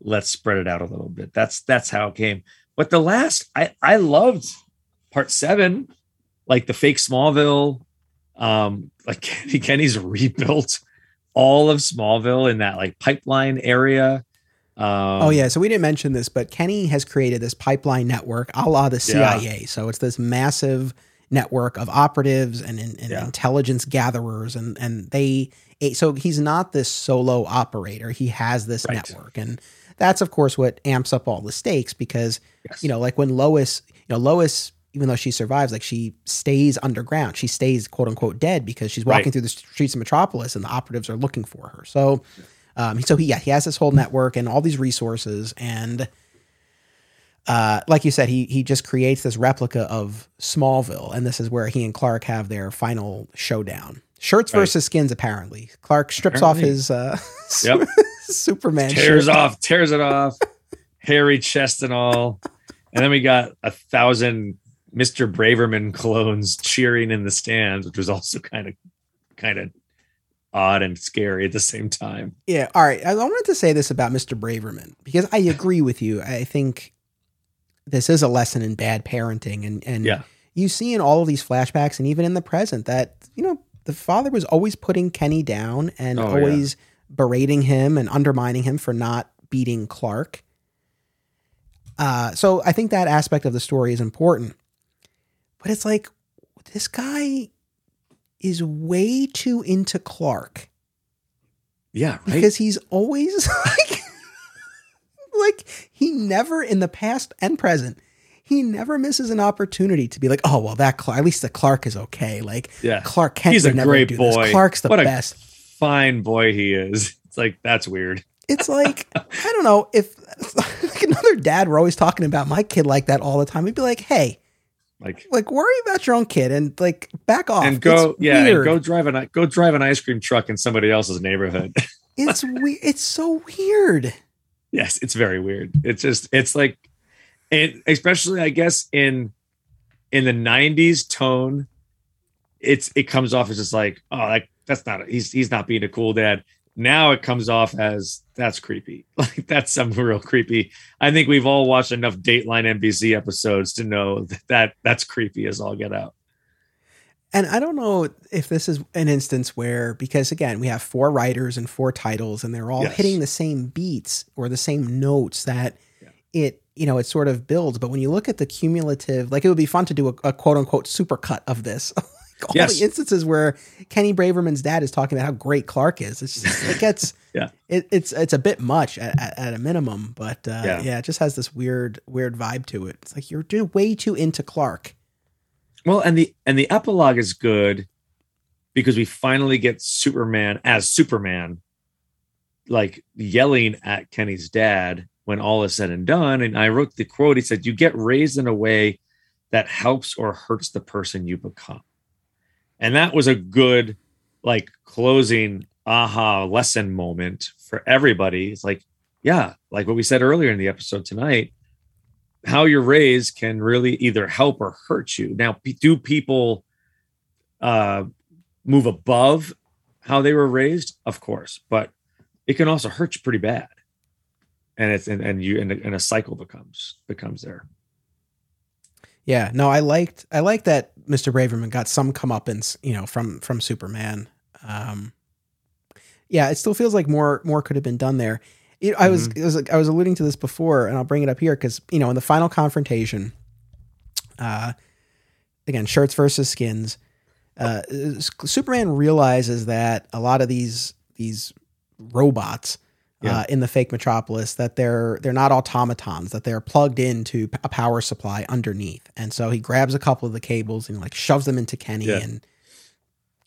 let's spread it out a little bit that's that's how it came but the last i i loved part seven like the fake smallville um like kenny kenny's rebuilt all of smallville in that like pipeline area um oh, yeah. So we didn't mention this, but Kenny has created this pipeline network a la the Yeah. CIA. So it's this massive network of operatives and, and, and Yeah. intelligence gatherers. And, and they, so he's not this solo operator. He has this Right. network. And that's, of course, what amps up all the stakes because yes. you know, like when Lois, you know, Lois, even though she survives, like she stays underground. She stays quote unquote dead because she's walking Right. through the streets of Metropolis and the operatives are looking for her. So, um, so he, yeah, he has this whole network and all these resources. And, uh, like you said, he, he just creates this replica of Smallville. And this is where he and Clark have their final showdown. Shirts Right. versus skins, apparently. Clark strips off his, uh, Yep. Superman tears shirt. off, tears it off, hairy chest and all. And then we got a thousand Mr. Braverman clones cheering in the stands, which was also kind of kind of odd and scary at the same time. Yeah. All right. I I wanted to say this about Mr. Braverman because I agree with you. I think this is a lesson in bad parenting, and and Yeah. you see in all of these flashbacks, and even in the present, that you know the father was always putting Kenny down and Oh, yeah. always berating him and undermining him for not beating Clark. Uh, so I think that aspect of the story is important, but it's like this guy is way too into Clark Yeah, right. because he's always like, like he never in the past and present he never misses an opportunity to be like oh well that Clark, at least the Clark is okay like yeah. Clark Kent He's a never great boy. this Clark's the What a- best Fine boy he is. It's like that's weird. it's like I don't know if like another dad were always talking about my kid like that all the time he'd be like hey Like like worry about your own kid and like back off and go It's yeah, and go drive an go drive an ice cream truck in somebody else's neighborhood. it's we it's so weird yes, it's very weird. It's just it's like and especially I guess in in the 90s tone it's it comes off as just like oh like that's not he's he's not being a cool dad now it comes off as that's creepy. Like that's some real creepy. I think we've all watched enough Dateline NBC episodes to know that, that that's creepy as all get out. And I don't know if this is an instance where, because again, we have four writers and four titles, and they're all Yes. hitting the same beats or the same notes that Yeah. it, you know, it sort of builds. But when you look at the cumulative, like it would be fun to do a, a quote unquote supercut of this. Like, all Yes. the instances where Kenny Braverman's dad is talking about how great Clark is. It's just, it gets, Yeah. it, it's, it's a bit much at, at, at a minimum, but uh, Yeah. yeah. it just has this weird, weird vibe to it. It's like you're way too into Clark. Well, and the and the epilogue is good because we finally get Superman as Superman, like yelling at Kenny's dad when all is said and done. And I wrote the quote. He said, "You get raised in a way that helps or hurts the person you become," and that was a good, like closing aha lesson moment for everybody. It's like, yeah, like what we said earlier in the episode tonight how you're raised can really either help or hurt you. Now, do people uh, move above how they were raised? Of course, but it can also hurt you pretty bad, and it's and, and you and, a- and a cycle becomes becomes there. Yeah, no, I liked I liked that Mr. Braverman got some comeuppance, you know, from from Superman. Um, yeah, it still feels like more more could have been done there. You know, I was, it was I was alluding to this before, and I'll bring it up here because you know in the final confrontation, uh, again shirts versus skins. Uh, Superman realizes that a lot of these these robots Yeah. uh, in the fake metropolis that they're they're not automatons that they're plugged into a power supply underneath and so he grabs a couple of the cables and like shoves them into kenny Yeah. and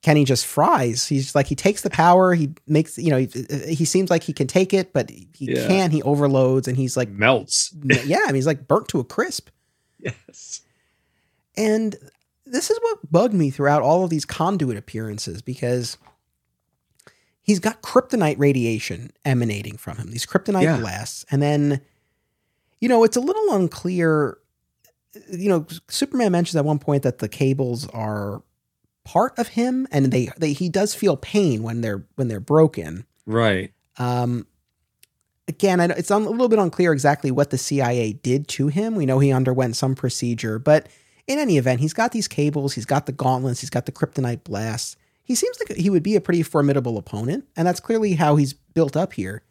kenny just fries he's like he takes the power he makes you know he, he seems like he can take it but he Yeah. can't he overloads and he's like Melts. yeah I mean, he's like burnt to a crisp Yes. and this is what bugged me throughout all of these conduit appearances because he's got kryptonite radiation emanating from him, these kryptonite Yeah. blasts. And then, you know, it's a little unclear. You know, Superman mentions at one point that the cables are part of him and they, they he does feel pain when they're when they're broken. Right. Um, again, I, it's a little bit unclear exactly what the CIA did to him. We know he underwent some procedure, but in any event, he's got these cables, he's got the gauntlets, he's got the kryptonite blast. He seems like he would be a pretty formidable opponent, and that's clearly how he's built up here.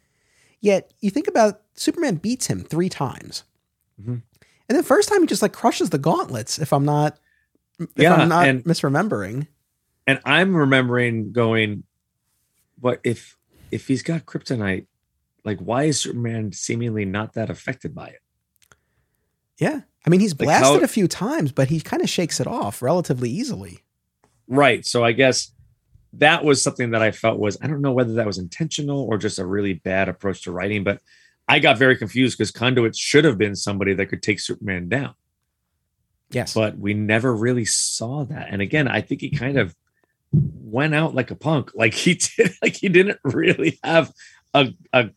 Yet, you think about Superman beats him three times. Mhm. And the first time he just like crushes the gauntlets, if I'm not if Yeah, I'm not and- misremembering. And I'm remembering going, but if if he's got kryptonite, like why is Superman seemingly not that affected by it? Yeah. I mean, he's Like blasted how- a few times, but he kind of shakes it off relatively easily. Right. So I guess that was something that I felt was I don't know whether that was intentional or just a really bad approach to writing, but I got very confused because Conduit should have been somebody that could take Superman down, Yes. but we never really saw that. And again, I think he kind of went out like a punk. Like he did, like he didn't really have a a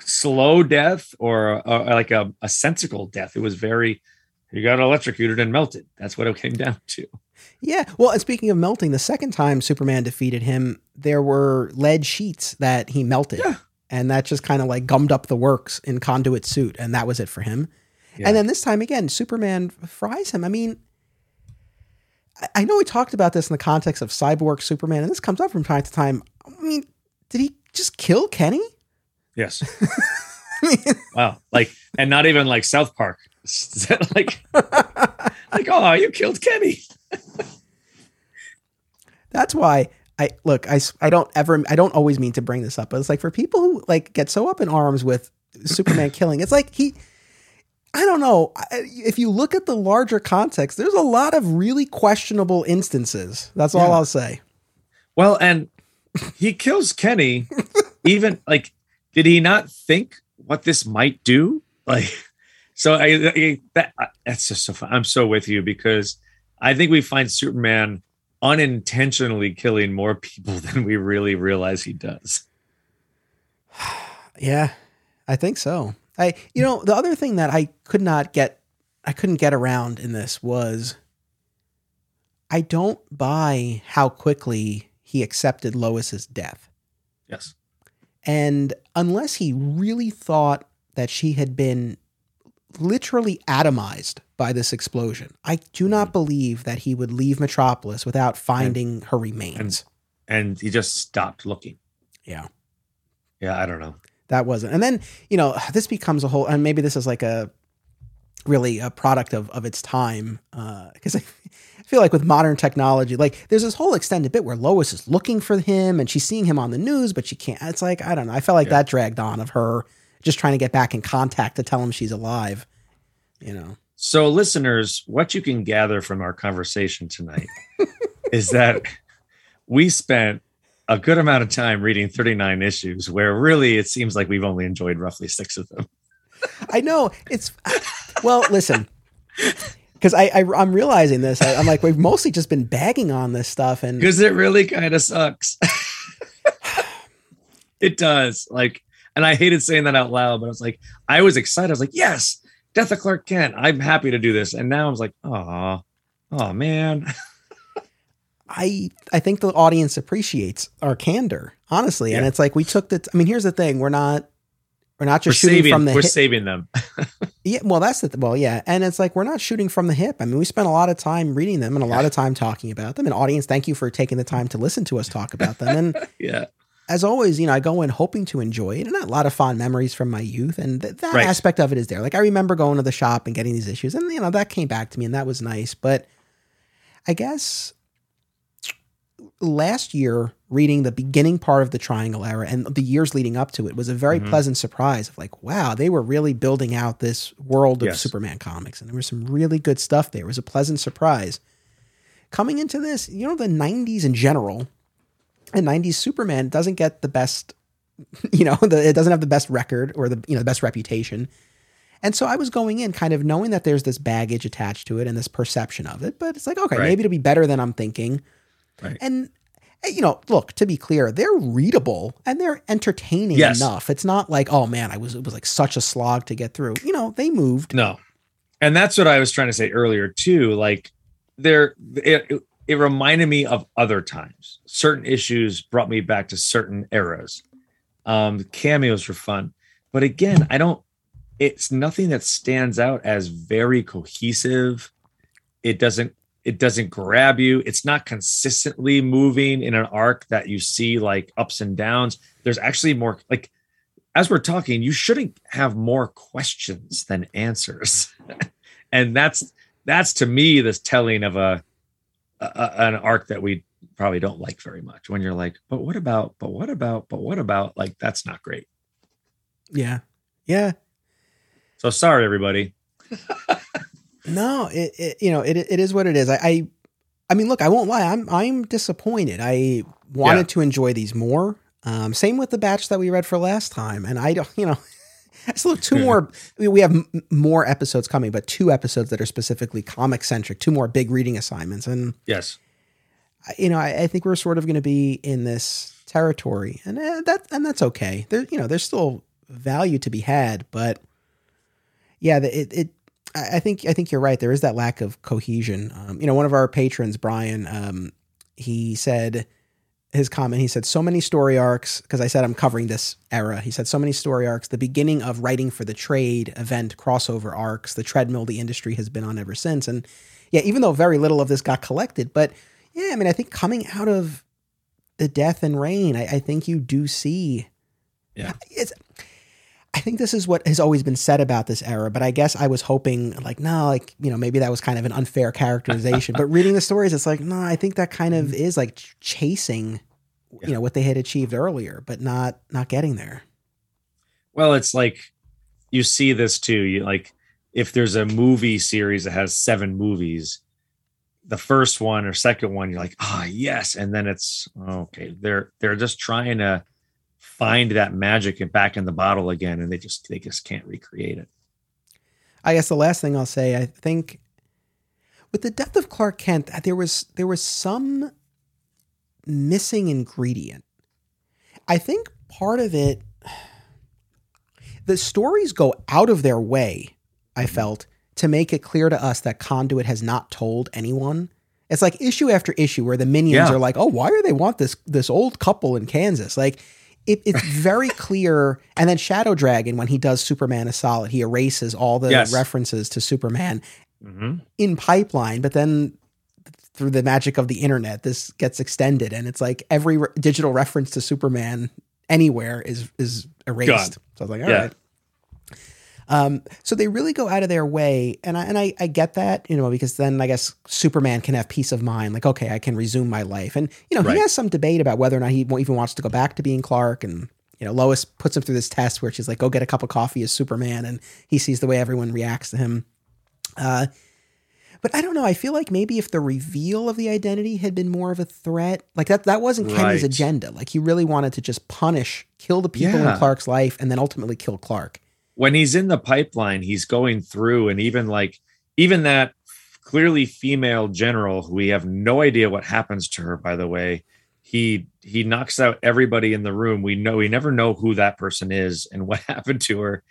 slow death or, or like a, a sensical death. It was very he got electrocuted and melted. That's what it came down to. Yeah. Well, and speaking of melting, the second time Superman defeated him, there were lead sheets that he melted. Yeah. And that just kind of like gummed up the works in Conduit suit. And that was it for him. Yeah. And then this time again, Superman fries him. I mean, I- I know we talked about this in the context of Cyborg Superman, and this comes up from time to time. I mean, did he just kill Kenny? Yes. wow. Like, and not even like South Park. like, like, oh, you killed Kenny. That's why I look. I I don't ever. I don't always mean to bring this up, but it's like for people who like get so up in arms with Superman killing. It's like he. I don't know. If you look at the larger context, there's a lot of really questionable instances. That's all Yeah. I'll say. Well, and he kills Kenny. even like, did he not think what this might do? Like, so I, I that that's just so fun. I'm so with you because I think we find Superman unintentionally killing more people than we really realize he does. Yeah, I think so. I you know the other thing that I could not get, I couldn't get around in this was. I don't buy how quickly he accepted Lois's death. Yes. And unless he really thought that she had been literally atomized by this explosion, I do mm-hmm. not believe that he would leave Metropolis without finding and, her remains. And, and he just stopped looking. Yeah. Yeah, I don't know. That wasn't. And then, you know, this becomes a whole, and maybe this is like a really a product of, of its time. Because uh, I feel like with modern technology, like there's this whole extended bit where Lois is looking for him and she's seeing him on the news, but she can't. It's like, I don't know. I felt like yeah. that dragged on of her just trying to get back in contact to tell him she's alive, you know. So, listeners, what you can gather from our conversation tonight is that we spent a good amount of time reading 39 issues where really it seems like we've only enjoyed roughly six of them. I know it's well, listen, because I, I am realizing this. I, am like we've mostly just been bagging on this stuff, and because it really kind of sucks. it does. Like, and I hated saying that out loud, but I was like, I was excited. I was like, yes, Death of Clark Kent. I'm happy to do this, and now I was like, oh, oh man. I I think the audience appreciates our candor, honestly. Yeah. And it's like we took the. T- I mean, here's the thing: we're not we're not just we're shooting saving, from the. We're hip. saving them. yeah, well, that's the well, yeah, and it's like we're not shooting from the hip. I mean, we spent a lot of time reading them and a lot of time talking about them. And audience, thank you for taking the time to listen to us talk about them. And yeah, as always, you know, I go in hoping to enjoy it, and a lot of fond memories from my youth, and th- that right. aspect of it is there. Like I remember going to the shop and getting these issues, and you know that came back to me, and that was nice. But I guess last year reading the beginning part of the triangle era and the years leading up to it was a very mm-hmm. pleasant surprise of like wow they were really building out this world of yes. superman comics and there was some really good stuff there it was a pleasant surprise coming into this you know the 90s in general and 90s superman doesn't get the best you know the, it doesn't have the best record or the you know the best reputation and so I was going in kind of knowing that there's this baggage attached to it and this perception of it, but it's like, okay, right. maybe it'll be better than I'm thinking. Right. And eh, you know, look, to be clear, they're readable and they're entertaining yes. enough. It's not like, oh man, I was it was like such a slog to get through. You know, they moved. No. And that's what I was trying to say earlier too. Like there it, it, it reminded me of other times. Certain issues brought me back to certain eras. Um cameos were fun. But again, I don't it's nothing that stands out as very cohesive. It doesn't it doesn't grab you. It's not consistently moving in an arc that you see like ups and downs. There's actually more like as we're talking you shouldn't have more questions than answers. And that's that's to me this telling of a, a, an arc that we probably don't like very much when you're like but what about but what about but what about? Like that's not great. Yeah. Yeah. So sorry everybody No, it, it you know it it is what it is. I, I, I mean, look, I won't lie. I'm I'm disappointed. I wanted yeah. to enjoy these more. Um, same with the batch that we read for last time, and I don't, you know. I still two more. We have m- more episodes coming, but two episodes that are specifically comic centric. Two more big reading assignments, and yes, you know, I, I think we're sort of going to be in this territory, and uh, that and that's okay. There, you know, there's still value to be had, but yeah, it it I think I think you're right. There is that lack of cohesion. Um, you know, one of our patrons, Brian, um, he said his comment. He said so many story arcs because I said I'm covering this era. He said so many story arcs. The beginning of writing for the trade event crossover arcs, the treadmill the industry has been on ever since. And yeah, even though very little of this got collected, but yeah, I mean, I think coming out of the death and reign, I, I think you do see. Yeah, it's I think this is what has always been said about this era, but I guess I was hoping like, no, like, you know, maybe that was kind of an unfair characterization. but reading the stories, it's like, no, I think that kind of mm-hmm. is like chasing, yeah. you know, what they had achieved earlier, but not not getting there. Well, it's like you see this too. You like if there's a movie series that has seven movies, the first one or second one, you're like, ah, oh, yes. And then it's okay. They're they're just trying to find that magic and back in the bottle again and they just they just can't recreate it i guess the last thing i'll say i think with the death of clark kent there was there was some missing ingredient i think part of it the stories go out of their way i mm-hmm. felt to make it clear to us that conduit has not told anyone it's like issue after issue where the minions yeah. are like, "Oh, why do they want this this old couple in Kansas?" Like it, it's very clear. And then Shadow Dragon, when he does Superman is solid, he erases all the Yes. references to Superman Mhm. in pipeline. But then through the magic of the internet, this gets extended, and it's like every re- digital reference to Superman anywhere is is erased. So I was like, all right. Yeah. Um, so they really go out of their way, and I and I, I get that, you know, because then I guess Superman can have peace of mind, like okay, I can resume my life, and you know, Right. he has some debate about whether or not he even wants to go back to being Clark, and you know, Lois puts him through this test where she's like, go get a cup of coffee as Superman, and he sees the way everyone reacts to him. Uh, but I don't know. I feel like maybe if the reveal of the identity had been more of a threat, like that, that wasn't Kenny's agenda. Like he really wanted to just punish, kill the people in Clark's life, and then ultimately kill Clark. When he's in the pipeline, he's going through, and even like even that clearly female general, who we have no idea what happens to her. By the way, he he knocks out everybody in the room. We know we never know who that person is and what happened to her.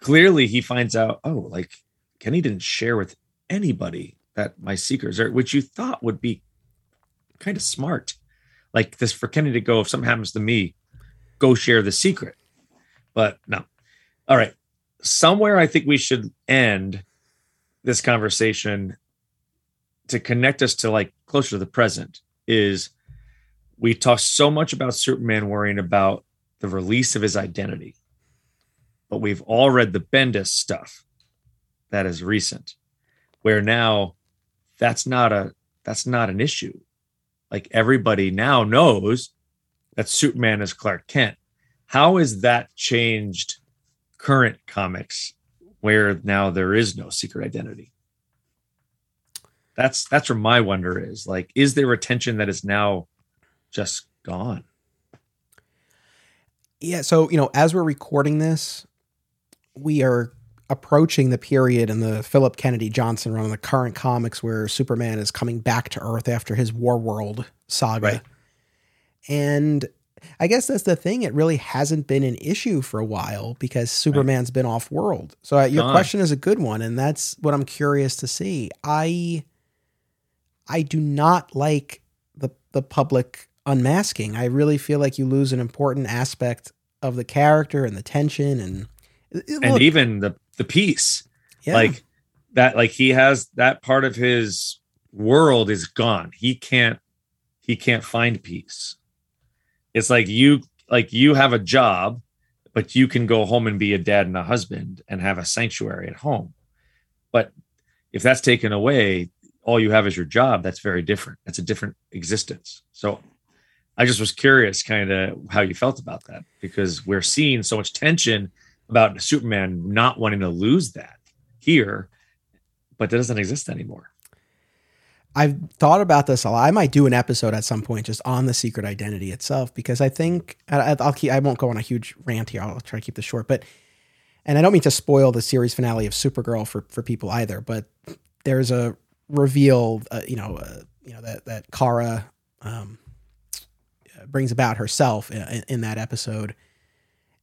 Clearly, he finds out. Oh, like Kenny didn't share with anybody that my secrets are, which you thought would be kind of smart. Like this for Kenny to go, if something happens to me, go share the secret. But no. All right. Somewhere I think we should end this conversation to connect us to like closer to the present is we talk so much about Superman worrying about the release of his identity. But we've all read the Bendis stuff that is recent, where now that's not a that's not an issue. Like everybody now knows that Superman is Clark Kent. How has that changed current comics where now there is no secret identity? That's that's where my wonder is. Like, is there a tension that is now just gone? Yeah. So, you know, as we're recording this, we are approaching the period in the Philip Kennedy Johnson run of the current comics where Superman is coming back to Earth after his Warworld saga. Right. And I guess that's the thing. It really hasn't been an issue for a while because Superman's been off world. So uh, your Gone. question is a good one. And that's what I'm curious to see. I, I do not like the, the public unmasking. I really feel like you lose an important aspect of the character and the tension and, And look, even the the piece, yeah. like that, like he has that part of his world is gone. He can't he can't find peace. It's like you like you have a job, but you can go home and be a dad and a husband and have a sanctuary at home. But if that's taken away, all you have is your job. That's very different. That's a different existence. So I just was curious kind of how you felt about that because we're seeing so much tension about Superman not wanting to lose that here, but that doesn't exist anymore. I've thought about this a lot. I might do an episode at some point just on the secret identity itself because I think I- I'll keep. I won't go on a huge rant here. I'll try to keep this short, but and I don't mean to spoil the series finale of Supergirl for for people either. But there's a reveal, uh, you know, uh, you know that that Kara um, brings about herself in, in that episode.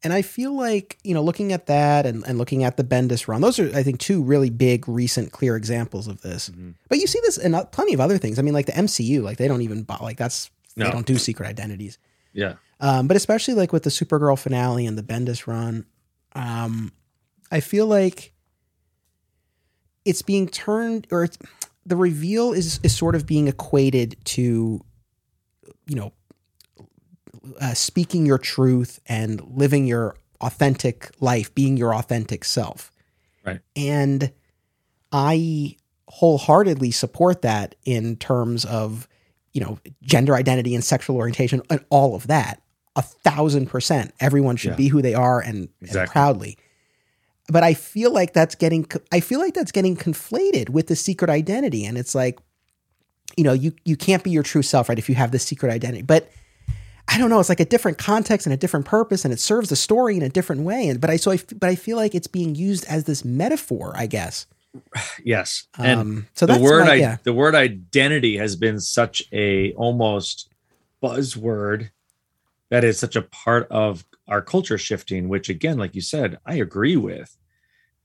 And I feel like, you know, looking at that and, and looking at the Bendis run, those are, I think, two really big, recent, clear examples of this. But you see this in uh, plenty of other things. I mean, like the MCU, like they don't even, like that's, they don't do secret identities. Yeah. Um, but especially like with the Supergirl finale and the Bendis run, um, I feel like it's being turned or it's, the reveal is is sort of being equated to, you know, uh, speaking your truth and living your authentic life, being your authentic self. Right. And I wholeheartedly support that in terms of, you know, gender identity and sexual orientation and all of that. A thousand percent. Everyone should Yeah. be who they are and, and proudly. But I feel like that's getting I feel like that's getting conflated with the secret identity. And it's like, you know, you you can't be your true self, right? If you have this secret identity. But I don't know. It's like a different context and a different purpose, and it serves the story in a different way. And but I so I but I feel like it's being used as this metaphor, I guess. Yes. And Um, so the word my, I, the word identity has been such a almost buzzword that is such a part of our culture shifting which again like you said i agree with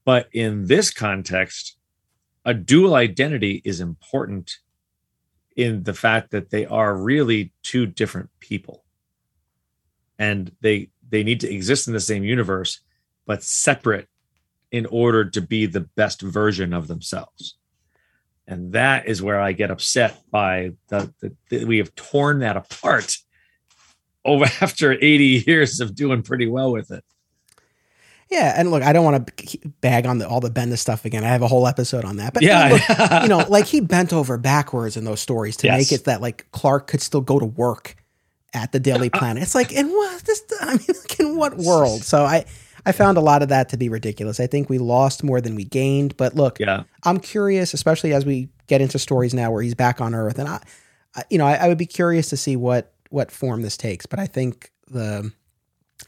but in this context a dual identity is important in the fact that they are really two different people and they they need to exist in the same universe but separate in order to be the best version of themselves and that is where i get upset by the, the, the we have torn that apart over after 80 years of doing pretty well with it yeah, and look, I don't want to bag on the, all the Bendis stuff again. I have a whole episode on that. But yeah, look, you know, like he bent over backwards in those stories to yes. make it that like Clark could still go to work at the Daily uh, Planet. It's like in what this? I mean, like in what world? So I I found a lot of that to be ridiculous. I think we lost more than we gained. But look, yeah, I'm curious, especially as we get into stories now where he's back on Earth, and I, I you know, I, I would be curious to see what what form this takes. But I think the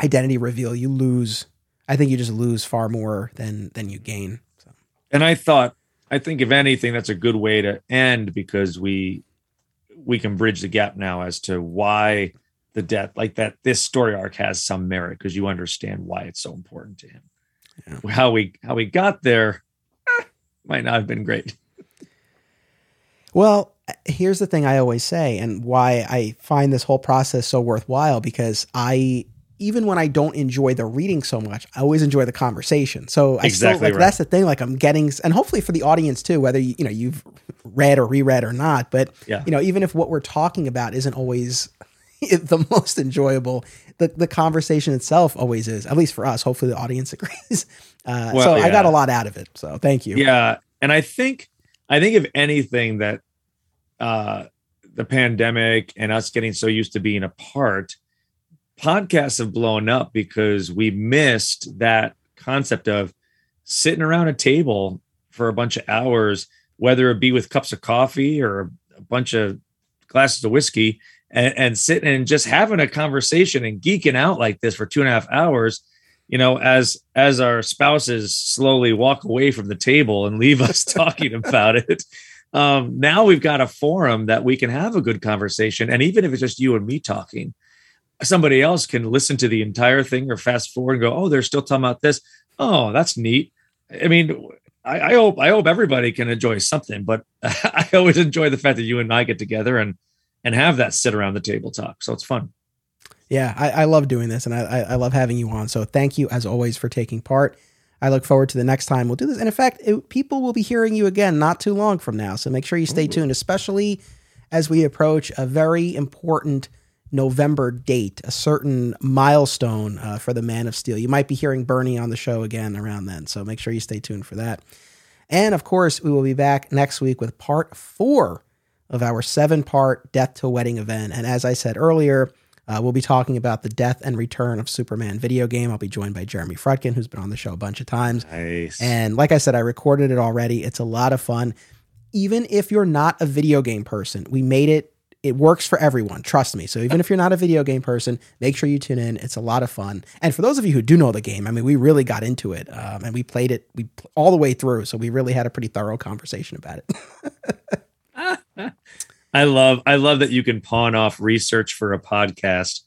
identity reveal, you lose. I think you just lose far more than than you gain. So. And I thought, I think if anything, that's a good way to end because we we can bridge the gap now as to why the death like that this story arc has some merit because you understand why it's so important to him yeah. how we how we got there eh, might not have been great well here's the thing i always say and why i find this whole process so worthwhile because i even when I don't enjoy the reading so much, I always enjoy the conversation. So I exactly still like right. that's the thing. Like I'm getting, and hopefully for the audience too, whether you, you know you've read or reread or not, but yeah. you know even if what we're talking about isn't always the most enjoyable, the the conversation itself always is. At least for us. Hopefully the audience agrees. Uh, well, so yeah. I got a lot out of it. So thank you. Yeah, and I think I think if anything that uh, the pandemic and us getting so used to being apart podcasts have blown up because we missed that concept of sitting around a table for a bunch of hours, whether it be with cups of coffee or a bunch of glasses of whiskey, and, and sitting and just having a conversation and geeking out like this for two and a half hours. You know, as as our spouses slowly walk away from the table and leave us talking about it, um, now we've got a forum that we can have a good conversation. And even if it's just you and me talking, somebody else can listen to the entire thing or fast forward and go, oh, they're still talking about this. Oh, that's neat. I mean, I, I hope I hope everybody can enjoy something, but I always enjoy the fact that you and I get together and and have that sit around the table talk. So it's fun. Yeah, I, I love doing this and I, I love having you on. So thank you as always for taking part. I look forward to the next time we'll do this. And in fact, it, people will be hearing you again not too long from now. So make sure you stay Ooh. tuned, especially as we approach a very important November date, a certain milestone uh, for the Man of Steel. You might be hearing Bernie on the show again around then, so make sure you stay tuned for that. And of course, we will be back next week with part four of our seven part Death to Wedding event. And as I said earlier, uh, we'll be talking about the death and return of Superman video game. I'll be joined by Jeremy Frutkin, who's been on the show a bunch of times. Nice. And like I said, I recorded it already. It's a lot of fun. Even if you're not a video game person, we made it it works for everyone. Trust me. So even if you're not a video game person, make sure you tune in. It's a lot of fun. And for those of you who do know the game, I mean, we really got into it um, and we played it we all the way through. So we really had a pretty thorough conversation about it. I love I love that you can pawn off research for a podcast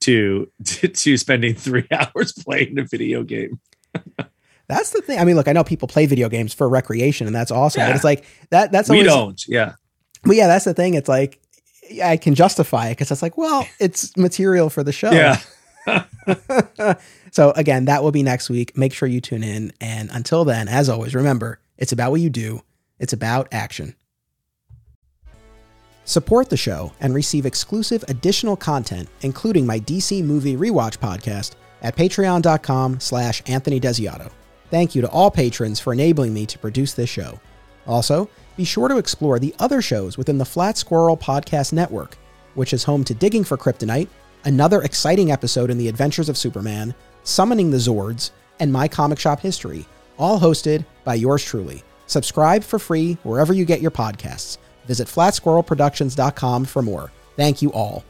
to to, to spending three hours playing a video game. that's the thing. I mean, look, I know people play video games for recreation, and that's awesome. Yeah. But it's like that. That's always, we don't. Yeah. But yeah, that's the thing. It's like I can justify it because it's like, well, it's material for the show. Yeah. so again, that will be next week. Make sure you tune in. And until then, as always, remember, it's about what you do. It's about action. Support the show and receive exclusive additional content, including my DC movie rewatch podcast at patreon.com slash Anthony Desiato. Thank you to all patrons for enabling me to produce this show. Also, be sure to explore the other shows within the Flat Squirrel Podcast Network, which is home to Digging for Kryptonite, another exciting episode in the adventures of Superman, Summoning the Zords, and My Comic Shop History, all hosted by yours truly. Subscribe for free wherever you get your podcasts. Visit flatsquirrelproductions.com for more. Thank you all.